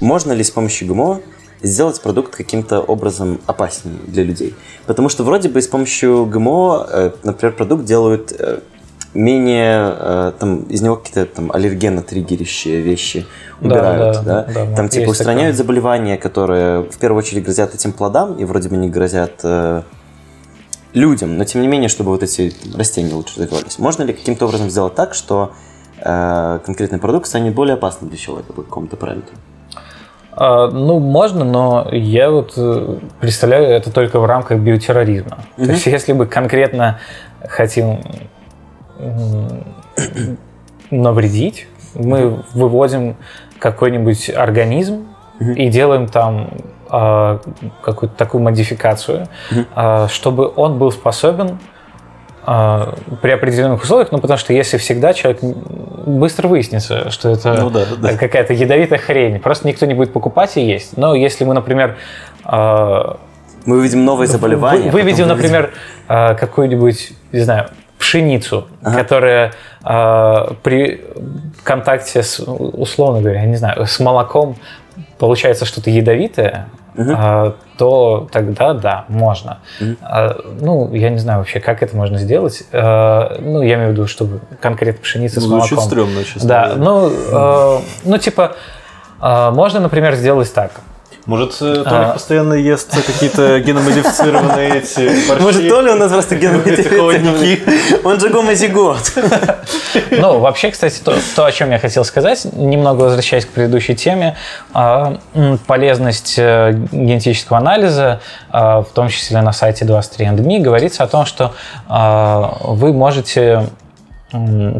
S3: можно ли с помощью ГМО сделать продукт каким-то образом опаснее для людей? Потому что вроде бы с помощью ГМО, э, например, продукт делают э, менее, э, там, из него какие-то там аллергенно-триггерящие вещи
S4: Да,
S3: убирают,
S4: да,
S3: да,
S4: да,
S3: там
S4: есть
S3: типа устраняют заболевания, которые в первую очередь грозят этим плодам и вроде бы не грозят э, людям, но тем не менее, чтобы вот эти растения лучше развивались. Можно ли каким-то образом сделать так, что э, конкретный продукт станет более опасным для человека по какому-то параметру?
S4: А, ну, можно, но я вот э, представляю это только в рамках биотерроризма. То есть, если бы конкретно хотим навредить, мы выводим какой-нибудь организм и делаем там а, какую-то такую модификацию, а, чтобы он был способен а, при определенных условиях, ну потому что если всегда человек быстро выяснится, что это
S3: Ну да, да.
S4: какая-то ядовитая хрень, просто никто не будет покупать и есть. Но если мы, например, а,
S3: Мы увидим новые заболевания.
S4: вы- выведем, например, а, какую-нибудь, не знаю, пшеницу, которая а, при контакте с, условно говоря, я не знаю, с молоком получается что-то ядовитое, а, то тогда да, можно. А, ну, я не знаю вообще, как это можно сделать. А, ну, я имею в виду, чтобы конкретно пшеница с
S2: Звучит
S4: молоком.
S2: стрёмно, честно
S4: Да,
S2: говоря.
S4: ну, э, ну, типа, э, можно, например, сделать так.
S2: Может, э, Толик
S4: А.
S2: постоянно ест какие-то *laughs* геномодифицированные эти борщи?
S3: Может, Толя у нас просто
S2: холодники.
S3: Он же гомозигот. *laughs*
S4: Ну, вообще, кстати, то, то, о чем я хотел сказать, немного возвращаясь к предыдущей теме, а, полезность э, генетического анализа, а, в том числе на сайте 23andMe, говорится о том, что а, вы можете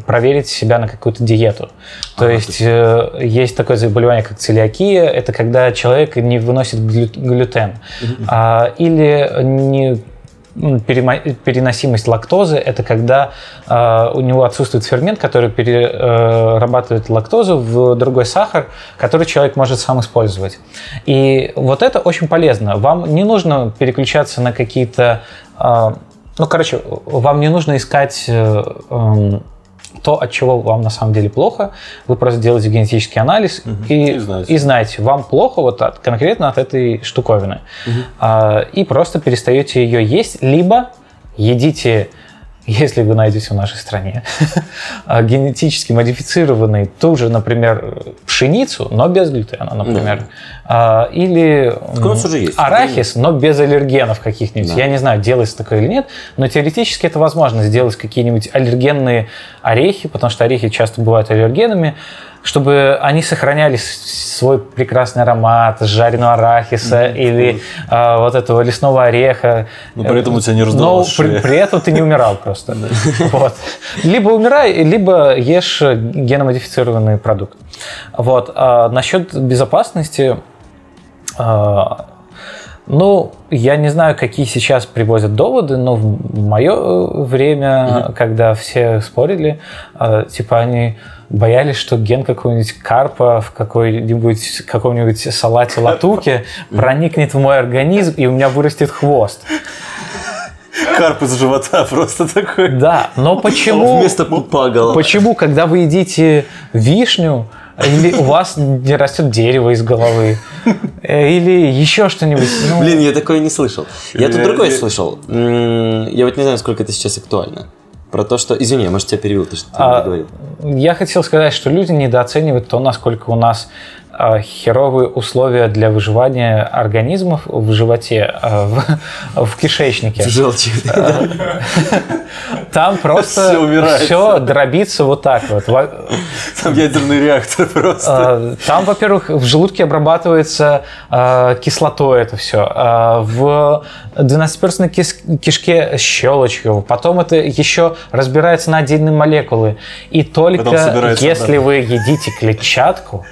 S4: проверить себя на какую-то диету. То есть э, есть такое заболевание, как целиакия. Это когда человек не выносит глю- глютен. А, или не перема- переносимость лактозы – это когда э, у него отсутствует фермент, который перерабатывает лактозу в другой сахар, который человек может сам использовать. И вот это очень полезно. Вам не нужно переключаться на какие-то... э, ну, короче, вам не нужно искать э, эм, то, от чего вам на самом деле плохо. Вы просто делаете генетический анализ и,
S2: И знаете.
S4: и знаете, вам плохо вот от, конкретно от этой штуковины. А, и просто перестаете ее есть, либо едите, если вы найдете в нашей стране, *laughs* а, генетически модифицированный ту же, например, пшеницу, но без глютена, например. А, Или
S3: есть.
S4: арахис, но без аллергенов каких-нибудь.
S3: Да.
S4: Я не знаю, делается такое или нет, но теоретически это возможно сделать какие-нибудь аллергенные орехи, потому что орехи часто бывают аллергенами, чтобы они сохраняли свой прекрасный аромат жареного арахиса или а, вот этого лесного ореха.
S2: Но при этом у тебя не
S4: Но
S2: раздувалась
S4: при,
S2: шея.
S4: при этом ты не умирал просто. *laughs* Вот. Либо умирай, либо ешь геномодифицированный продукт. Вот. А насчет безопасности, а, ну, я не знаю, какие сейчас привозят доводы, но в мое время, когда все спорили, а, типа они боялись, что ген какого-нибудь карпа в какой-нибудь каком-нибудь салате латуки *laughs* проникнет в мой организм, и у меня вырастет хвост.
S2: Карп из живота *laughs* просто такой.
S4: Да, но *laughs* почему...
S3: Вместо пупа голова.
S4: Почему, когда вы едите вишню, или у вас не растет дерево из головы, Э, или еще что-нибудь? ну,
S3: Блин, я такое не слышал. Я тут другое слышал. Я вот не знаю, сколько это сейчас актуально. Про то, что... Извини, я, может, тебя перевел, ты что-то
S4: А,
S3: говорил.
S4: Я хотел сказать, что люди недооценивают то, насколько у нас херовые условия для выживания организмов в животе, а, в, в кишечнике.
S3: Желчи.
S4: Там просто
S2: умирает.
S4: все дробится вот так вот. Во-
S2: Там ядерный реактор просто.
S4: А, Там, во-первых, в желудке обрабатывается а, кислотой это все. В 12-перстной кис- кишке щелочью. Потом это еще разбирается на отдельные молекулы. И только если вы едите клетчатку,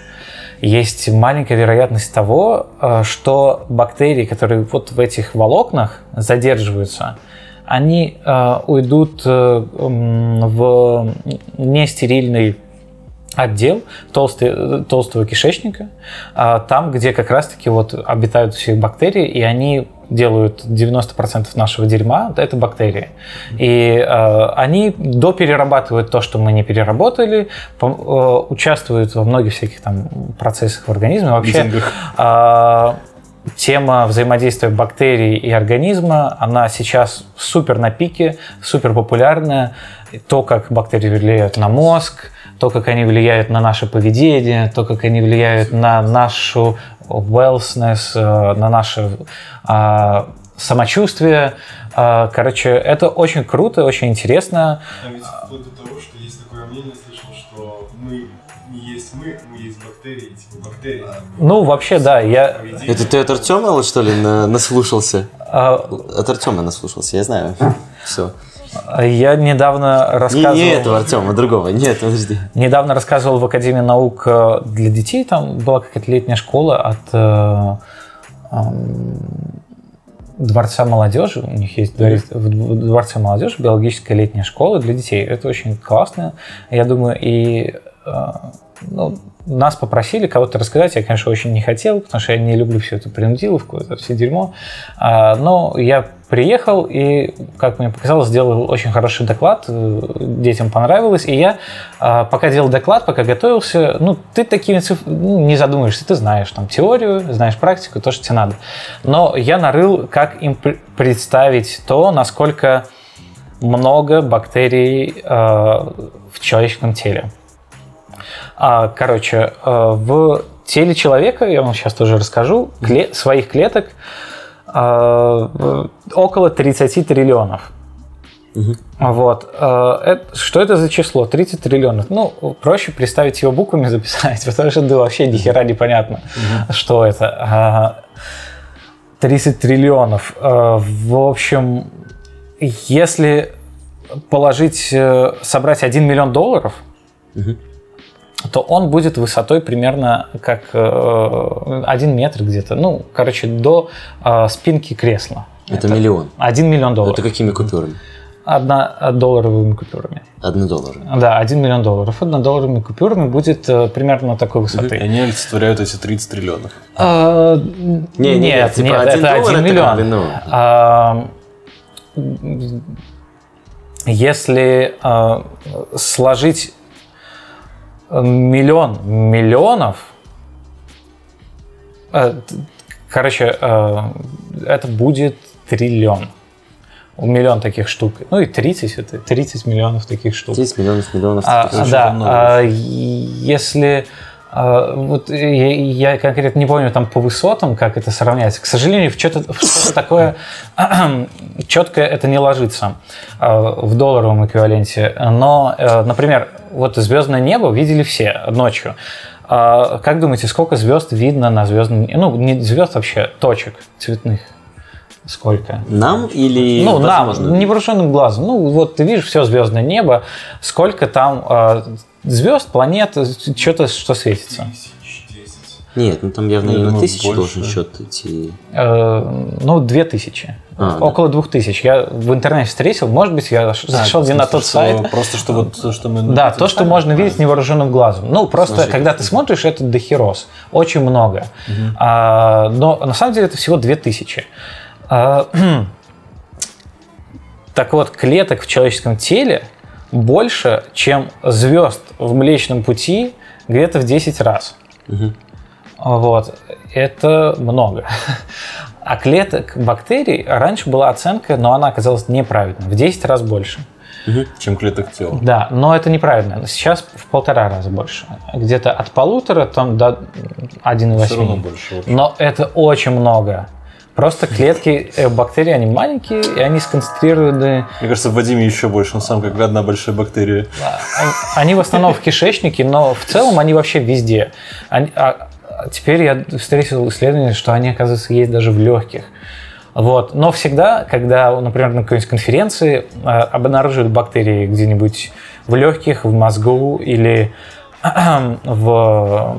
S4: есть маленькая вероятность того, а, что бактерии, которые вот в этих волокнах задерживаются, они а, уйдут э, в нестерильный отдел толстый, толстого кишечника, а, там, где как раз-таки вот обитают все бактерии, и они делают 90% нашего дерьма, это бактерии. И э, они доперерабатывают то, что мы не переработали, пом- э, участвуют во многих всяких там процессах в организме. Вообще,
S2: Митингах.
S4: а, тема взаимодействия бактерий и организма, она сейчас супер на пике, супер популярная. То, как бактерии влияют на мозг, то, как они влияют на наше поведение, то, как они влияют на нашу wellness, э, на наше а, самочувствие. А, Короче, это очень круто, очень интересно.
S1: А ведь вплоть до того, что есть такое мнение, слышал, что мы не есть мы, мы есть бактерии, типа бактерии.
S4: Ну, вообще, да, я...
S3: Это ты от Артема, что ли, на- наслушался?
S4: а,
S3: От Артема наслушался, я знаю. *laughs* Все.
S4: Я недавно
S3: Не,
S4: рассказывал...
S3: не этого Артема, другого. Нет, подожди.
S4: Недавно рассказывал в Академии наук э, для детей, там была какая-то летняя школа от э, эм, Дворца молодежи. У них есть дворец- в Дворце молодежи биологическая летняя школа для детей. Это очень классно. Я думаю, и э, ну, нас попросили кого-то рассказать, я, конечно, очень не хотел, потому что я не люблю всю эту принудиловку, это все дерьмо. А, но я приехал и, как мне показалось, сделал очень хороший доклад, э, детям понравилось, и я, а, пока делал доклад, пока готовился, ну, ты такими цифрами ну, не задумаешься, ты знаешь там теорию, знаешь практику, то, что тебе надо. Но я нарыл, как им пр- представить то, насколько много бактерий э, в человеческом теле. А, Короче, э, в теле человека, я вам сейчас тоже расскажу, кле- своих клеток э, около 30 триллионов. Вот. э, что это за число? 30 триллионов. Ну, проще представить его буквами *laughs* записать, потому что да, вообще ни хера непонятно, что это. А, 30 триллионов. В общем, если положить, собрать 1 миллион долларов, то он будет высотой примерно как э, 1 метр где-то. Ну, короче, до э, спинки кресла.
S3: Это миллион.
S4: 1 миллион долларов.
S3: Это какими купюрами?
S4: Одна долларовыми купюрами.
S3: Одни доллары.
S4: Да, 1 миллион долларов. Однодолларовыми купюрами будет э, примерно такой высоты.
S2: Они олицетворяют эти 30 триллионов.
S4: А,
S3: Не, не, не,
S4: нет,
S3: типа
S4: нет,
S3: один
S4: это
S3: доллар
S4: 1
S3: это как бы,
S4: миллион.
S3: ну.
S4: А, Если а, сложить миллион миллионов, э, короче, э, это будет триллион. Миллион таких штук. Ну и 30, это 30 миллионов таких штук.
S3: 10 миллионов, миллионов.
S4: А,
S3: таких
S4: да, а, если а, вот я, я конкретно не помню там по высотам, как это сравняется. К сожалению, в что-то, в что-то такое *clears throat* четко это не ложится а, в долларовом эквиваленте. Но, э, например, вот звездное небо видели все ночью. А, Как думаете, сколько звезд видно на звездном? Ну, не звезд вообще, точек цветных. Сколько?
S3: Нам или
S4: Ну,
S3: возможно?
S4: нам, невооруженным глазом. Ну, вот ты видишь все звездное небо, сколько там э, звезд, планет, что-то, что светится.
S3: Нет, ну там явно не на тысячу должен счет идти.
S4: Э, ну, две тысячи.
S3: А, да.
S4: Около двух тысяч. Я в интернете встретил, может быть, я ш- зашел не на тот
S2: Что-
S4: сайт.
S2: Просто что вот то, что мы...
S4: Да, то, что можно видеть невооруженным глазом. Ну, просто,
S3: Смотри.
S4: когда ты смотришь, это дохерос. Очень много. А, но на самом деле это всего 2000. А, *clears throat* так вот, клеток в человеческом теле больше, чем звезд в Млечном Пути где-то в 10 раз. Вот. Это много. А клеток бактерий раньше была оценка, но она оказалась неправильной. В 10 раз больше.
S2: Чем клеток тела.
S4: Да, но это неправильно. Сейчас в полтора раза больше. Где-то от полутора там до 1,8.
S2: Все равно больше. в общем.
S4: Но это очень много. Просто клетки э, бактерий, они маленькие, и они сконцентрированы.
S2: Мне кажется, в Вадиме еще больше. Он сам как одна большая бактерия.
S4: а, Они в основном в кишечнике, но в целом они вообще везде. Они- а- а теперь я встретил исследование, что они, оказывается, есть даже в легких. Вот. Но всегда, когда, например, на какой-нибудь конференции э, обнаруживают бактерии где-нибудь в легких, в мозгу или *clears throat* в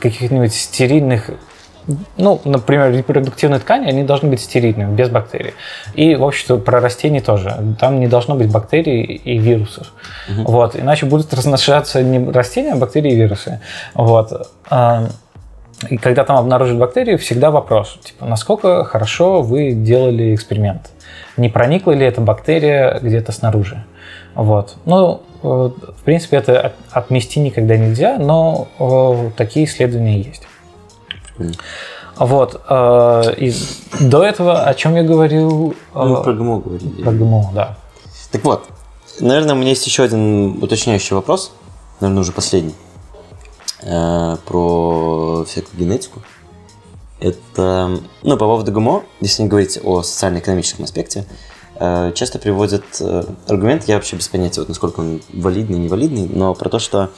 S4: каких-нибудь стерильных ну, например, репродуктивные ткани, они должны быть стерильными, без бактерий. И, в общем-то, про растения тоже. Там не должно быть бактерий и вирусов. Вот. Иначе будут разношаться не растения, а бактерии и вирусы. Вот. И когда там обнаружат бактерии, всегда вопрос, типа, насколько хорошо вы делали эксперимент? Не проникла ли эта бактерия где-то снаружи? Вот. Ну, э, в принципе, это от- отмести никогда нельзя, но э, такие исследования есть. Вот. э, И до этого, о чем я говорил? Э,
S3: Ну, про ГМО говорили.
S4: Про ГМО, да.
S3: Так вот, наверное, у меня есть еще один уточняющий вопрос, наверное, уже последний, э, про всякую генетику. Это, ну, по поводу ГМО, если не говорить о социально-экономическом аспекте, э, часто приводят э, аргумент, я вообще без понятия, вот насколько он валидный, невалидный, но про то, что э,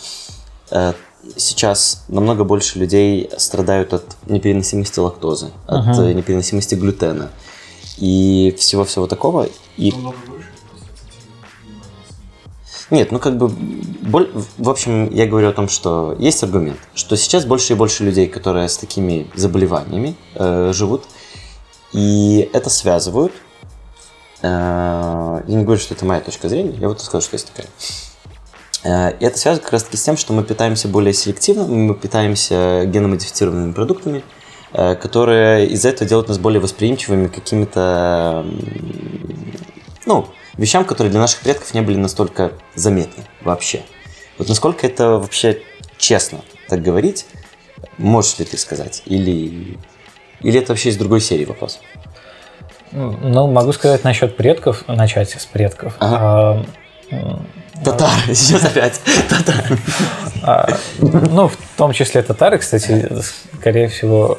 S3: сейчас намного больше людей страдают от непереносимости лактозы, от э, непереносимости глютена и всего-всего такого. И
S1: Намного больше, просто, кстати,
S3: Нет, ну как бы, боль- в общем, я говорю о том, что есть аргумент, что сейчас больше и больше людей, которые с такими заболеваниями э, живут, и это связывают. Э, я не говорю, что это моя точка зрения, я вот скажу, что есть такая. Э, И это связано как раз таки с тем, что мы питаемся более селективно, мы питаемся геномодифицированными продуктами, э, которые из-за этого делают нас более восприимчивыми к каким-то ну, вещам, которые для наших предков не были настолько заметны вообще. Вот насколько это вообще честно так говорить, можешь ли ты сказать? Или, или это вообще из другой серии вопрос?
S4: Ну, могу сказать насчет предков, начать с предков. А, м,
S3: Татары, сейчас опять. Татары.
S4: а, ну, в том числе татары, кстати, скорее всего,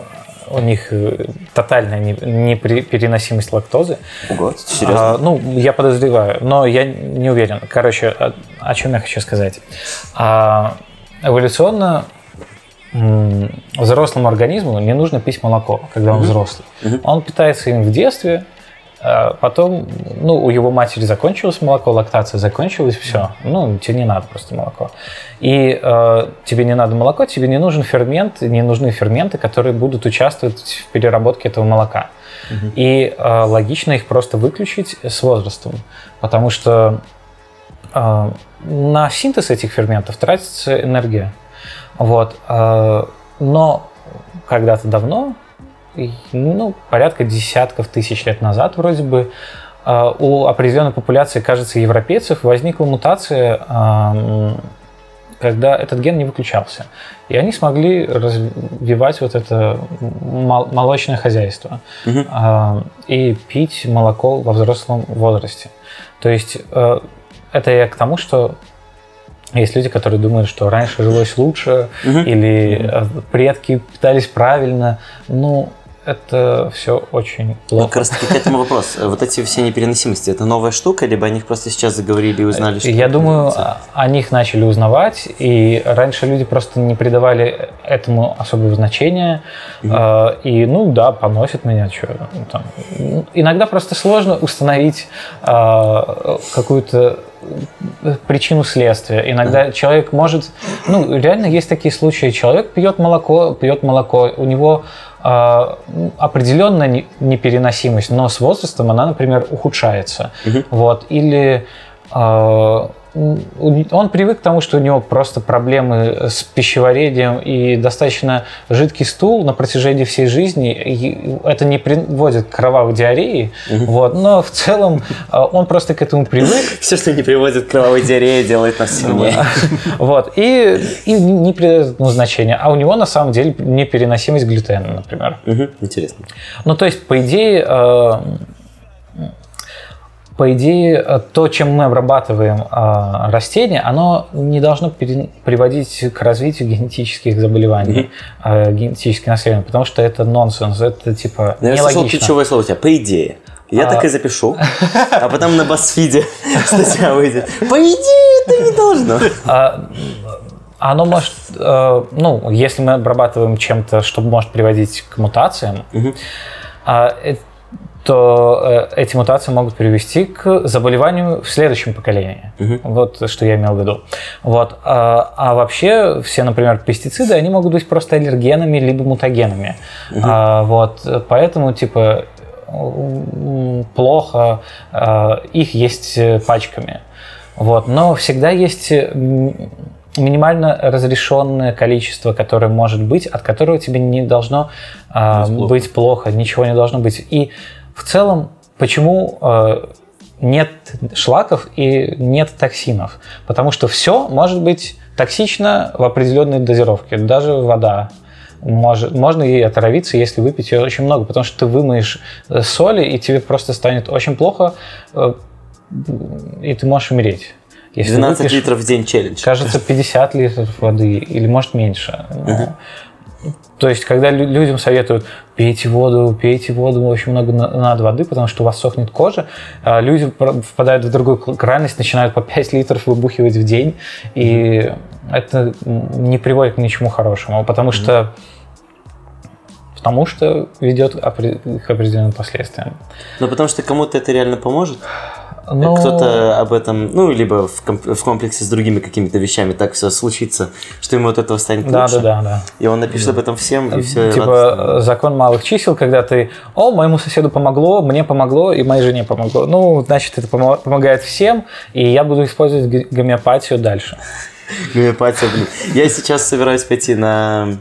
S4: у них э, тотальная не- непереносимость лактозы.
S3: Ого, серьезно?
S4: А, ну, я подозреваю, но я не уверен. Короче, о, о чем я хочу сказать. А, эволюционно взрослому организму не нужно пить молоко, когда он взрослый. Он питается им в детстве, потом, ну, у его матери закончилось молоко, лактация закончилась, все. Ну, тебе не надо просто молоко. И э, тебе не надо молоко, тебе не нужен фермент, не нужны ферменты, которые будут участвовать в переработке этого молока. И э, логично их просто выключить с возрастом, потому что э, на синтез этих ферментов тратится энергия. Вот. э, но когда-то давно, ну, порядка десятков тысяч лет назад вроде бы, э, у определенной популяции, кажется, европейцев возникла мутация, когда этот ген не выключался. И они смогли развивать вот это мол- молочное хозяйство а, и пить молоко во взрослом возрасте. То есть э, это я к тому, что есть люди, которые думают, что раньше жилось лучше, или э, предки питались правильно. Ну, это все очень
S3: Ну,
S4: плохо.
S3: как раз таки к этому вопрос. Вот эти все непереносимости, это новая штука, либо они их просто сейчас заговорили и узнали, что...
S4: Я думаю, о о них начали узнавать, и раньше люди просто не придавали этому особого значения. Э, И, ну да, поносит меня, что там. Ну, Иногда просто сложно установить э, какую-то причину следствия. Иногда человек может, ну реально есть такие случаи, человек пьет молоко, пьет молоко, у него определенная не- непереносимость, но с возрастом она, например, ухудшается. Вот. Или у- он привык к тому, что у него просто проблемы с пищеварением и достаточно жидкий стул на протяжении всей жизни. И это не приводит к кровавой диарее, вот, но в целом э, он просто к этому привык. *laughs*
S3: Все, что не приводит к кровавой диарее, делает нас сильнее. *laughs*
S4: Вот, и, и не придает этому значения. А у него на самом деле непереносимость глютена, например.
S3: Интересно.
S4: Ну, то есть, по идее, э, по идее, э, то, чем мы обрабатываем э, растения, оно не должно приводить к развитию генетических заболеваний, э, генетических наследия, потому что это нонсенс, это типа
S3: Ну, Я слышал
S4: нелогично.
S3: ключевое слово у тебя, по идее. Я
S4: А.
S3: так и запишу, а потом на BuzzFeed *laughs* статья выйдет. По идее, это не должно.
S4: А, Оно может, э, ну, если мы обрабатываем чем-то, что может приводить к мутациям, э, то э, эти мутации могут привести к заболеванию в следующем поколении. Вот что я имел в виду. Вот. А, а вообще все, например, пестициды, они могут быть просто аллергенами либо мутагенами. А, вот. Поэтому, типа, плохо а, их есть э, пачками. Вот. Но всегда есть м, минимально разрешенное количество, которое может быть, от которого тебе не должно а, быть плохо, ничего не должно быть. И в целом, почему э, нет шлаков и нет токсинов? Потому что все может быть токсично в определенной дозировке, даже вода. Может, можно ей отравиться, если выпить ее очень много, потому что ты вымоешь э, соли, и тебе просто станет очень плохо, э, и ты можешь умереть. Если
S3: 12
S4: выпьешь-
S3: литров в день челлендж.
S4: кажется, 50 литров воды, или может меньше. Ну, То есть, когда лю- людям советуют, пейте воду, пейте воду, очень много на- надо воды, потому что у вас сохнет кожа, а люди впадают в другую крайность, начинают по 5 *laughs* литров выбухивать в день, и это не приводит к ничему хорошему, потому что потому что ведет к определенным последствиям.
S3: Ну, потому что кому-то это реально поможет.
S4: Ну-
S3: Кто-то об этом, ну, либо в, комп- в комплексе с другими какими-то вещами так все случится, что ему от этого станет
S4: Да,
S3: лучше.
S4: да, да, да.
S3: И он напишет об этом всем, и все.
S4: Типа закон малых чисел, когда ты, о, моему соседу помогло, мне помогло и моей жене помогло. Ну, значит, это помо- помогает всем, и я буду использовать гомеопатию дальше.
S3: Гомеопатия, блин. Я сейчас собираюсь пойти на э,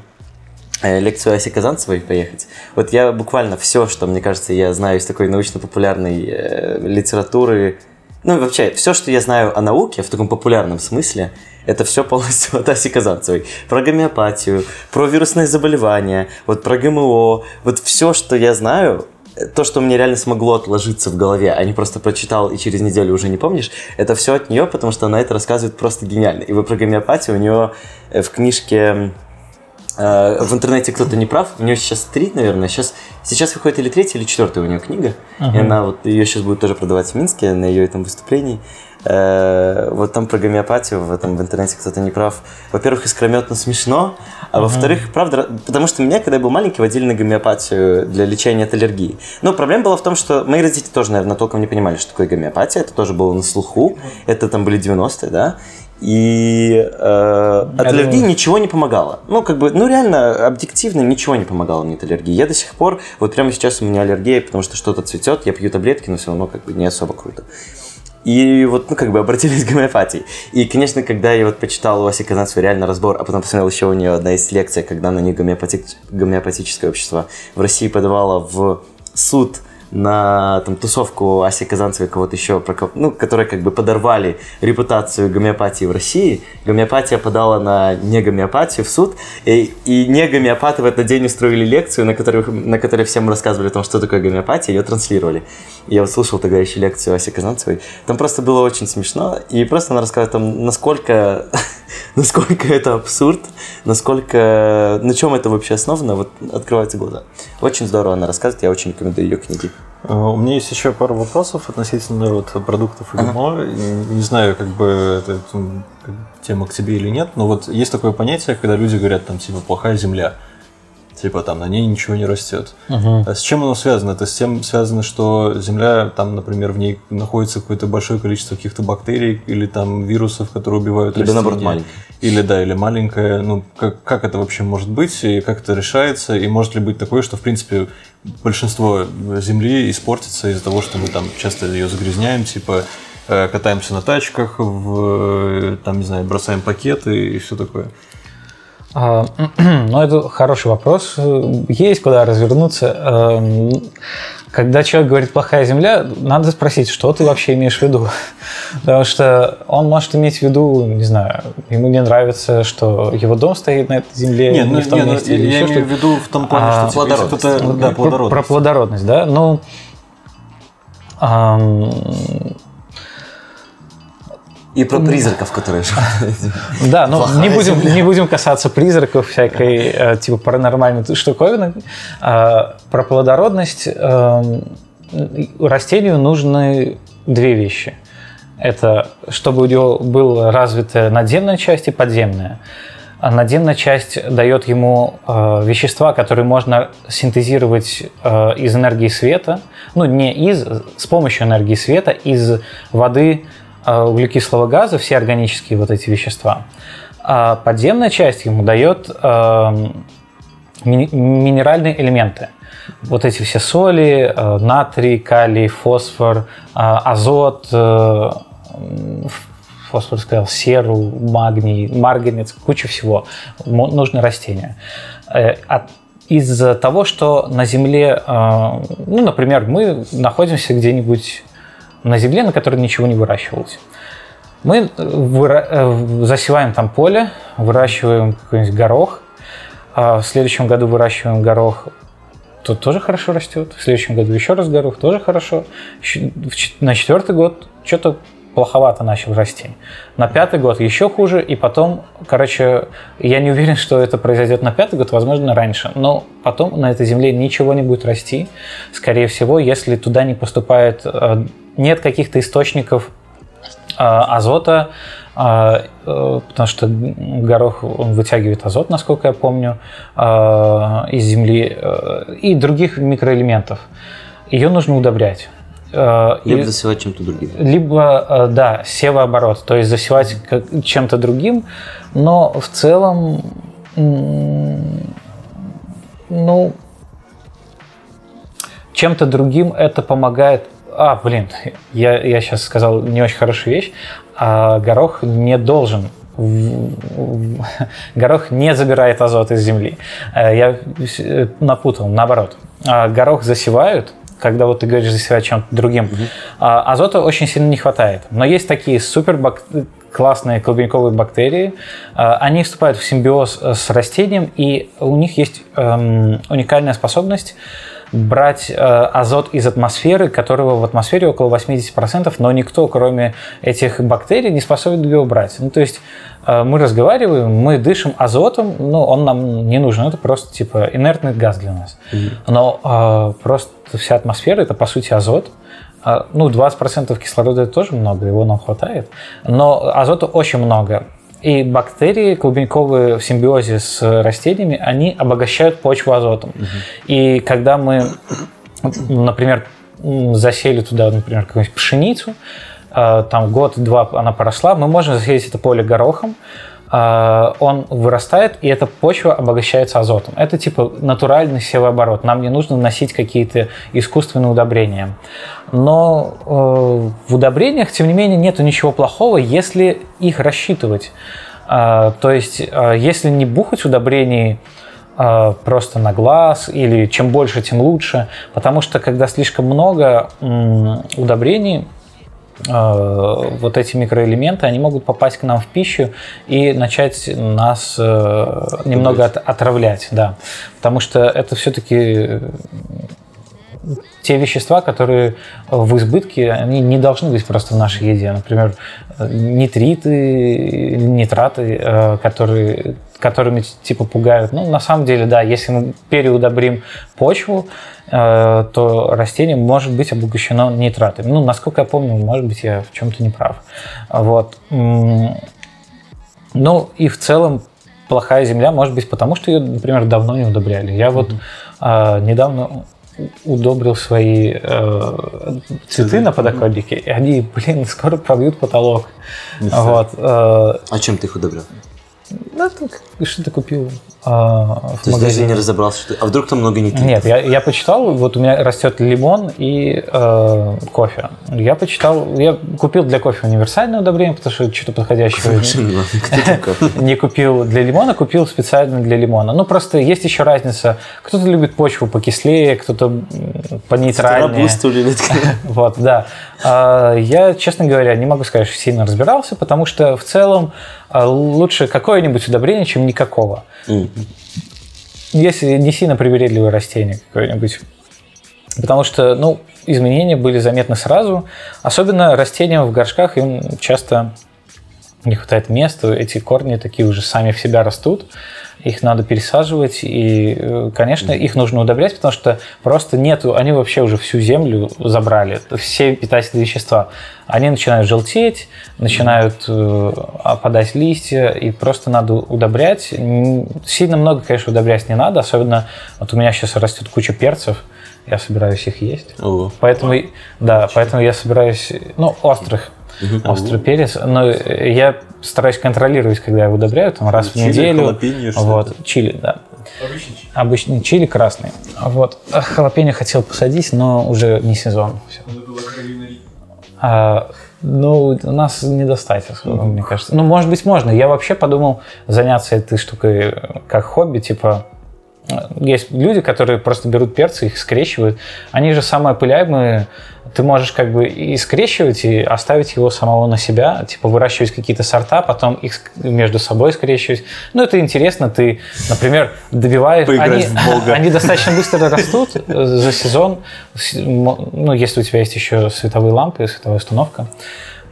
S3: лекцию Аси Казанцевой поехать. Вот я буквально все, что, мне кажется, я знаю из такой научно-популярной э, литературы, ну, и вообще, все, что я знаю о науке в таком популярном смысле, это все полностью *laughs* от Аси Казанцевой. Про гомеопатию, про вирусные заболевания, вот про ГМО. Вот все, что я знаю, э, то, что мне реально смогло отложиться в голове, а не просто прочитал и через неделю уже не помнишь, это все от нее, потому что она это рассказывает просто гениально. И вы про гомеопатию у нее э, в книжке э, в интернете кто-то не прав. У нее сейчас три, наверное. Сейчас, сейчас выходит или третья, или четвертая у нее книга. И она вот ее сейчас будет тоже продавать в Минске на ее этом выступлении. Э, вот там про гомеопатию в этом в интернете кто-то не прав. Во-первых, искрометно смешно, а во-вторых, правда, потому что меня, когда я был маленький, водили на гомеопатию для лечения от аллергии. Но проблема была в том, что мои родители тоже, наверное, толком не понимали, что такое гомеопатия. Это тоже было на слуху. Это там были 90-е, да. И э, от аллергии ничего не помогало. Ну, как бы, ну, реально, объективно ничего не помогало мне от аллергии. Я до сих пор, вот прямо сейчас у меня аллергия, потому что что-то цветет, я пью таблетки, но все равно как бы не особо круто. И вот, ну, как бы *laughs* обратились к гомеопатии. И, конечно, когда я вот почитал у Васи Казанцевой реально разбор, а потом посмотрел еще у нее одна из лекций, когда на нее гомеопати... гомеопатическое общество в России подавало в суд на там, тусовку Аси Казанцевой кого-то еще, ну, которые как бы подорвали репутацию гомеопатии в России. Гомеопатия подала на не гомеопатию в суд, и, и не гомеопаты в этот день устроили лекцию, на которой, на которой всем рассказывали о том, что такое гомеопатия, ее транслировали. Я вот слушал тогда еще лекцию Аси Казанцевой. Там просто было очень смешно, и просто она рассказывает там, насколько, *laughs* насколько это абсурд, насколько, на чем это вообще основано, вот открываются глаза. Очень здорово она рассказывает, я очень рекомендую ее книги.
S2: Э, У меня есть еще пару вопросов относительно вот продуктов и ГМО. Не- Не знаю, как бы это тема к тебе или нет, но вот есть такое понятие, когда люди говорят там типа плохая земля. Типа там на ней ничего не растет. А с чем оно связано? Это с тем связано, что Земля, там, например, в ней находится какое-то большое количество каких-то бактерий или там вирусов, которые убивают
S3: Либо, наоборот,
S2: растения.
S3: маленькая.
S2: Или да, или маленькая. Ну, как, как это вообще может быть, и как это решается, и может ли быть такое, что, в принципе, большинство Земли испортится из-за того, что мы там часто ее загрязняем, типа э, катаемся на тачках, в, э, там, не знаю, бросаем пакеты и все такое.
S4: А, *clears throat* Ну, это хороший вопрос. Есть куда развернуться. Эм, Когда человек говорит «плохая земля», надо спросить, что ты вообще имеешь в виду. *laughs* Потому что он может иметь в виду, не знаю, ему не нравится, что его дом стоит на этой земле,
S2: Не,
S4: не
S2: ну,
S4: в том
S2: не, ну,
S4: месте, или
S2: я
S4: еще
S2: имею в виду в том плане,
S4: А,
S2: что типа,
S3: плодородность.
S2: да,
S4: Про-
S2: плодородность.
S4: Про плодородность, да? Ну, ам,
S3: И про призраков, которые живут. *laughs*
S4: Да, но
S3: Плохая
S4: не будем, не будем касаться призраков, всякой э, типа паранормальной штуковины. А, Про плодородность эм, растению нужны две вещи. Это чтобы у него была развитая надземная часть и подземная. А надземная часть дает ему э, вещества, которые можно синтезировать э, из энергии света, ну не из, с помощью энергии света из воды, углекислого газа, все органические вот эти вещества. А подземная часть ему дает эм, минеральные элементы. Вот эти все соли, э, натрий, калий, фосфор, э, азот, э, фосфор сказал, серу, магний, марганец, куча всего. Нужны растения. Э, Из-за того, что на Земле, э, ну, например, мы находимся где-нибудь на Земле, на которой ничего не выращивалось. Мы выра- э, засеваем там поле, выращиваем какой-нибудь горох, а в следующем году выращиваем горох, то тоже хорошо растет. В следующем году еще раз горох, тоже хорошо. На четвертый год что-то плоховато начал расти. На пятый год еще хуже, и потом, короче, я не уверен, что это произойдет на пятый год, возможно, раньше, но потом на этой земле ничего не будет расти. Скорее всего, если туда не поступает, э, нет каких-то источников э, азота, э, э, потому что горох он вытягивает азот, насколько я помню, э, из земли э, и других микроэлементов. Ее нужно удобрять. э, и-
S3: Либо засевать чем-то другим.
S4: либо, да, севооборот, то есть засевать чем-то другим, но в целом, ну, чем-то другим это помогает. А, блин, я, я сейчас сказал не очень хорошую вещь. А горох не должен *laughs* горох не забирает азот из земли. Э, Я э, напутал, наоборот. А Горох засевают, когда вот ты говоришь засевать чем-то другим, а азота очень сильно не хватает. Но есть такие супер бак- классные клубниковые бактерии, а, они вступают в симбиоз э, с растением, и у них есть эм, уникальная способность брать э, азот из атмосферы, которого в атмосфере около 80%, но никто, кроме этих бактерий, не способен его брать. Ну, то есть э, мы разговариваем, мы дышим азотом, но он нам не нужен, это просто типа инертный газ для нас. Но э, просто вся атмосфера это по сути азот. Ну, 20% кислорода это тоже много, его нам хватает. Но азота очень много. И бактерии клубниковые в симбиозе с растениями, они обогащают почву азотом. И когда мы, например, засели туда, например, какую-нибудь пшеницу, э, там год-два она поросла, мы можем засеять это поле горохом, он вырастает, и эта почва обогащается азотом. Это типа натуральный севооборот. Нам не нужно вносить какие-то искусственные удобрения. Но э, в удобрениях, тем не менее, нет ничего плохого, если их рассчитывать. Э, то есть, э, если не бухать удобрений э, просто на глаз, или чем больше, тем лучше. Потому что когда слишком много удобрений, э, вот эти микроэлементы, они могут попасть к нам в пищу и начать нас э, немного от- отравлять, да. Потому что это все-таки те вещества, которые в избытке, они не должны быть просто в нашей еде. Например, э, нитриты, нитраты, э, которые, которыми типа пугают. Ну, на самом деле, да, если мы переудобрим почву, э, то растение может быть обогащено нитратами. Ну, насколько я помню, может быть, я в чем-то не прав. Вот. Ну, и в целом плохая земля может быть потому, что ее, например, давно не удобряли. Я вот а, недавно удобрил свои э, цветы на подоконнике, и они, блин, скоро пробьют потолок. Вот. э,
S3: А чем ты их удобрил?
S4: Ну, как- что-то купил а, в
S3: То есть даже не разобрался, что... А вдруг там много нитритов?
S4: Нет, я, я почитал, вот у меня растет лимон и э, кофе. Я почитал, я купил для кофе универсальное удобрение, потому что что-то *laughs*
S3: кто такой? *laughs*
S4: не купил для лимона, купил специально для лимона. Ну, просто есть еще разница. Кто-то любит почву покислее, кто-то понейтральнее.
S3: Или *laughs*
S4: Вот, да. А, Я, честно говоря, не могу сказать, что сильно разбирался, потому что в целом лучше какое-нибудь удобрение, чем никакого.
S3: М.
S4: Если не сильно привередливое растение какое-нибудь. Потому что, ну, изменения были заметны сразу. Особенно растениям в горшках им часто не хватает места, эти корни такие уже сами в себя растут, их надо пересаживать, и, э, конечно, их нужно удобрять, потому что просто нету, они вообще уже всю землю забрали, все питательные вещества. Они начинают желтеть, начинают э, опадать листья, и просто надо удобрять. Сильно много, конечно, удобрять не надо, особенно вот у меня сейчас растет куча перцев, я собираюсь их есть.
S3: О,
S4: Поэтому, и- да, поэтому я собираюсь, ну, острых, острый перец, но я стараюсь контролировать, когда я удобряю, там раз в
S2: Чили,
S4: неделю.
S2: халапеньо, что
S4: вот, чили, да.
S1: Обычный чай.
S4: Обычный чили красный. Вот. А Халапеньо хотел посадить, но уже не сезон.
S1: Ри.
S4: А, ну, у нас не достать особо, мне кажется. Ну, может быть, можно. Я вообще подумал заняться этой штукой э, как хобби, типа э, есть люди, которые просто берут перцы, их скрещивают. Они же самые опыляемые. Ты можешь как бы и скрещивать, и оставить его самого на себя, типа выращивать какие-то сорта, потом их между собой скрещивать. Ну, это интересно. Ты, например, добиваешь...
S2: Поиграть
S4: Они,
S2: в Бога.
S4: они достаточно *laughs* быстро растут э, за сезон. Ну, если у тебя есть еще световые лампы, световая установка,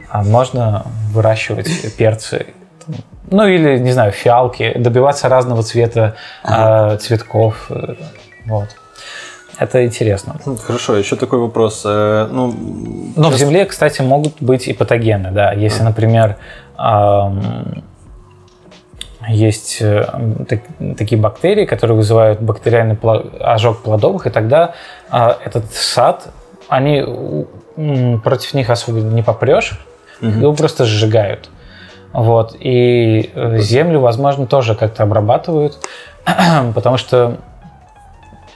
S4: а можно выращивать перцы. Ну, или, не знаю, фиалки, добиваться разного цвета а, цветков. э, Вот. Это интересно.
S2: Хорошо, еще такой вопрос. Э, Ну,
S4: Но в земле, кстати, могут быть и патогены, да. Если, например, есть э, так- такие бактерии, которые вызывают бактериальный ожог плодовых, и тогда а, этот сад, они против них особо не попрешь, его просто сжигают. Вот. И э, землю, возможно, тоже как-то обрабатывают, *clears throat* потому что ну,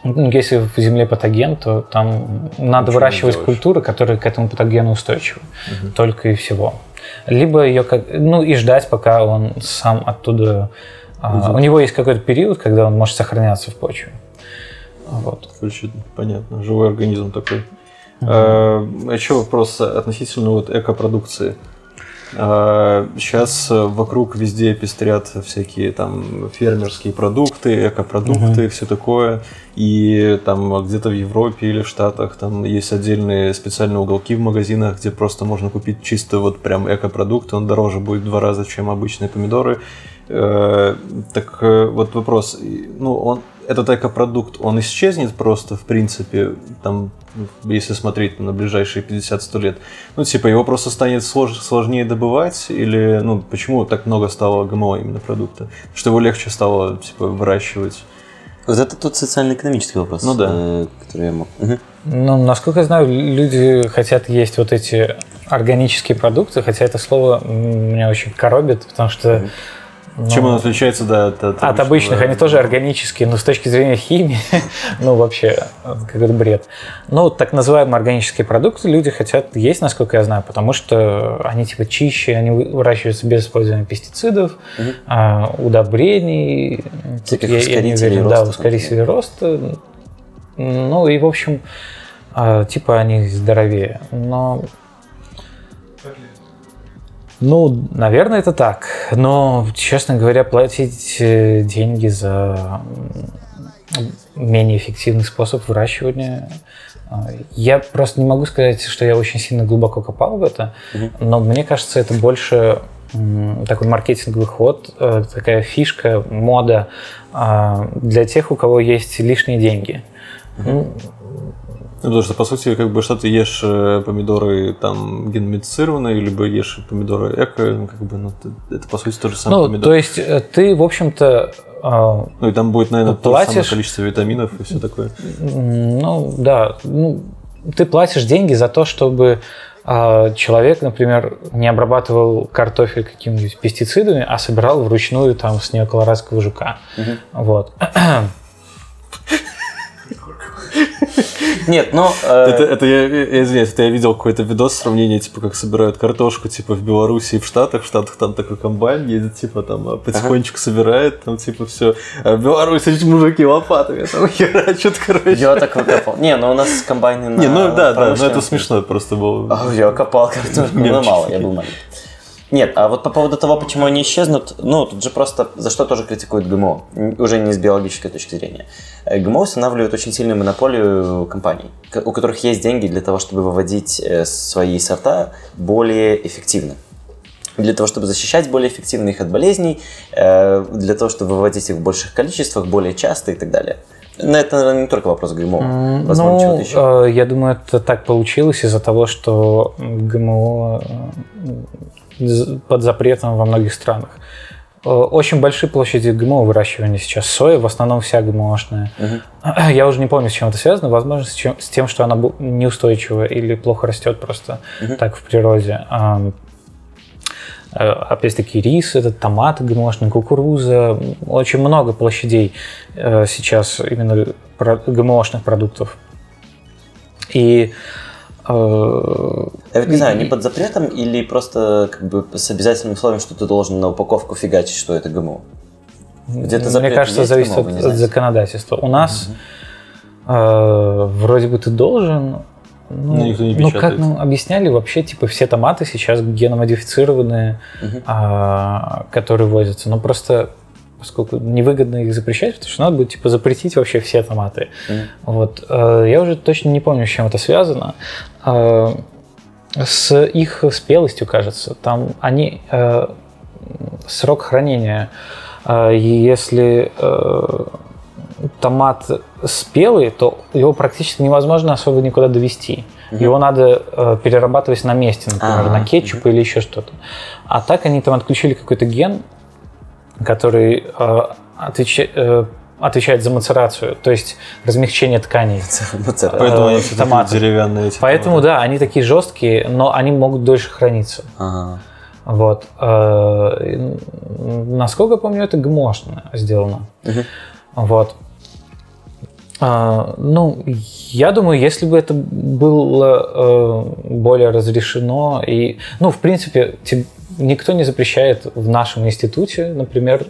S4: если в земле патоген, то там надо выращивать культуры, которые к этому патогену устойчивы. Только и всего. Либо ее как. Ну и ждать, пока он сам оттуда. а, у него есть какой-то период, когда он может сохраняться в почве. Вот.
S2: Короче, понятно, живой организм такой. А еще вопрос относительно вот экопродукции. Сейчас вокруг везде пестрят всякие там фермерские продукты, экопродукты, все такое. И там где-то в Европе или в Штатах там есть отдельные специальные уголки в магазинах, где просто можно купить чисто вот прям экопродукт, он дороже будет в два раза, чем обычные помидоры. Э, Так э, вот вопрос, ну он этот экопродукт, он исчезнет просто, в принципе, там, если смотреть на ближайшие 50-100 лет? Ну, типа, его просто станет слож- сложнее добывать? Или, ну, почему так много стало ГМО именно продукта? Что его легче стало, типа, выращивать?
S3: Вот это тот социально-экономический вопрос,
S2: Ну да.
S3: э, который я мог. Мгм.
S4: Ну, насколько я знаю, люди хотят есть вот эти органические продукты, хотя это слово меня очень коробит, потому что... ну,
S2: Чем он отличается, да, от, от
S4: От обычных, они тоже органические, но с точки зрения химии, *laughs* ну, вообще, какой-то бред. Ну, так называемые органические продукты люди хотят есть, насколько я знаю, потому что они, типа, чище, они вы- выращиваются без использования пестицидов, а, удобрений,
S3: Всяких
S4: я- я не уверен, да,
S3: роста,
S4: ускорителей роста. Ну, и, в общем, а, типа, они здоровее. Но ну, наверное, это так. Но, честно говоря, платить э, деньги за менее эффективный способ выращивания. а, Я просто не могу сказать, что я очень сильно глубоко копал в это, но мне кажется, это больше такой маркетинговый ход, э, такая фишка, мода для тех, у кого есть лишние деньги. Ну,
S2: Ну, потому что, по сути, как бы, что ты ешь э, помидоры там геномодифицированные, либо ешь помидоры эко, ну, как бы, ну, это, по сути, тот же самый
S4: ну,
S2: помидор.
S4: то есть э, ты, в общем-то, а,
S2: Ну, и там будет, наверное,
S4: Ты
S2: то же самое
S4: платишь-
S2: количество витаминов и все такое.
S4: Ну, да. Ну, ты платишь деньги за то, чтобы а, человек, например, не обрабатывал картофель какими-нибудь пестицидами, а собирал вручную там с нее колорадского жука. Вот. *clears throat*
S3: Нет, ну... э,
S2: Это, это я, я извиняюсь, это я видел какой-то видос сравнение, типа, как собирают картошку, типа, в Беларуси и в Штатах. В Штатах там такой комбайн едет, типа, там, а, потихонечку собирает, там, типа, все. А в Беларуси эти мужики лопатами там *laughs* херачат, короче.
S3: Я так выкопал. Не, ну у нас комбайны на
S2: Не, ну да, да, но это смешно просто было.
S3: А, Я копал картошку, но
S2: Мемчики.
S3: мало, я был маленький. Нет, а вот по поводу того, почему они исчезнут, ну, тут же просто за что тоже критикуют ГМО, уже не с биологической точки зрения. Э, ГМО устанавливают очень сильную монополию компаний, у которых есть деньги для того, чтобы выводить э, свои сорта более эффективно. Для того, чтобы защищать более эффективно их от болезней, э, для того, чтобы выводить их в больших количествах, более часто и так далее. Но это, наверное, не только вопрос ГМО, возможно,
S4: ну,
S3: чего-то еще.
S4: я думаю, это так получилось из-за того, что ГМО под запретом во многих странах. Очень большие площади ГМО выращивания сейчас. Соя в основном вся ГМОшная. *clears throat* Я уже не помню, с чем это связано. Возможно, с, чем- с тем, что она неустойчивая или плохо растет просто так в природе. Э, Опять-таки рис, этот томат ГМОшный, кукуруза. Очень много площадей э, сейчас именно ГМОшных продуктов. И
S3: Я вот не знаю, они под запретом или просто как бы с обязательным условием, что ты должен на упаковку фигачить, что это ГМО? Где-то
S4: Мне кажется,
S3: есть
S4: зависит
S3: ГМО,
S4: от, от законодательства. У нас э, вроде бы ты должен. Ну,
S2: Но никто не
S4: ну, как нам объясняли, вообще, типа, все томаты сейчас геномодифицированные, а, которые возятся. Но просто поскольку невыгодно их запрещать, потому что надо будет типа запретить вообще все томаты. Вот. Э, Я уже точно не помню, с чем это связано. Э, С их спелостью, кажется. Там они э, срок хранения. Если томат спелый, то его практически невозможно особо никуда довести. Его надо э, перерабатывать на месте, например,
S3: А,
S4: на кетчуп или еще что-то. А так они там отключили какой-то ген, который э, отвеча- э, отвечает за мацерацию, то есть размягчение тканей.
S2: Поэтому
S4: Э,
S2: они все такие
S4: томаты.
S2: деревянные. эти
S4: Поэтому,
S2: томаты.
S4: да, они такие жесткие, но они могут дольше храниться.
S3: Ага.
S4: Вот. Э, Насколько я помню, это ГМОшно сделано. Вот. А, Ну, я думаю, если бы это было э, более разрешено, и, ну, в принципе, никто не запрещает в нашем институте, например,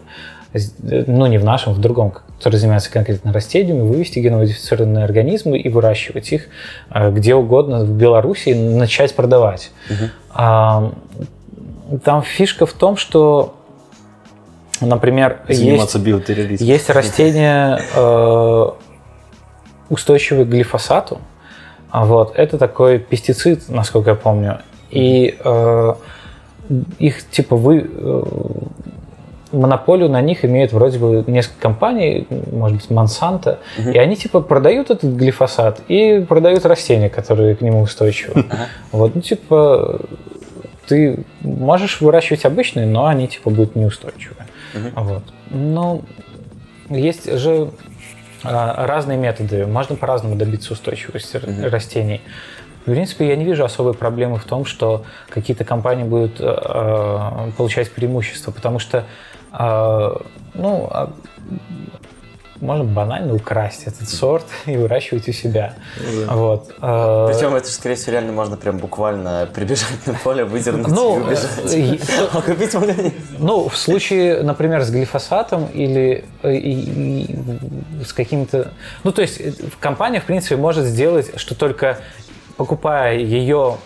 S4: э, ну, не в нашем, в другом, который занимается конкретно растениями, вывести геномодифицированные организмы и выращивать их э, где угодно в Беларуси и начать продавать. А, Там фишка в том, что, например, есть...
S2: Заниматься.
S4: Есть растения, э, устойчивые к глифосату. Вот. Это такой пестицид, насколько я помню. И э, их типа вы э, монополию на них имеют вроде бы несколько компаний, может быть, Монсанто, и они типа продают этот глифосат и продают растения, которые к нему устойчивы. Вот, ну типа ты можешь выращивать обычные, но они типа будут неустойчивые. Вот. Ну, есть же а, разные методы. Можно по-разному добиться устойчивости р- растений. В принципе, я не вижу особой проблемы в том, что какие-то компании будут э, э, получать преимущество, потому что, э, ну, а, можно банально украсть этот сорт *laughs* и выращивать у себя. Вот. Э,
S3: Причем это скорее всего, реально можно прям буквально прибежать на поле, выдернуть
S4: Ну,
S3: и убежать.
S4: э, и-
S3: А *laughs* купить можно
S4: Ну, в случае, например, с глифосатом или и- и с каким-то... Ну, то есть компания, в принципе, может сделать, что только покупая ее...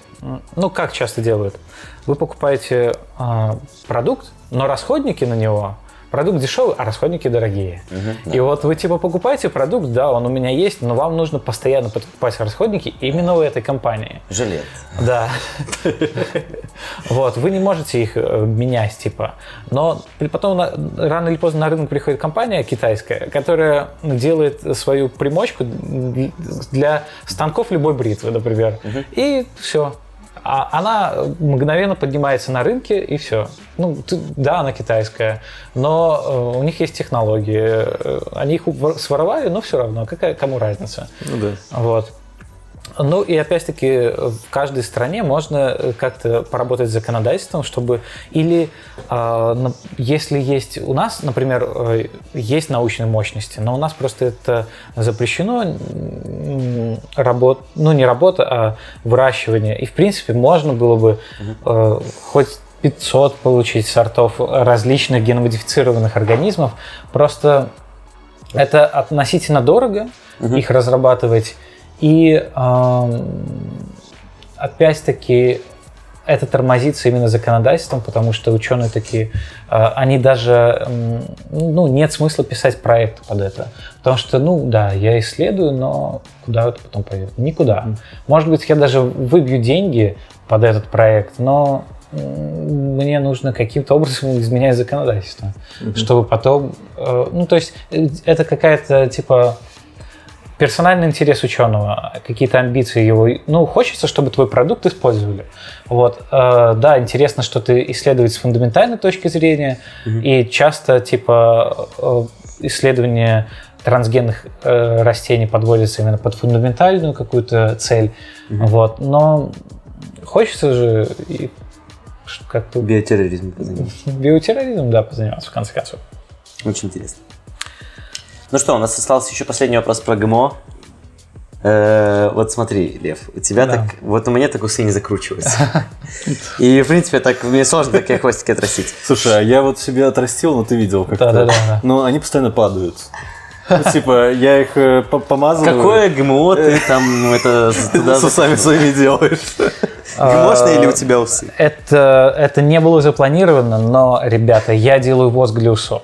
S4: Ну, как часто делают? Вы покупаете а, продукт, но расходники на него... Продукт дешевый, а расходники дорогие. И вот вы типа покупаете продукт, да, он у меня есть, но вам нужно постоянно покупать расходники именно у этой компании.
S3: Жилет.
S4: Да. Вот, вы не можете их э, менять, типа. Но потом рано или поздно на рынок приходит компания китайская, которая делает свою примочку для станков любой бритвы, например. И все. А она мгновенно поднимается на рынке, и все. Ну, ты- да, она китайская, но э, у них есть технологии. Они их вор- своровали, но все равно. Какая, кому разница?
S2: Ну да.
S4: Вот. Ну и опять-таки в каждой стране можно э, как-то поработать с законодательством, чтобы или на- если есть у нас, например, э, есть научные мощности, но у нас просто это запрещено, работ, ну не работа, а выращивание. И в принципе можно было бы э, хоть 500 получить сортов различных геномодифицированных организмов, просто это относительно дорого их разрабатывать. И эм, опять-таки это тормозится именно законодательством, потому что ученые такие, э, они даже, ну, нет смысла писать проект под это. Потому что, ну, да, я исследую, но куда это потом пойдет? Никуда. Может быть, я даже выбью деньги под этот проект, но мне нужно каким-то образом *laughs* изменять законодательство, чтобы потом, э, ну, то есть э, это какая-то, типа, персональный интерес ученого, какие-то амбиции его. Ну, хочется, чтобы твой продукт использовали. Вот. Э, да, интересно что-то исследовать с фундаментальной точки зрения. И часто, типа, э, исследование трансгенных э, растений подводится именно под фундаментальную какую-то цель. Вот. Но хочется же и как-то
S3: Биотерроризм. позанимался.
S4: биотерроризмом, да, позаниматься, в конце концов.
S3: Очень интересно. Ну что, у нас остался еще последний вопрос про ГМО. Э, вот смотри, Лев, у тебя
S4: Да.
S3: так, вот у меня так усы не закручиваются. *laughs* И, в принципе, так мне сложно такие хвостики отрастить.
S2: Слушай, а я вот себе отрастил, но ты видел как-то.
S4: Да-да-да, да.
S2: Но они постоянно падают. Ну, типа, я их э, по- помазываю.
S3: Какое ГМО ты там это туда
S2: с усами своими делаешь? *laughs*
S3: ГМОшные или у тебя усы?
S4: Это, это не было запланировано, но, ребята, я делаю воск для усов.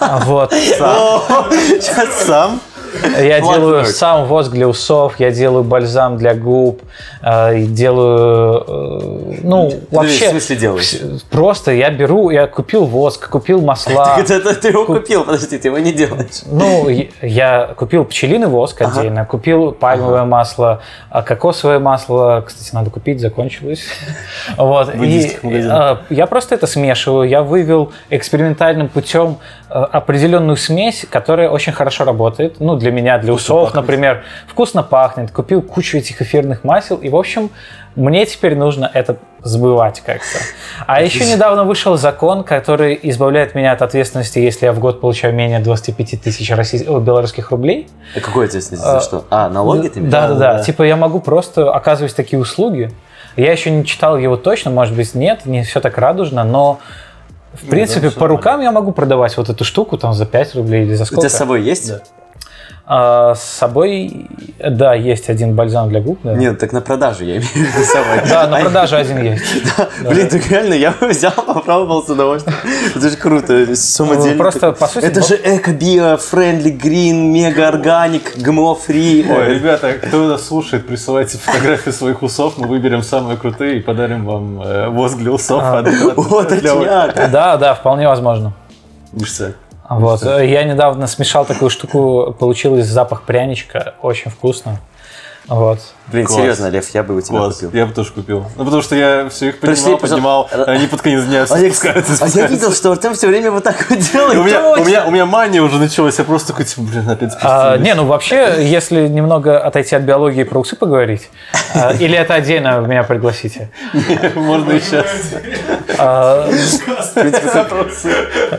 S4: А Вот.
S3: Сейчас сам. *laughs*
S4: Я делаю сам воск для усов, я делаю бальзам для губ, э, делаю, э, ну,
S3: в
S4: вообще...
S3: смысле делаешь?
S4: Просто я беру, я купил воск, купил масла. *laughs*
S3: Ты его купил, подожди, ты его не делаешь.
S4: Ну, я- купил пчелиный воск отдельно, купил пальмовое масло, а кокосовое масло, кстати, надо купить, закончилось. *laughs* Вот.
S2: В
S4: И э, я просто это смешиваю. Я вывел экспериментальным путем определенную смесь, которая очень хорошо работает. Ну, для меня, для усов,
S2: пахнет.
S4: например. Вкусно пахнет. Купил кучу этих эфирных масел. И, в общем, мне теперь нужно это сбывать как-то. А еще недавно вышел закон, который избавляет меня от ответственности, если я в год получаю менее 25 тысяч российских, белорусских рублей.
S3: А Какой ответственность за что? А, налоги ты?
S4: Да, да, да. Типа я могу просто оказывать такие услуги. Я еще не читал его точно, может быть, нет, не все так радужно, но в принципе по рукам я могу продавать вот эту штуку там за 5 рублей или за
S3: У
S4: сколько.
S3: тебя с собой есть?
S2: Да.
S4: А, с собой, да, есть один бальзам для губ. Да,
S3: Нет, так на продажу я имею в виду с собой.
S4: да на продаже один есть. *laughs*
S3: Блин, так реально, я бы взял, попробовал с удовольствием. Это же круто, самодельно.
S4: Просто, по сути,
S3: Это
S4: вот-
S3: же эко-био, friendly, green, мега- organic, ГМО- free.
S2: Ой, ребята, кто нас слушает, присылайте фотографии своих усов, мы выберем самые крутые и подарим вам э, воск для усов.
S4: А.
S2: от- от-
S3: О,
S2: от Лёвы.
S3: точняк.
S4: Да, да, вполне возможно.
S2: Ништяк.
S4: Вот. э, Я недавно смешал такую штуку, получилось запах пряничка, очень вкусно. Вот.
S3: Блин,
S2: Класс.
S3: серьезно, Лев, я бы у тебя
S2: Класс,
S3: купил.
S2: я бы тоже купил. Ну, потому что я все их
S3: Пришли,
S2: поднимал, поднимал,
S3: пожалуйста.
S2: а они под конец дня все
S3: Олег,
S2: спускаются,
S3: а я видел, что Артем все время вот так вот делает.
S2: У меня, у, меня, у меня мания уже началась, я просто такой, типа, блин, опять
S4: А, не, ну вообще, если немного отойти от биологии и про усы поговорить, а, или это отдельно меня пригласите. *laughs*
S2: Можно и сейчас.
S4: А,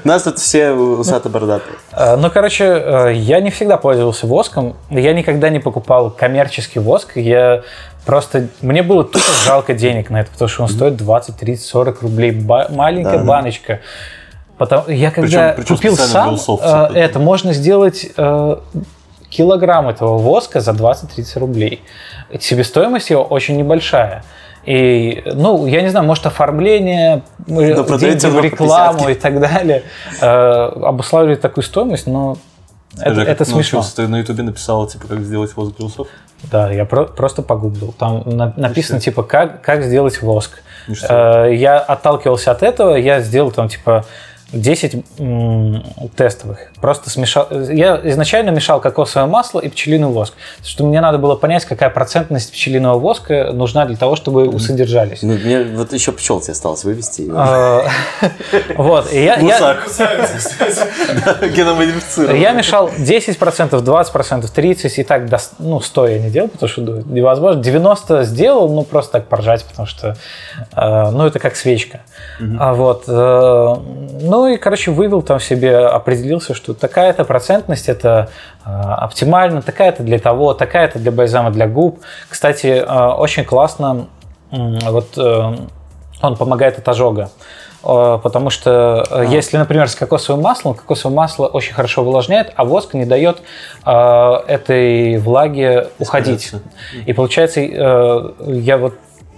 S3: нас тут все усато-бородатые.
S4: а, Ну, короче, э, я не всегда пользовался воском, я никогда не покупал коммерческий воск, я просто... Мне было тупо жалко денег на это, потому что он стоит 20, 30, 40 рублей, ба- маленькая
S3: Да.
S4: баночка. Потому, я когда
S2: причем
S4: купил
S2: специально для
S4: сам э, это, можно сделать э, килограмм этого воска за 20-30 рублей. Себестоимость его очень небольшая. И, ну, я не знаю, может, оформление, э,
S3: Да, продаете
S4: деньги в рекламу
S3: 50.
S4: и так далее э, обуславливает такую стоимость, но
S2: Скажи,
S4: это
S2: как ты
S4: смешно.
S2: Ты на ютубе написал, типа, как сделать воск усов?
S4: Да, я про- просто погуглил. Там на- написано, типа, как, как сделать воск.
S2: Ништяк.
S4: Э, я отталкивался от этого, я сделал там, типа, 10 м, тестовых. Просто смешал. Я изначально мешал кокосовое масло и пчелиный воск. Потому что мне надо было понять, какая процентность пчелиного воска нужна для того, чтобы усы держались.
S3: Ну, мне вот еще пчел тебе осталось вывести.
S4: Э, *laughs* Вот, я- мешал 10%, 20%, 30% и так до, ну, 100 я не делал, потому что ну, невозможно. 90 сделал, ну, просто так поржать, потому что, э, ну, это как свечка. А вот, э, ну, и, короче, вывел там себе, определился, что такая-то процентность это э, оптимально, такая-то для того, такая-то для бальзама для губ. Кстати, э, очень классно, вот, э, он помогает от ожога. Э, Потому что э, если, например, с кокосовым маслом, кокосовое масло очень хорошо увлажняет, а воск не дает э, этой влаге уходить. И получается, э, я вот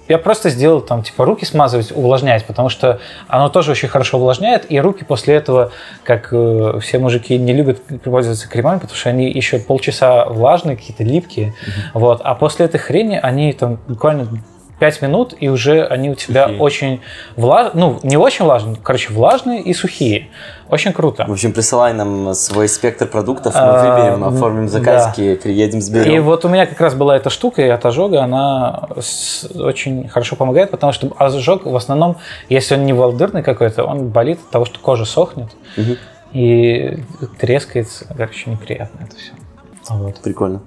S4: я просто сделал там, типа, руки смазывать, увлажнять, потому что оно тоже очень хорошо увлажняет, и руки после этого, как э, все мужики не любят пользоваться кремами, потому что они еще полчаса влажные, какие-то липкие, вот, а после этой хрени они там буквально 5 минут, и уже они у тебя
S2: Сухие.
S4: очень влажные, ну, не очень влажные, короче, влажные и сухие. Очень круто.
S3: В общем, присылай нам свой спектр продуктов, мы
S4: А,
S3: выберем, оформим заказики, приедем,
S4: И
S3: сберем.
S4: вот у меня как раз была эта штука, и от ожога она очень хорошо помогает, потому что ожог в основном, если он не волдырный какой-то, он болит от того, что кожа сохнет
S3: Мгм.
S4: и трескается. Короче, неприятно это все. Вот.
S3: Прикольно.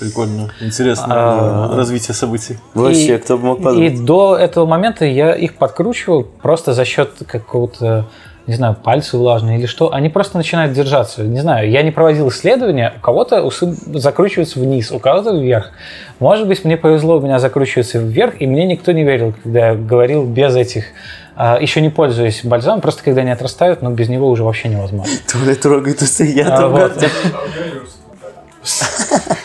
S2: Прикольно. Интересно
S4: А,
S2: э, развитие событий.
S3: Вообще,
S4: И-
S3: кто бы мог
S4: И
S3: подумать.
S4: до этого момента я их подкручивал просто за счет какого-то, не знаю, пальцы влажные или что. Они просто начинают держаться. Не знаю, я не проводил исследования. У кого-то усы закручиваются вниз, у кого-то вверх. Может быть, мне повезло, у меня закручиваются вверх, и мне никто не верил, когда я говорил без этих а, еще не пользуясь бальзамом, просто когда они отрастают, но без него уже вообще невозможно. *laughs*
S3: Толя трогает усы, я
S4: А, вот.
S3: как-то- *laughs*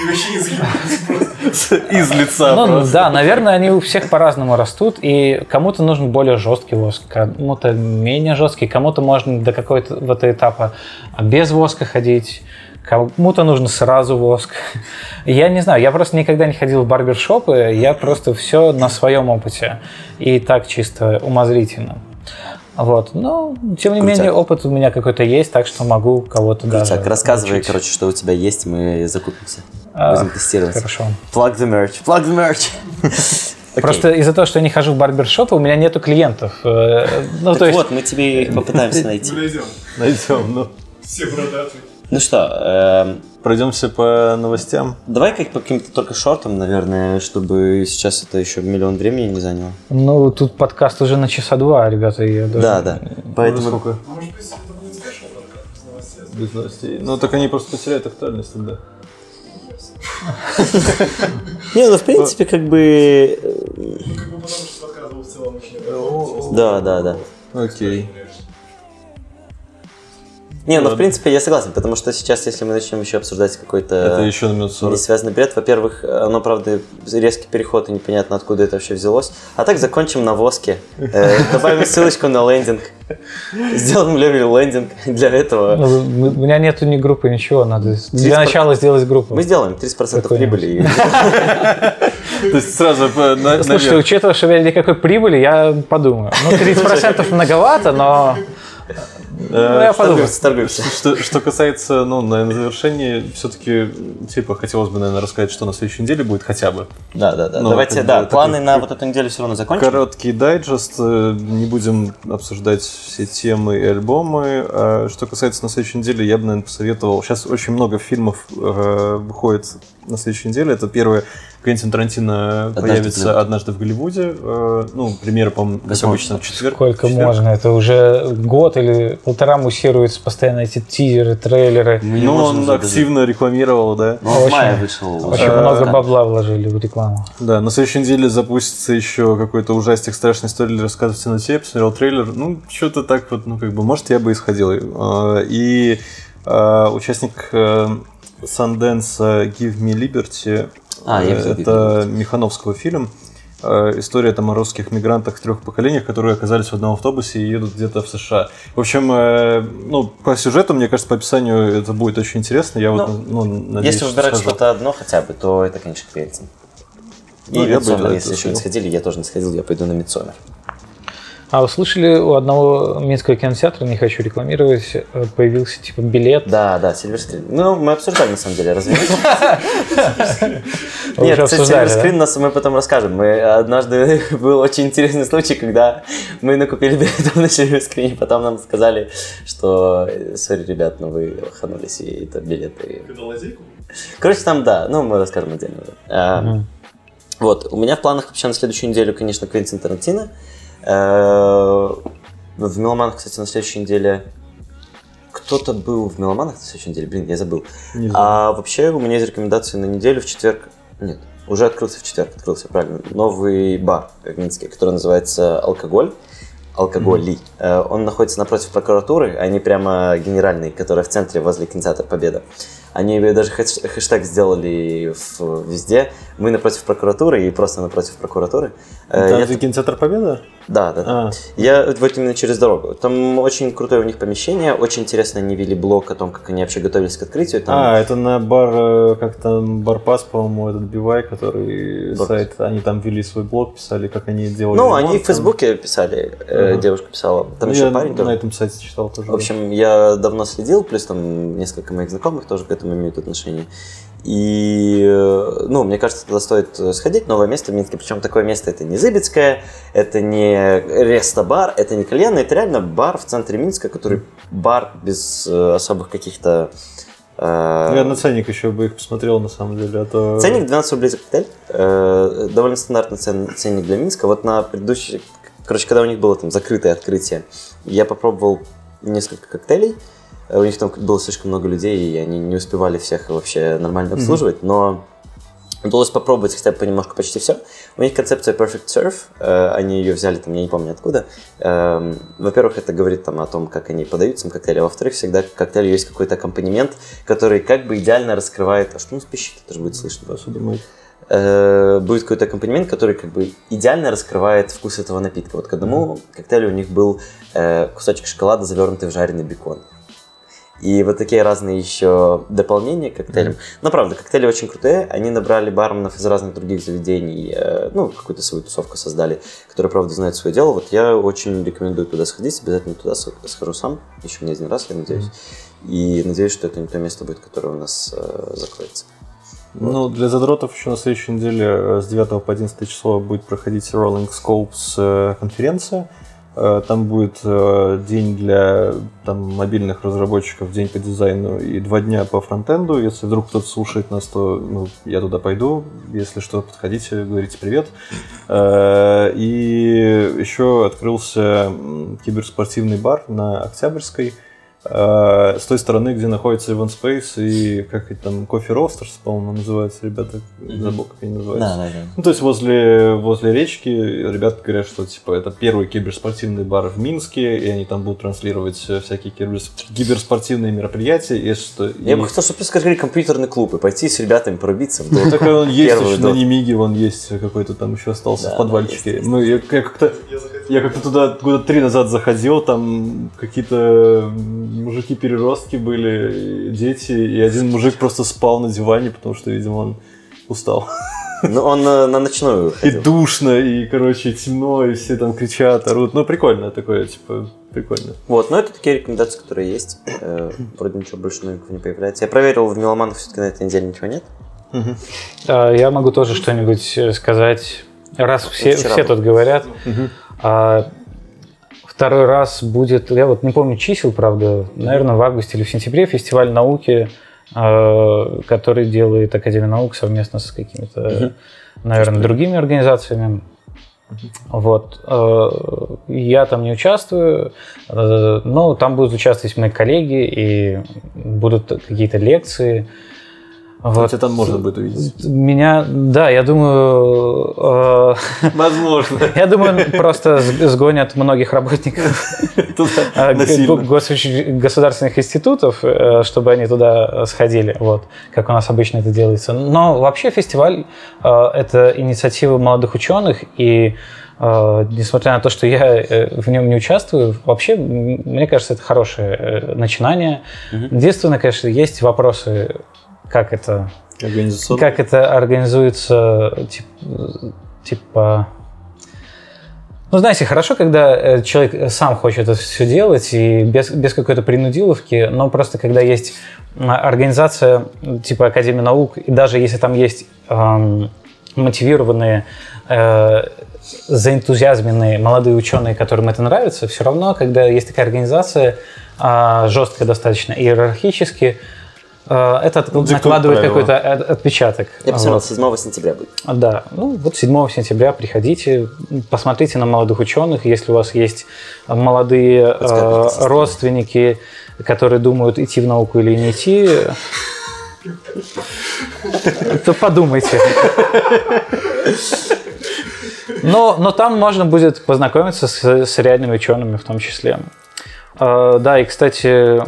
S1: И вообще не.
S2: Из лица
S4: Ну
S2: просто.
S4: да, наверное, они у всех по-разному растут, и кому-то нужен более жесткий воск, кому-то менее жесткий, кому-то можно до какого-то этапа без воска ходить, Кому-то нужно сразу воск. *laughs* Я не знаю, я просто никогда не ходил в барбершопы, я просто все на своем опыте. И так чисто умозрительно. Вот. Но, тем не
S3: Крутяк.
S4: менее, опыт у меня какой-то есть, так что могу кого-то даже
S3: Так, рассказывай,
S4: научить.
S3: короче, что у тебя есть, мы закупимся.
S4: А,
S3: Будем тестировать.
S4: Хорошо.
S3: Plug the merch. Plug the merch. Окей.
S4: Просто из-за того, что я не хожу в барбершопы, у меня нету клиентов. Э, Ну,
S3: Так
S4: то есть...
S3: вот, мы тебе их попытаемся найти.
S1: Мы найдем.
S2: Найдем, ну.
S1: Все бородатые.
S3: Ну что, эм,
S2: Пройдемся по новостям.
S3: давай как по каким-то только шортам, наверное, чтобы сейчас это еще миллион времени не заняло.
S4: Ну, тут подкаст уже на часа два, ребята. и я даже-
S3: Да, да. Поэтому
S2: сколько?
S1: А может быть, это будет спешл подкаст?
S2: Без новостей. Ну, так они просто потеряют актуальность тогда.
S3: Не, ну в принципе, как бы. э,
S1: Ну, как бы потому что подкаст был в целом очень
S3: Да, да, да.
S2: Окей.
S3: Не, ну в принципе я согласен, потому что сейчас, если мы начнем еще обсуждать
S2: Это
S3: какой-то
S2: еще на минут 40.
S3: не связанный бред, во-первых, оно, правда, резкий переход, и непонятно, откуда это вообще взялось. А так закончим на воске. Э, Добавим ссылочку на лендинг. Сделаем level лендинг для этого.
S4: Ну, у меня нету ни группы, ничего. Надо для начала сделать группу.
S3: Мы сделаем 30%
S4: Какой-нибудь.
S3: прибыли.
S2: То есть сразу э, на-
S4: Слушайте,
S2: наверх.
S4: учитывая, что я никакой прибыли, я подумаю. Ну, 30% многовато, но... Ну, я подумаю.
S3: Торгуемся, торгуемся.
S2: Что, что касается, ну, наверное, завершения, все-таки, типа, хотелось бы, наверное, рассказать, что на следующей неделе будет хотя бы.
S3: Да, да, да.
S2: Ну,
S3: Давайте, да, планы на вот эту неделю все равно закончим.
S2: Короткий дайджест, э, не будем обсуждать все темы и альбомы. А что касается на следующей неделе, я бы, наверное, посоветовал. Сейчас очень много фильмов э, выходит на следующей неделе. Это первое, Квентин Тарантино
S3: «Однажды в
S2: появится
S3: Голливуде».
S2: однажды в Голливуде. Э, ну, премьера, по-моему, как обычно, в четверг.
S4: Сколько
S2: в четверг.
S4: можно? Это уже год или полтора муссируются постоянно эти тизеры, трейлеры.
S3: Мы
S2: Ну,
S3: можем
S2: он
S3: уже даже-
S2: активно рекламировал, да.
S3: Ну, в
S4: Очень-
S3: мае вышел.
S4: Очень
S3: уже.
S4: много бабла вложили в рекламу.
S2: Да, на следующей неделе запустится еще какой-то ужастик страшной истории рассказа в темноте. Посмотрел трейлер. Ну, что-то так вот, ну, как бы, может, я бы и сходил. А, И а, участник э, Sundance Give Me Liberty.
S3: А, я
S2: э,
S3: видел,
S2: Это Михановского фильм. Э, История там о русских мигрантах в трех поколениях, которые оказались в одном автобусе и едут где-то в США. В общем, э, ну, по сюжету, мне кажется, по описанию это будет очень интересно. Я вот, ну, надеюсь,
S3: Если
S2: что
S3: выбирать
S2: схожу.
S3: что-то одно хотя бы, то это, конечно, Квентин. И
S2: Ну, бы,
S3: Мидсомер,
S2: да,
S3: если еще не
S2: сходил.
S3: сходили, я тоже не сходил, я пойду на Мидсомер.
S4: А вы слышали, у одного минского кинотеатра, не хочу рекламировать, э, появился типа билет.
S3: Да, да, Screen. Ну, мы обсуждали, на самом деле, разве нет? Screen нас мы потом расскажем. Мы однажды *laughs* был очень интересный случай, когда мы накупили билеты на Screen, потом нам сказали, что, сори, ребят, но вы ханулись, и это билеты. Короче, там, да, ну, мы расскажем отдельно.
S4: Мгм.
S3: Вот, у меня в планах вообще на следующую неделю, конечно, Квентин Тарантино. Э, В Меломанах, кстати, на следующей неделе... Кто-то был в Меломанах на следующей неделе? Блин, я забыл.
S2: Не знаю.
S3: А вообще у меня есть рекомендации на неделю в четверг. Нет, уже открылся в четверг, открылся, правильно. Новый бар в Минске, который называется «Алкоголь». Алкоголи. Э, Он находится напротив прокуратуры, они прямо генеральный, которая в центре возле кинотеатра Победа. Они даже хэш- хэштег сделали в- везде. Мы напротив прокуратуры и просто напротив прокуратуры. Э,
S2: Там
S3: я
S2: кинотеатр Победа?
S3: Да, да.
S2: А,
S3: Я вот именно через дорогу. Там очень крутое у них помещение, очень интересно они вели блог о том, как они вообще готовились к открытию. Там
S2: А, это на бар, э, как там, Барпас, по-моему, этот Бивай, который
S3: Барпас.
S2: сайт, они там вели свой блог, писали, как они делали
S3: Ну,
S2: ремонт,
S3: они в
S2: там.
S3: Фейсбуке писали, э,
S2: Ага.
S3: девушка писала. Там
S2: Ну,
S3: еще
S2: я
S3: парень
S2: на
S3: тоже.
S2: этом сайте читал тоже.
S3: В общем, я давно следил, плюс там несколько моих знакомых тоже к этому имеют отношение. И, э, ну, мне кажется, туда стоит э, сходить, новое место в Минске. Причем такое место это не Зыбицкое, это не рестобар, это не кальянный, это реально бар в центре Минска, который бар без э, особых каких-то... э,
S2: Я на ценник еще бы их посмотрел, на самом деле, а то...
S3: Ценник 12 рублей за коктейль. Э, довольно стандартный цен- ценник для Минска. Вот на предыдущий... Короче, когда у них было там закрытое открытие, я попробовал несколько коктейлей. Э, У них там было слишком много людей, и они не успевали всех вообще нормально обслуживать, но удалось попробовать хотя бы понемножку почти все. У них концепция Perfect Surf, э, они ее взяли там, я не помню откуда. Эм, Во-первых, это говорит там о том, как они подают сам коктейль, а во-вторых, всегда к коктейлю есть какой-то аккомпанемент, который как бы идеально раскрывает... А что он спищит? Это же будет слышно.
S2: Посуду мыть.
S3: Э, будет какой-то аккомпанемент, который как бы идеально раскрывает вкус этого напитка. Вот к одному коктейлю у них был э, кусочек шоколада, завернутый в жареный бекон. И вот такие разные еще дополнения к коктейлям. Но правда, коктейли очень крутые. Они набрали барменов из разных других заведений. э, Ну, какую-то свою тусовку создали, которые, правда, знают свое дело. Вот я очень рекомендую туда сходить. Обязательно туда схожу сам. Еще не один раз, я надеюсь. И надеюсь, что это не то место будет, которое у нас э, закроется.
S2: Ну, для задротов еще на следующей неделе э, с 9 по 11 число будет проходить Rolling Scopes э, конференция. Э, Там будет э, день для там, мобильных разработчиков, день по дизайну и два дня по фронтенду. Если вдруг кто-то слушает нас, то ну, я туда пойду. Если что, подходите, говорите привет. Э, И еще открылся киберспортивный бар на Октябрьской. Э, с той стороны, где находится Event Space и как это там, Coffee Roasters, по-моему, называется, ребята, забыл, как они называются.
S3: Да, да, да.
S2: Ну, то есть возле, возле речки ребята говорят, что типа это первый киберспортивный бар в Минске, и они там будут транслировать э, всякие киберс- киберспортивные мероприятия. И что,
S3: Я
S2: и-
S3: бы хотел, чтобы открыли компьютерный клуб и пойти с ребятами пробиться доту.
S2: Так он *laughs* есть еще на. Немиге, вон есть какой-то там еще остался в подвальчике. я, я как-то я как-то туда года три назад заходил, там какие-то мужики-переростки были, и дети, и один мужик просто спал на диване, потому что, видимо, он устал.
S3: Ну, он на ночную
S2: И
S3: ходил.
S2: душно, и, короче, темно, и все там кричат, орут. Ну, прикольно такое, типа, прикольно.
S3: Вот, но это такие рекомендации, которые есть. Э, Вроде ничего больше новенького не появляется. Я проверил, в Меломанах все-таки на этой неделе ничего нет.
S4: А, Я могу тоже что-нибудь э, сказать. Раз все, все тут говорят, а, второй раз будет, я вот не помню чисел, правда, наверное, в августе или в сентябре фестиваль науки, а, который делает Академия наук совместно с какими-то, наверное, другими организациями. Вот. э, Я там не участвую, э, но там будут участвовать мои коллеги, и будут какие-то лекции. Вот.
S2: Хотя там можно будет увидеть.
S4: Меня, да, я думаю, э,
S2: Возможно.
S4: я думаю, просто сгонят многих работников *laughs* госуч- государственных институтов, э, чтобы они туда сходили, вот, как у нас обычно это делается. Но вообще фестиваль э, это инициатива молодых ученых, и э, несмотря на то, что я в нем не участвую, вообще, мне кажется, это хорошее начинание. Единственное, конечно, есть вопросы, как это
S2: Организационно.
S4: как это организуется, тип- типа... Ну, знаете, хорошо, когда э, человек сам хочет это все делать и без, без какой-то принудиловки, но просто когда есть организация типа Академии наук, и даже если там есть эм, мотивированные, э, заэнтузиазменные молодые ученые, которым это нравится, все равно, когда есть такая организация, э, жесткая достаточно, иерархически, э, это
S2: диктует
S4: накладывает какой-то от- отпечаток.
S3: Я посмотрел,
S4: Вот.
S3: 7 сентября будет.
S4: Да, ну вот 7 сентября приходите, посмотрите на молодых ученых, если у вас есть молодые э, родственники, которые думают, идти в науку или не идти, то подумайте. Но, но там можно будет познакомиться с, с реальными учеными в том числе. Э, Да, и, кстати,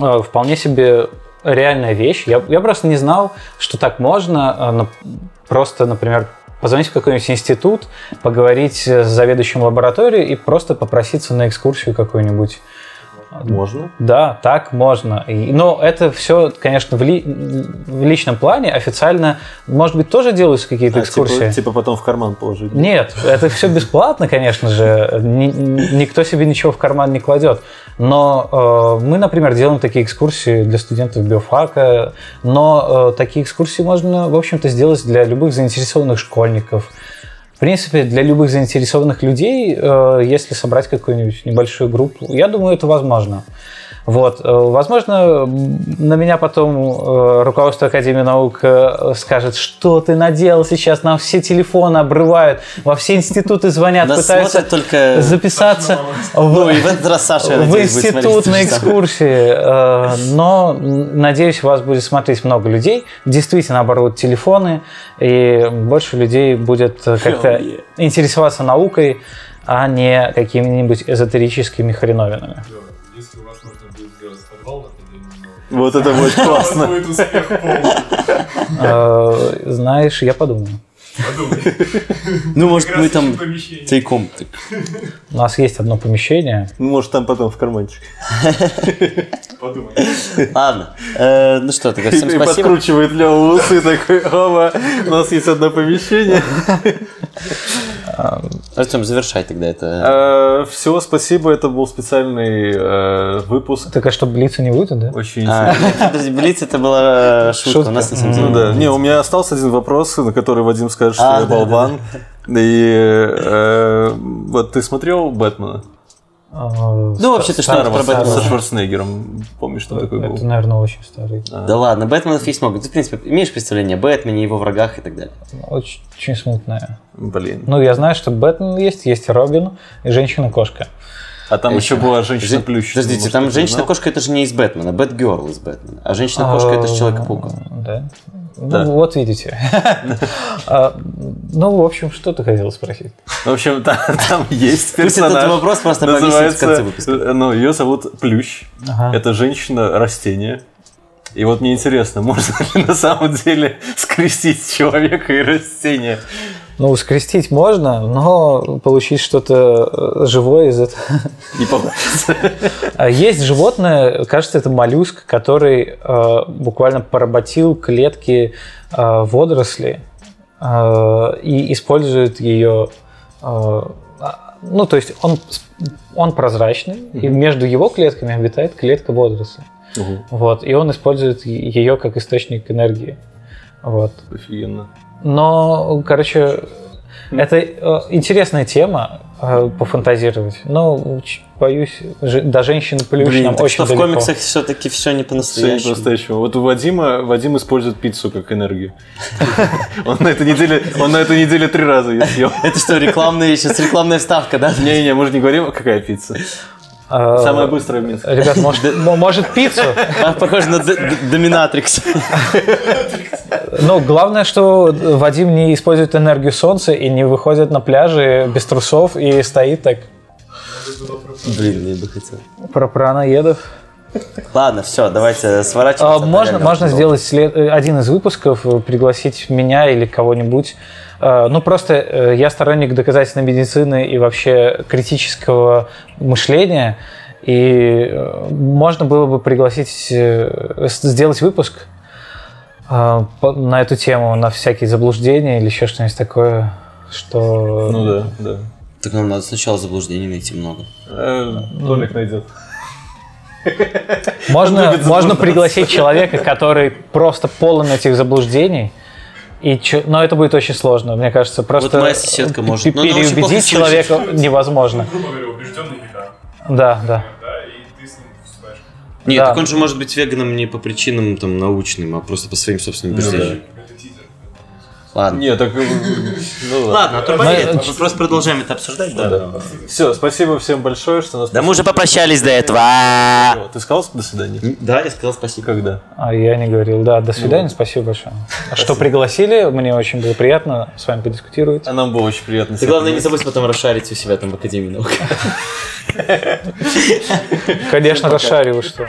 S4: э, вполне себе реальная вещь. Я, я просто не знал, что так можно. э, Просто, например, позвонить в какой-нибудь институт, поговорить с заведующим лабораторией и просто попроситься на экскурсию какую-нибудь.
S2: Можно.
S4: Да, так можно. И- но это все, конечно, в, ли- в личном плане официально, может быть, тоже делаются какие-то
S2: А,
S4: экскурсии.
S2: типа, типа потом в карман положить.
S4: Нет, это все *laughs* бесплатно, конечно же. Ни- ни- никто себе ничего в карман не кладет. Но э, мы, например, делаем такие экскурсии для студентов биофака. Но э, такие экскурсии можно, в общем-то, сделать для любых заинтересованных школьников. В принципе, для любых заинтересованных людей, э, если собрать какую-нибудь небольшую группу, я думаю, это возможно. Вот. э, Возможно, на меня потом э, руководство Академии наук э, скажет, что ты наделал сейчас, нам все телефоны обрывают, во все институты звонят,
S3: Нас
S4: пытаются
S3: только...
S4: записаться
S3: Ну,
S4: в,
S3: и в этот раз Саша,
S4: в институт на *laughs* экскурсии. Но, надеюсь, вас будет смотреть много людей. Действительно оборвут телефоны, и больше людей будет как-то интересоваться наукой, а не какими-нибудь эзотерическими хреновинами.
S1: Если у вас
S2: Вот это будет классно.
S1: будет успех полный.
S4: Э, Знаешь, я подумаю.
S1: Подумай.
S3: Ну, может, мы там
S1: помещение.
S3: тайком.
S4: У нас есть одно помещение.
S2: Ну, Может, там потом в карманчик.
S1: Подумай.
S3: Ладно. Э, Ну что, тогда всем
S2: И
S3: спасибо.
S2: подкручивает Лева усы такой, Ова, у нас есть одно помещение. *laughs*
S3: Артем, завершай тогда это.
S2: Все, спасибо, это был специальный э, выпуск.
S4: Так а что, блица не будет, да?
S2: Очень
S3: А,
S2: интересно. *laughs*
S3: подожди, Блиц это была шутка.
S4: Шутка.
S3: У нас на самом деле.
S2: Ну да. Не, у меня остался один вопрос, на который Вадим скажет, что
S3: А,
S2: я болван. И э, вот ты смотрел Бэтмена?
S4: Ну,
S3: вообще, ты что-нибудь про Бэтмена?
S2: Со Шварценеггером. Помнишь, что такой был?
S4: Это, наверное, очень старый.
S3: Да ладно, Бэтменов есть много. Ты, в принципе, имеешь представление о Бэтмене, его врагах и так далее.
S4: Очень, очень смутная.
S2: Блин.
S4: Ну, я знаю, что Бэтмен есть, есть Робин и Женщина-кошка.
S2: А там еще была
S3: Жен-
S2: женщина-плющ.
S3: Подождите, там женщина-кошка это же не из Бэтмена, Бэтгерл из Бэтмена. А женщина-кошка это же Человека-паука.
S4: Да. Ну,
S2: Да.
S4: вот видите. *laughs* А, Ну, в общем, что ты хотел спросить?
S2: В общем, там, там есть
S3: Пусть этот
S2: персонаж.
S3: вопрос просто в
S2: называется,
S3: конце выпуска.
S2: э, Ну, ее зовут Плющ.
S4: Ага.
S2: Это женщина-растение. И вот мне интересно, можно ли на самом деле скрестить человека и растение?
S4: Ну, скрестить можно, но получить что-то э, живое из этого. *laughs*
S2: Не получится. *laughs*
S4: А Есть животное, кажется, это моллюск, который э, буквально поработил клетки э, водорослей э, и использует ее. э, а, ну, то есть он, он прозрачный, и между его клетками обитает клетка водорослей. Вот, и он использует ее как источник энергии. Вот.
S2: Офигенно.
S4: Но, короче, это э, интересная тема э, пофантазировать. Но боюсь, до женщины плюс
S3: Блин,
S4: нам очень
S3: что в
S4: далеко.
S3: комиксах все-таки все не
S2: Все не
S3: по-настоящему.
S2: по-настоящему. Вот у Вадима, Вадим использует пиццу как энергию. *laughs* Он на этой неделе, он на этой неделе три раза ее съел. *laughs*
S3: Это что, рекламная сейчас рекламная вставка, да?
S2: Не-не, мы же не говорим, какая пицца.
S4: А,
S2: Самая быстрая в Минске.
S4: Ребят, может, *laughs* может пиццу?
S3: Похоже на Доминатрикс.
S4: Но главное, что Вадим не использует энергию солнца и не выходит на пляжи без трусов и стоит так
S3: Блин, я бы хотел.
S4: про праноедов.
S3: Ладно, все, давайте
S4: А,
S3: сворачиваться.
S4: Можно,
S3: Реально
S4: можно
S3: долго.
S4: сделать след- один из выпусков, э, пригласить меня или кого-нибудь. Э, Ну, просто э, я сторонник доказательной медицины и вообще критического мышления. И э, можно было бы пригласить, сделать выпуск э, по- на эту тему, на всякие заблуждения или еще что-нибудь такое, что...
S2: Ну да, да.
S3: Так нам надо сначала заблуждений найти много.
S2: Э, Толик найдет.
S4: Можно, можно пригласить человека, который просто полон этих заблуждений. И чё- но это будет очень сложно, мне кажется. Просто
S3: моя соседка может, плохо
S4: переубедить человека невозможно.
S1: Грубо говоря, убежденный.
S4: Да, да.
S3: Нет,
S4: Да.
S3: так он же может быть веганом не по причинам там научным, а просто по своим собственным убеждениям.
S1: Это тизер.
S3: Ладно.
S2: Нет, так... э, Ну *laughs*
S3: Ладно, а
S4: Мы-
S3: мы просто продолжаем это обсуждать, да?
S2: Все, спасибо всем большое, что нас
S3: Да мы уже попрощались до этого.
S2: послушали. Ты сказал до свидания?
S3: Да, я сказал спасибо.
S2: Когда?
S4: А я не говорил. Да, до свидания, спасибо большое. Что пригласили, мне очень было приятно с вами подискутировать.
S2: А нам было очень приятно.
S3: Ты главное не забудь потом расшарить у себя там в Академии наук.
S4: Конечно, расшариваю, что.